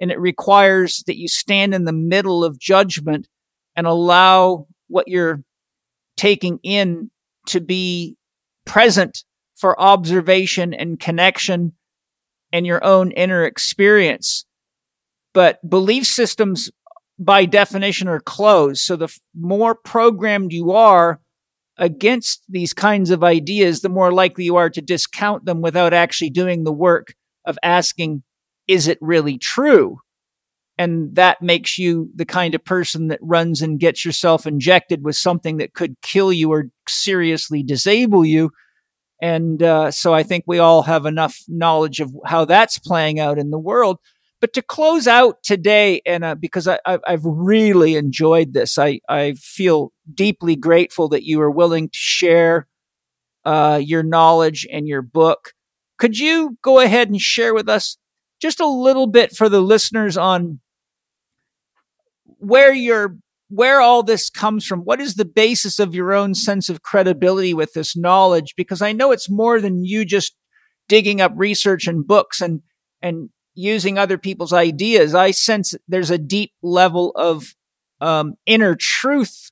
And it requires that you stand in the middle of judgment and allow what you're taking in to be present for observation and connection and your own inner experience. But belief systems by definition are closed. So the more programmed you are against these kinds of ideas, the more likely you are to discount them without actually doing the work of asking, is it really true? And that makes you the kind of person that runs and gets yourself injected with something that could kill you or seriously disable you. And uh, so I think we all have enough knowledge of how that's playing out in the world. But to close out today, and because I, have really enjoyed this, I, I feel deeply grateful that you are willing to share uh, your knowledge and your book. Could you go ahead and share with us just a little bit for the listeners on where your where all this comes from? What is the basis of your own sense of credibility with this knowledge? Because I know it's more than you just digging up research and books and and using other people's ideas. I sense there's a deep level of um, inner truth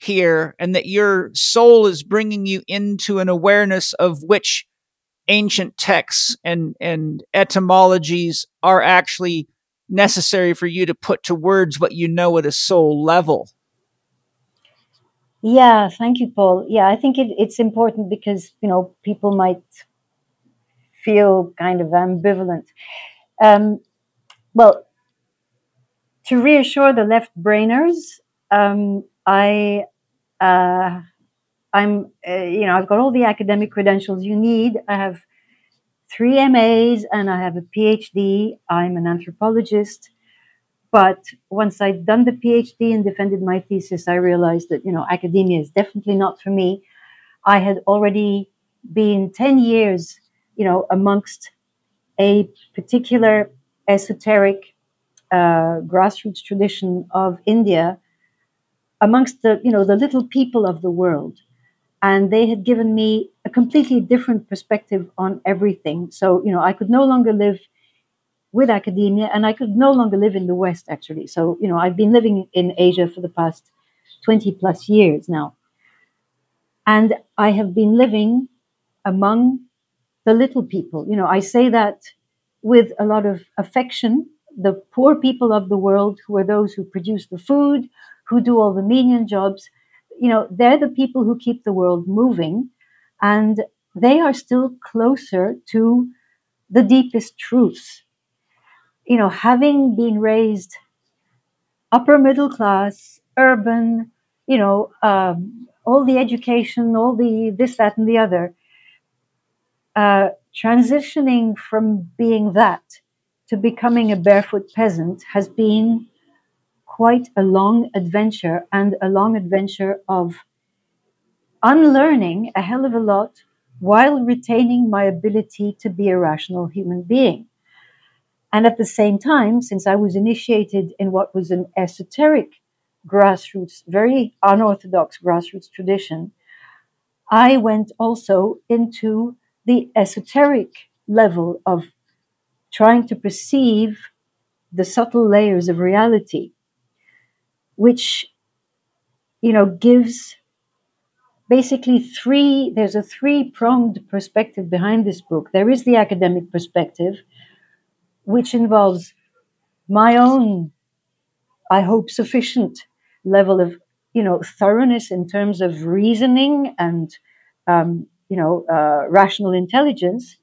here, and that your soul is bringing you into an awareness of which ancient texts and and etymologies are actually necessary for you to put to words what you know at a soul level. Yeah, thank you, Paul. Yeah, I think it, it's important because you know people might feel kind of ambivalent. Um, well, to reassure the left brainers, um, I, uh, I'm, uh, you know, I've got all the academic credentials you need. I have three MAs and I have a PhD. I'm an anthropologist. But once I'd done the PhD and defended my thesis, I realized that, you know, academia is definitely not for me. I had already been 10 years, you know, amongst a particular esoteric uh, grassroots tradition of India, amongst the, you know, the little people of the world. And they had given me a completely different perspective on everything. So, you know, I could no longer live with academia and I could no longer live in the West, actually. So, you know, I've been living in Asia for the past 20 plus years now. And I have been living among the little people. You know, I say that with a lot of affection. The poor people of the world, who are those who produce the food, who do all the menial jobs, you know, they're the people who keep the world moving. And they are still closer to the deepest truths. You know, having been raised upper middle class, urban, you know, um, all the education, all the this, that, and the other, uh, transitioning from being that to becoming a barefoot peasant has been quite a long adventure and a long adventure of unlearning a hell of a lot while retaining my ability to be a rational human being. And at the same time, since I was initiated in what was an esoteric grassroots, very unorthodox grassroots tradition, I went also into the esoteric level of trying to perceive the subtle layers of reality, which, you know, gives basically three, there's a three pronged perspective behind this book. There is the academic perspective, which involves my own, I hope, sufficient level of, you know, thoroughness in terms of reasoning and um, you know, uh, rational intelligence,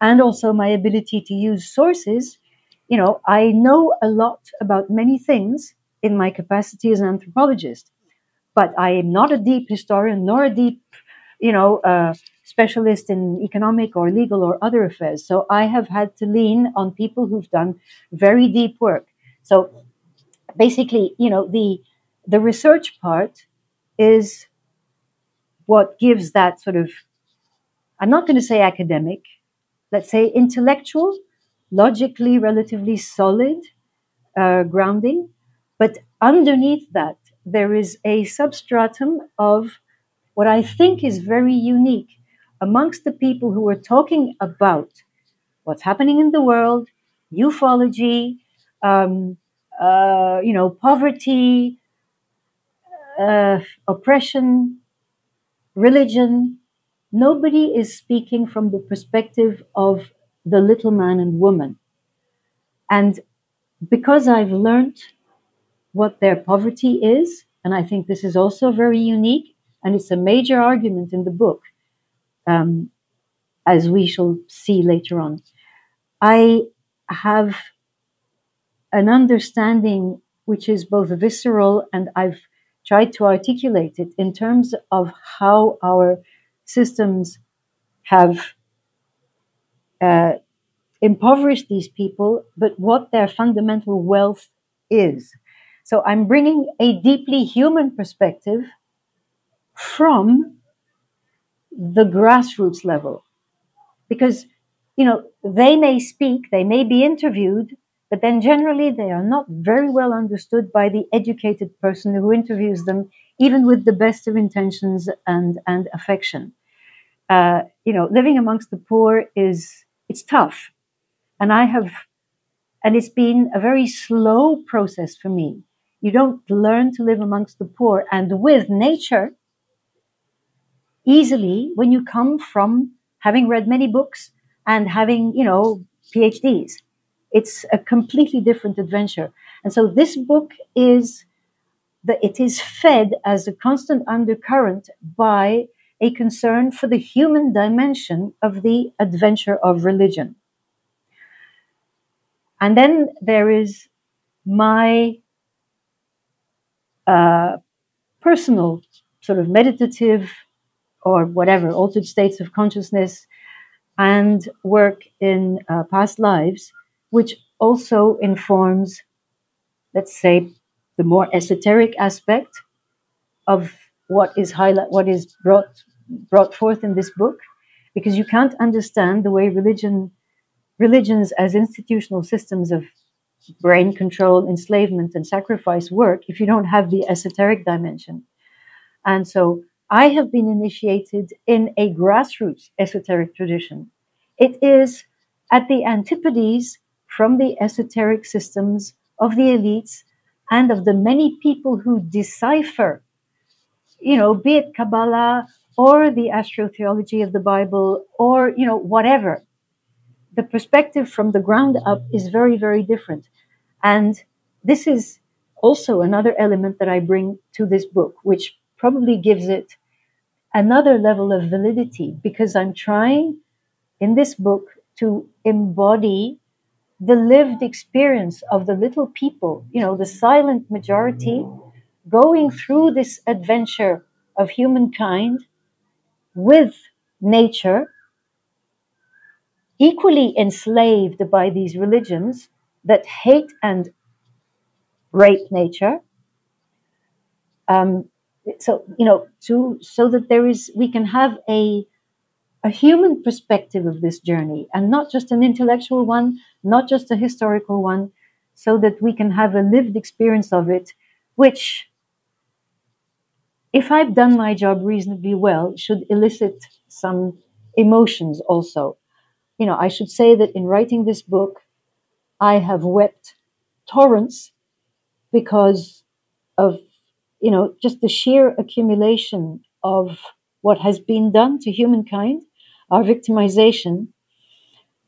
and also my ability to use sources, you know, I know a lot about many things in my capacity as an anthropologist, but I am not a deep historian nor a deep, you know, uh, specialist in economic or legal or other affairs. So I have had to lean on people who've done very deep work. So basically, you know, the the research part is what gives that sort of, I'm not going to say academic, let's say intellectual, logically relatively solid uh, grounding. But underneath that, there is a substratum of what I think is very unique amongst the people who are talking about what's happening in the world, ufology, um, uh, you know, poverty, uh, oppression, religion, nobody is speaking from the perspective of the little man and woman. And because I've learned what their poverty is, and I think this is also very unique, and it's a major argument in the book, um, as we shall see later on. I have an understanding which is both visceral and I've tried to articulate it in terms of how our systems have uh, impoverished these people, but what their fundamental wealth is. So I'm bringing a deeply human perspective from the grassroots level. Because, you know, they may speak, they may be interviewed, but then generally they are not very well understood by the educated person who interviews them, even with the best of intentions and, and affection. Uh, you know, living amongst the poor is, it's tough. And I have, and it's been a very slow process for me. You don't learn to live amongst the poor and with nature easily when you come from having read many books and having, you know, PhDs. It's a completely different adventure. And so this book is that it is fed as a constant undercurrent by a concern for the human dimension of the adventure of religion. And then there is my uh, personal sort of meditative or whatever altered states of consciousness and work in uh, past lives which also informs, let's say, the more esoteric aspect of what is highlight, what is brought brought forth in this book because you can't understand the way religion religions as institutional systems of brain control, enslavement, and sacrifice work if you don't have the esoteric dimension. And so I have been initiated in a grassroots esoteric tradition. It is at the antipodes from the esoteric systems of the elites and of the many people who decipher, you know, be it Kabbalah or the astrotheology of the Bible or, you know, whatever. The perspective from the ground up is very, very different. And this is also another element that I bring to this book, which probably gives it another level of validity because I'm trying in this book to embody the lived experience of the little people, you know, the silent majority going through this adventure of humankind with nature, equally enslaved by these religions that hate and rape nature. Um, so you know, to so that there is, we can have a a human perspective of this journey, and not just an intellectual one, not just a historical one, so that we can have a lived experience of it, which, if I've done my job reasonably well, should elicit some emotions also. You know, I should say that in writing this book, I have wept torrents because of, you know, just the sheer accumulation of what has been done to humankind, our victimization.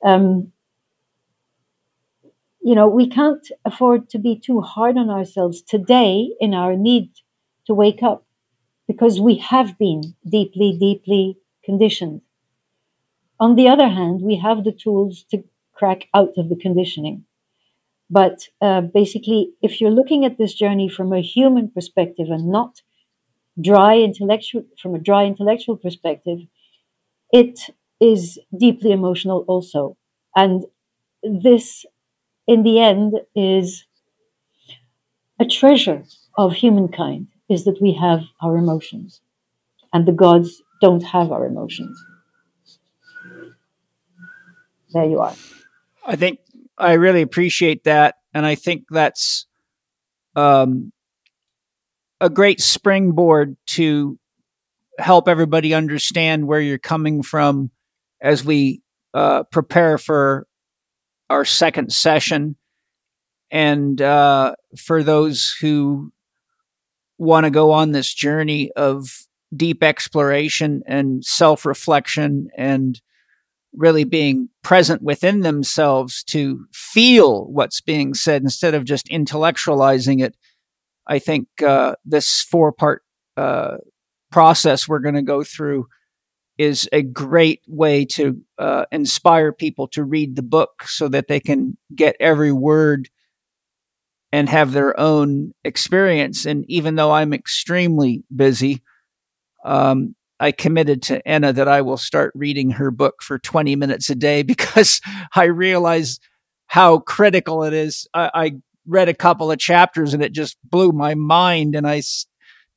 Um, you know, we can't afford to be too hard on ourselves today in our need to wake up because we have been deeply, deeply conditioned. On the other hand, we have the tools to crack out of the conditioning. But uh, basically, if you're looking at this journey from a human perspective and not dry intellectual, from a dry intellectual perspective, it is deeply emotional also. And this, in the end, is a treasure of humankind is that we have our emotions and the gods don't have our emotions. There you are. I think I really appreciate that, and I think that's um, a great springboard to help everybody understand where you're coming from as we uh, prepare for our second session. And uh, for those who want to go on this journey of deep exploration and self reflection and really being present within themselves to feel what's being said instead of just intellectualizing it. I think uh, this four part uh, process we're going to go through is a great way to uh, inspire people to read the book so that they can get every word and have their own experience. And even though I'm extremely busy, um, I committed to Anna that I will start reading her book for 20 minutes a day because I realize how critical it is. I, I read a couple of chapters and it just blew my mind and I s-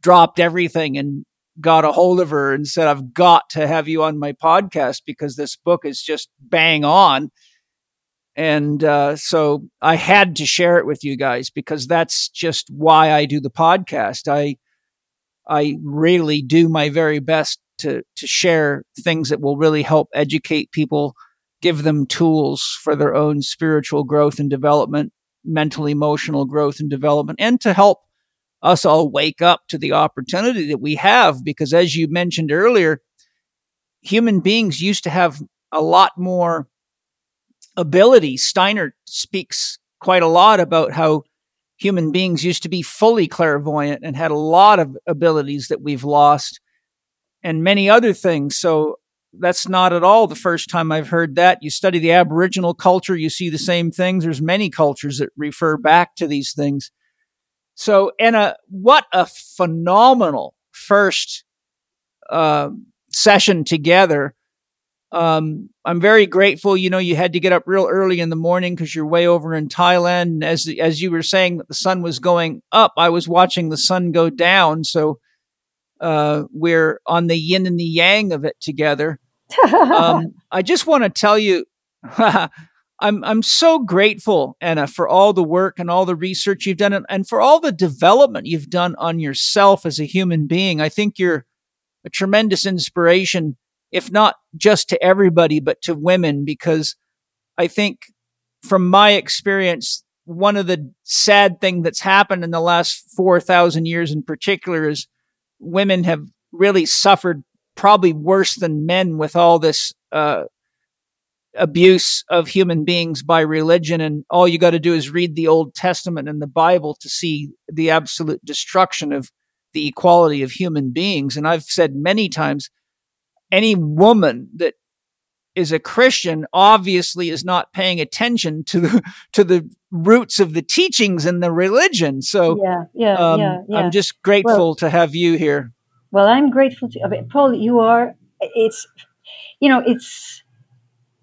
dropped everything and got a hold of her and said, I've got to have you on my podcast because this book is just bang on. And uh, so I had to share it with you guys because that's just why I do the podcast. I I really do my very best to to share things that will really help educate people, give them tools for their own spiritual growth and development, mental emotional growth and development, and to help us all wake up to the opportunity that we have because as you mentioned earlier, human beings used to have a lot more ability. Steiner speaks quite a lot about how human beings used to be fully clairvoyant and had a lot of abilities that we've lost and many other things. So that's not at all the first time I've heard that. You study the Aboriginal culture, you see the same things. There's many cultures that refer back to these things. So, Enna, what a phenomenal first uh, session together. Um, I'm very grateful. You know, you had to get up real early in the morning because you're way over in Thailand. And as as you were saying that the sun was going up, I was watching the sun go down. So uh, we're on the yin and the yang of it together. um, I just want to tell you, I'm I'm so grateful, Anna, for all the work and all the research you've done, and, and for all the development you've done on yourself as a human being. I think you're a tremendous inspiration, if not just to everybody, but to women, because I think from my experience, one of the sad thing that's happened in the last 4,000 years in particular is women have really suffered probably worse than men with all this uh, abuse of human beings by religion. And all you got to do is read the Old Testament and the Bible to see the absolute destruction of the equality of human beings. And I've said many times, any woman that is a Christian obviously is not paying attention to the to the roots of the teachings and the religion. So yeah, yeah, um, yeah, yeah, I'm just grateful well, to have you here. Well, I'm grateful to I mean, Paul. You are. It's you know it's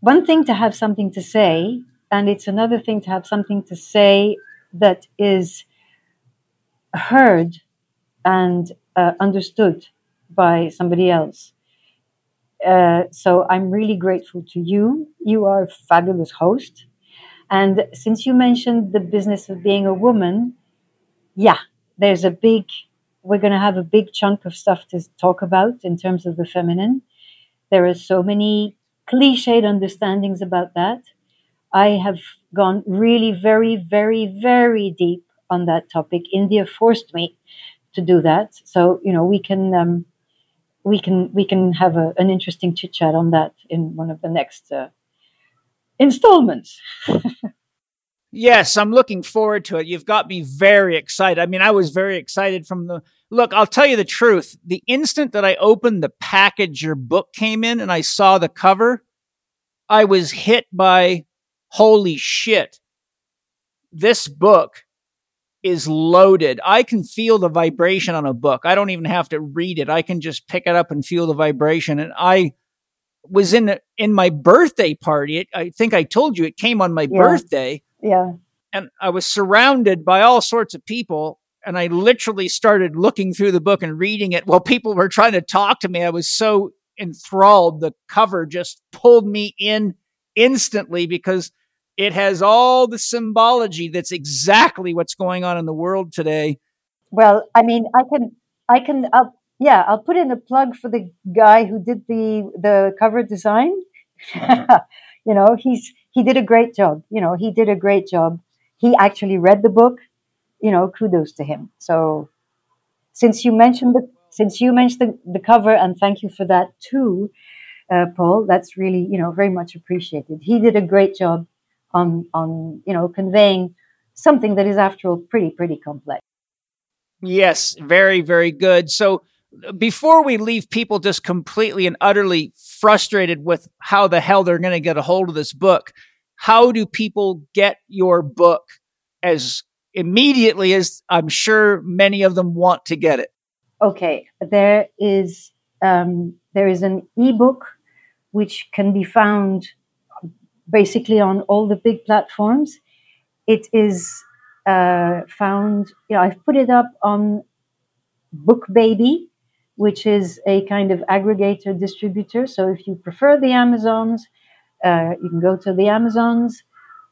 one thing to have something to say, and it's another thing to have something to say that is heard and uh, understood by somebody else. Uh, so I'm really grateful to you. You are a fabulous host. And since you mentioned the business of being a woman, yeah, there's a big, we're going to have a big chunk of stuff to talk about in terms of the feminine. There are so many cliched understandings about that. I have gone really very, very, very deep on that topic. India forced me to do that. So, you know, we can um, we can we can have a, an interesting chit chat on that in one of the next uh, installments. yes, I'm looking forward to it. You've got me very excited. I mean, I was very excited from the look. I'll tell you the truth. The instant that I opened the package your book came in and I saw the cover, I was hit by holy shit. This book is loaded. I can feel the vibration on a book. I don't even have to read it. I can just pick it up and feel the vibration. And I was in in my birthday party. It, I think I told you it came on my yeah. birthday. Yeah. And I was surrounded by all sorts of people. And I literally started looking through the book and reading it while people were trying to talk to me. I was so enthralled. The cover just pulled me in instantly because it has all the symbology that's exactly what's going on in the world today. Well, I mean, I can, I can, I'll, yeah, I'll put in a plug for the guy who did the the cover design. you know, he's he did a great job. You know, he did a great job. He actually read the book. You know, kudos to him. So, since you mentioned the since you mentioned the, the cover, and thank you for that too, uh, Paul. That's really you know very much appreciated. He did a great job on on you know conveying something that is after all pretty pretty complex. Yes very very good. So before we leave people just completely and utterly frustrated with how the hell they're going to get a hold of this book. How do people get your book as immediately as i'm sure many of them want to get it? Okay there is um, there is an ebook which can be found basically on all the big platforms. It is uh, found, you know, I've put it up on BookBaby, which is a kind of aggregator distributor. So if you prefer the Amazons, uh, you can go to the Amazons.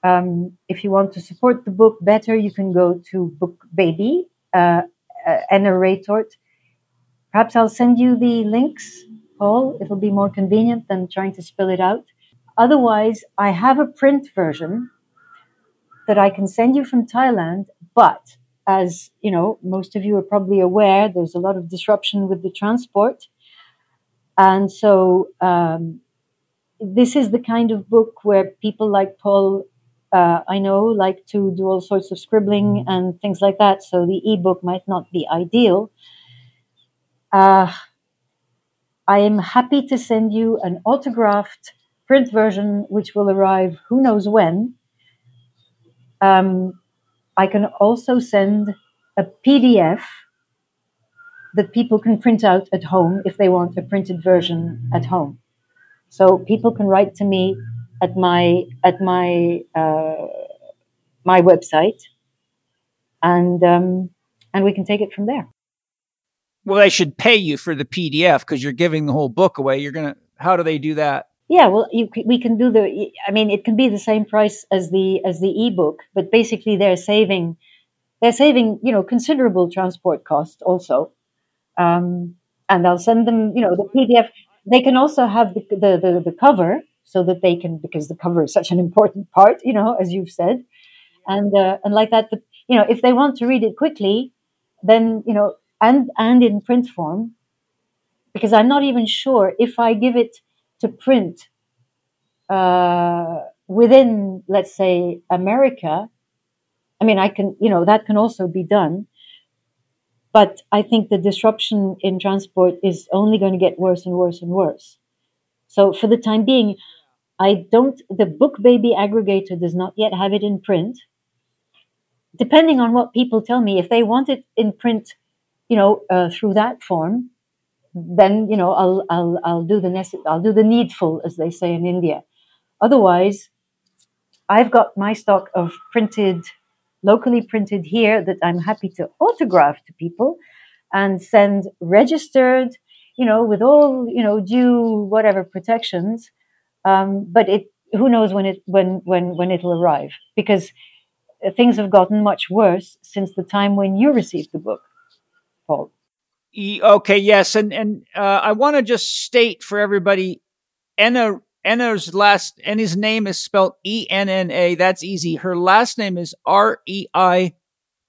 Um, if you want to support the book better, you can go to BookBaby uh, uh, Enna Reittort. Perhaps I'll send you the links, Paul. It'll be more convenient than trying to spell it out. Otherwise, I have a print version that I can send you from Thailand, but as you know, most of you are probably aware, there's a lot of disruption with the transport. And so um, this is the kind of book where people like Paul, uh, I know, like to do all sorts of scribbling and things like that. So the ebook might not be ideal. Uh, I am happy to send you an autographed print version, which will arrive who knows when. Um, I can also send a PDF that people can print out at home if they want a printed version at home. So people can write to me at my at my uh, my website, and um, and we can take it from there. Well, they should pay you for the PDF because you're giving the whole book away. You're gonna. How do they do that? Yeah, well, you, we can do the. I mean, it can be the same price as the as the ebook, but basically they're saving, they're saving you know considerable transport cost also, um, and I'll send them you know the PDF. They can also have the the, the, the cover so that they can because the cover is such an important part, you know, as you've said, and uh, and like that. You know, if they want to read it quickly, then you know, and and in print form, because I'm not even sure if I give it to print uh, within, let's say, America. I mean, I can, you know, that can also be done. But I think the disruption in transport is only going to get worse and worse and worse. So for the time being, I don't, the BookBaby aggregator does not yet have it in print. Depending on what people tell me, if they want it in print, you know, uh, through that form, then you know I'll I'll I'll do the I'll do the needful, as they say in India. Otherwise, I've got my stock of printed, locally printed here that I'm happy to autograph to people and send registered, you know, with all you know due whatever protections. Um, but it who knows when it when when when it'll arrive because things have gotten much worse since the time when you received the book, Paul. Okay, yes, and and uh, I want to just state for everybody, Enna Enna's last and his name is spelled E N N A. That's easy. Her last name is R E I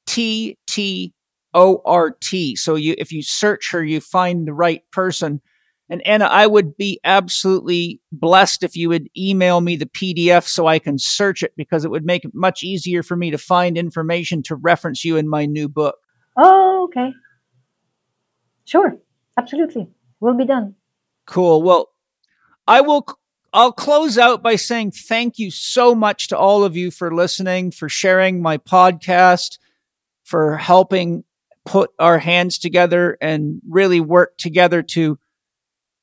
T T O R T. So you, if you search her, you find the right person. And Enna, I would be absolutely blessed if you would email me the PDF so I can search it because it would make it much easier for me to find information to reference you in my new book. Oh, okay. Sure, absolutely. We'll be done. Cool. Well, I will I'll close out by saying thank you so much to all of you for listening, for sharing my podcast, for helping put our hands together and really work together to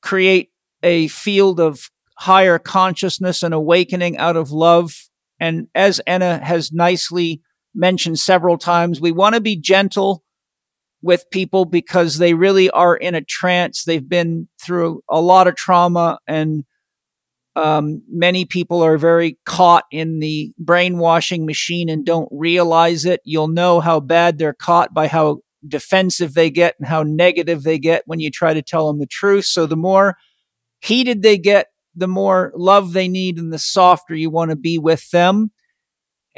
create a field of higher consciousness and awakening out of love. And as Enna has nicely mentioned several times, we want to be gentle with people because they really are in a trance. They've been through a lot of trauma and um, many people are very caught in the brainwashing machine and don't realize it. You'll know how bad they're caught by how defensive they get and how negative they get when you try to tell them the truth. So the more heated they get, the more love they need and the softer you want to be with them.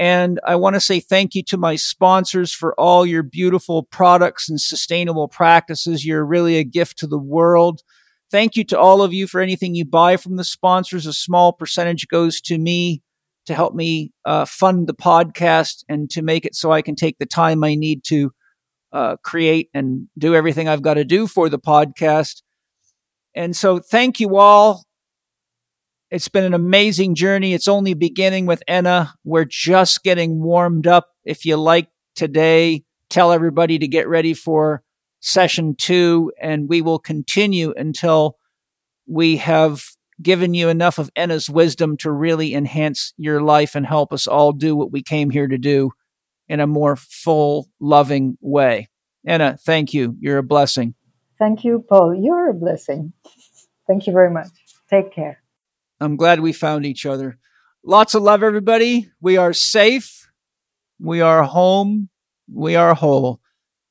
And I want to say thank you to my sponsors for all your beautiful products and sustainable practices. You're really a gift to the world. Thank you to all of you for anything you buy from the sponsors. A small percentage goes to me to help me uh, fund the podcast and to make it so I can take the time I need to uh, create and do everything I've got to do for the podcast. And so, thank you all. It's been an amazing journey. It's only beginning with Enna. We're just getting warmed up. If you like today, tell everybody to get ready for session two, and we will continue until we have given you enough of Enna's wisdom to really enhance your life and help us all do what we came here to do in a more full, loving way. Enna, thank you. You're a blessing. Thank you, Paul. You're a blessing. Thank you very much. Take care. I'm glad we found each other. Lots of love, everybody. We are safe. We are home. We are whole.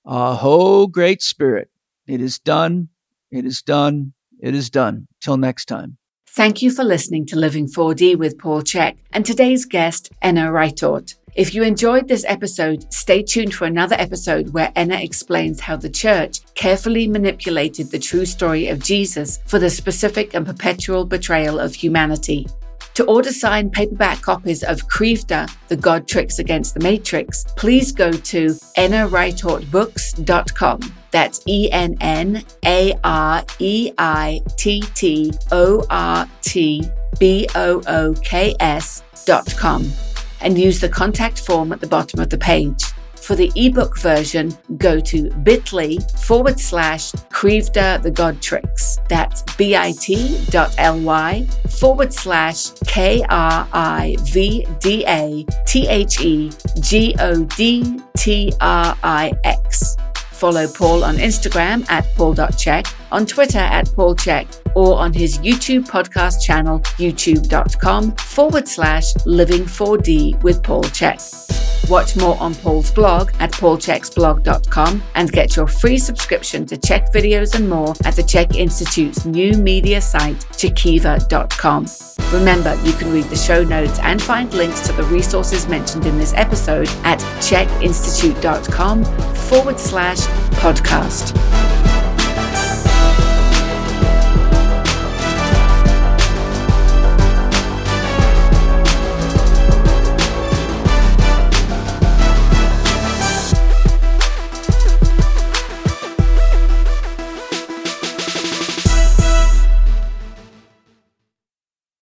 Aho, great spirit. It is done. It is done. It is done. Till next time. Thank you for listening to Living 4D with Paul Chek and today's guest, Enna Reittort. If you enjoyed this episode, stay tuned for another episode where Enna explains how the church carefully manipulated the true story of Jesus for the specific and perpetual betrayal of humanity. To order signed paperback copies of Krivda, The God Trix Against the Matrix, please go to ennareittortbooks.com. That's E N N A R E I T T O R T B O O K S dot com and use the contact form at the bottom of the page. For the ebook version, go to bit.ly forward slash Krivda the God Trix. That's bit.ly forward slash K R I V D A T H E G O D T R I X. Follow Paul on Instagram at paul.chek, on Twitter at paulchek, or on his YouTube podcast channel, youtube.com forward slash living4D with Paul Chek. Watch more on Paul's blog at paulcheksblog.com and get your free subscription to Chek videos and more at the Chek Institute's new media site, chekiva.com. Remember, you can read the show notes and find links to the resources mentioned in this episode at chekinstitute.com forward slash podcast.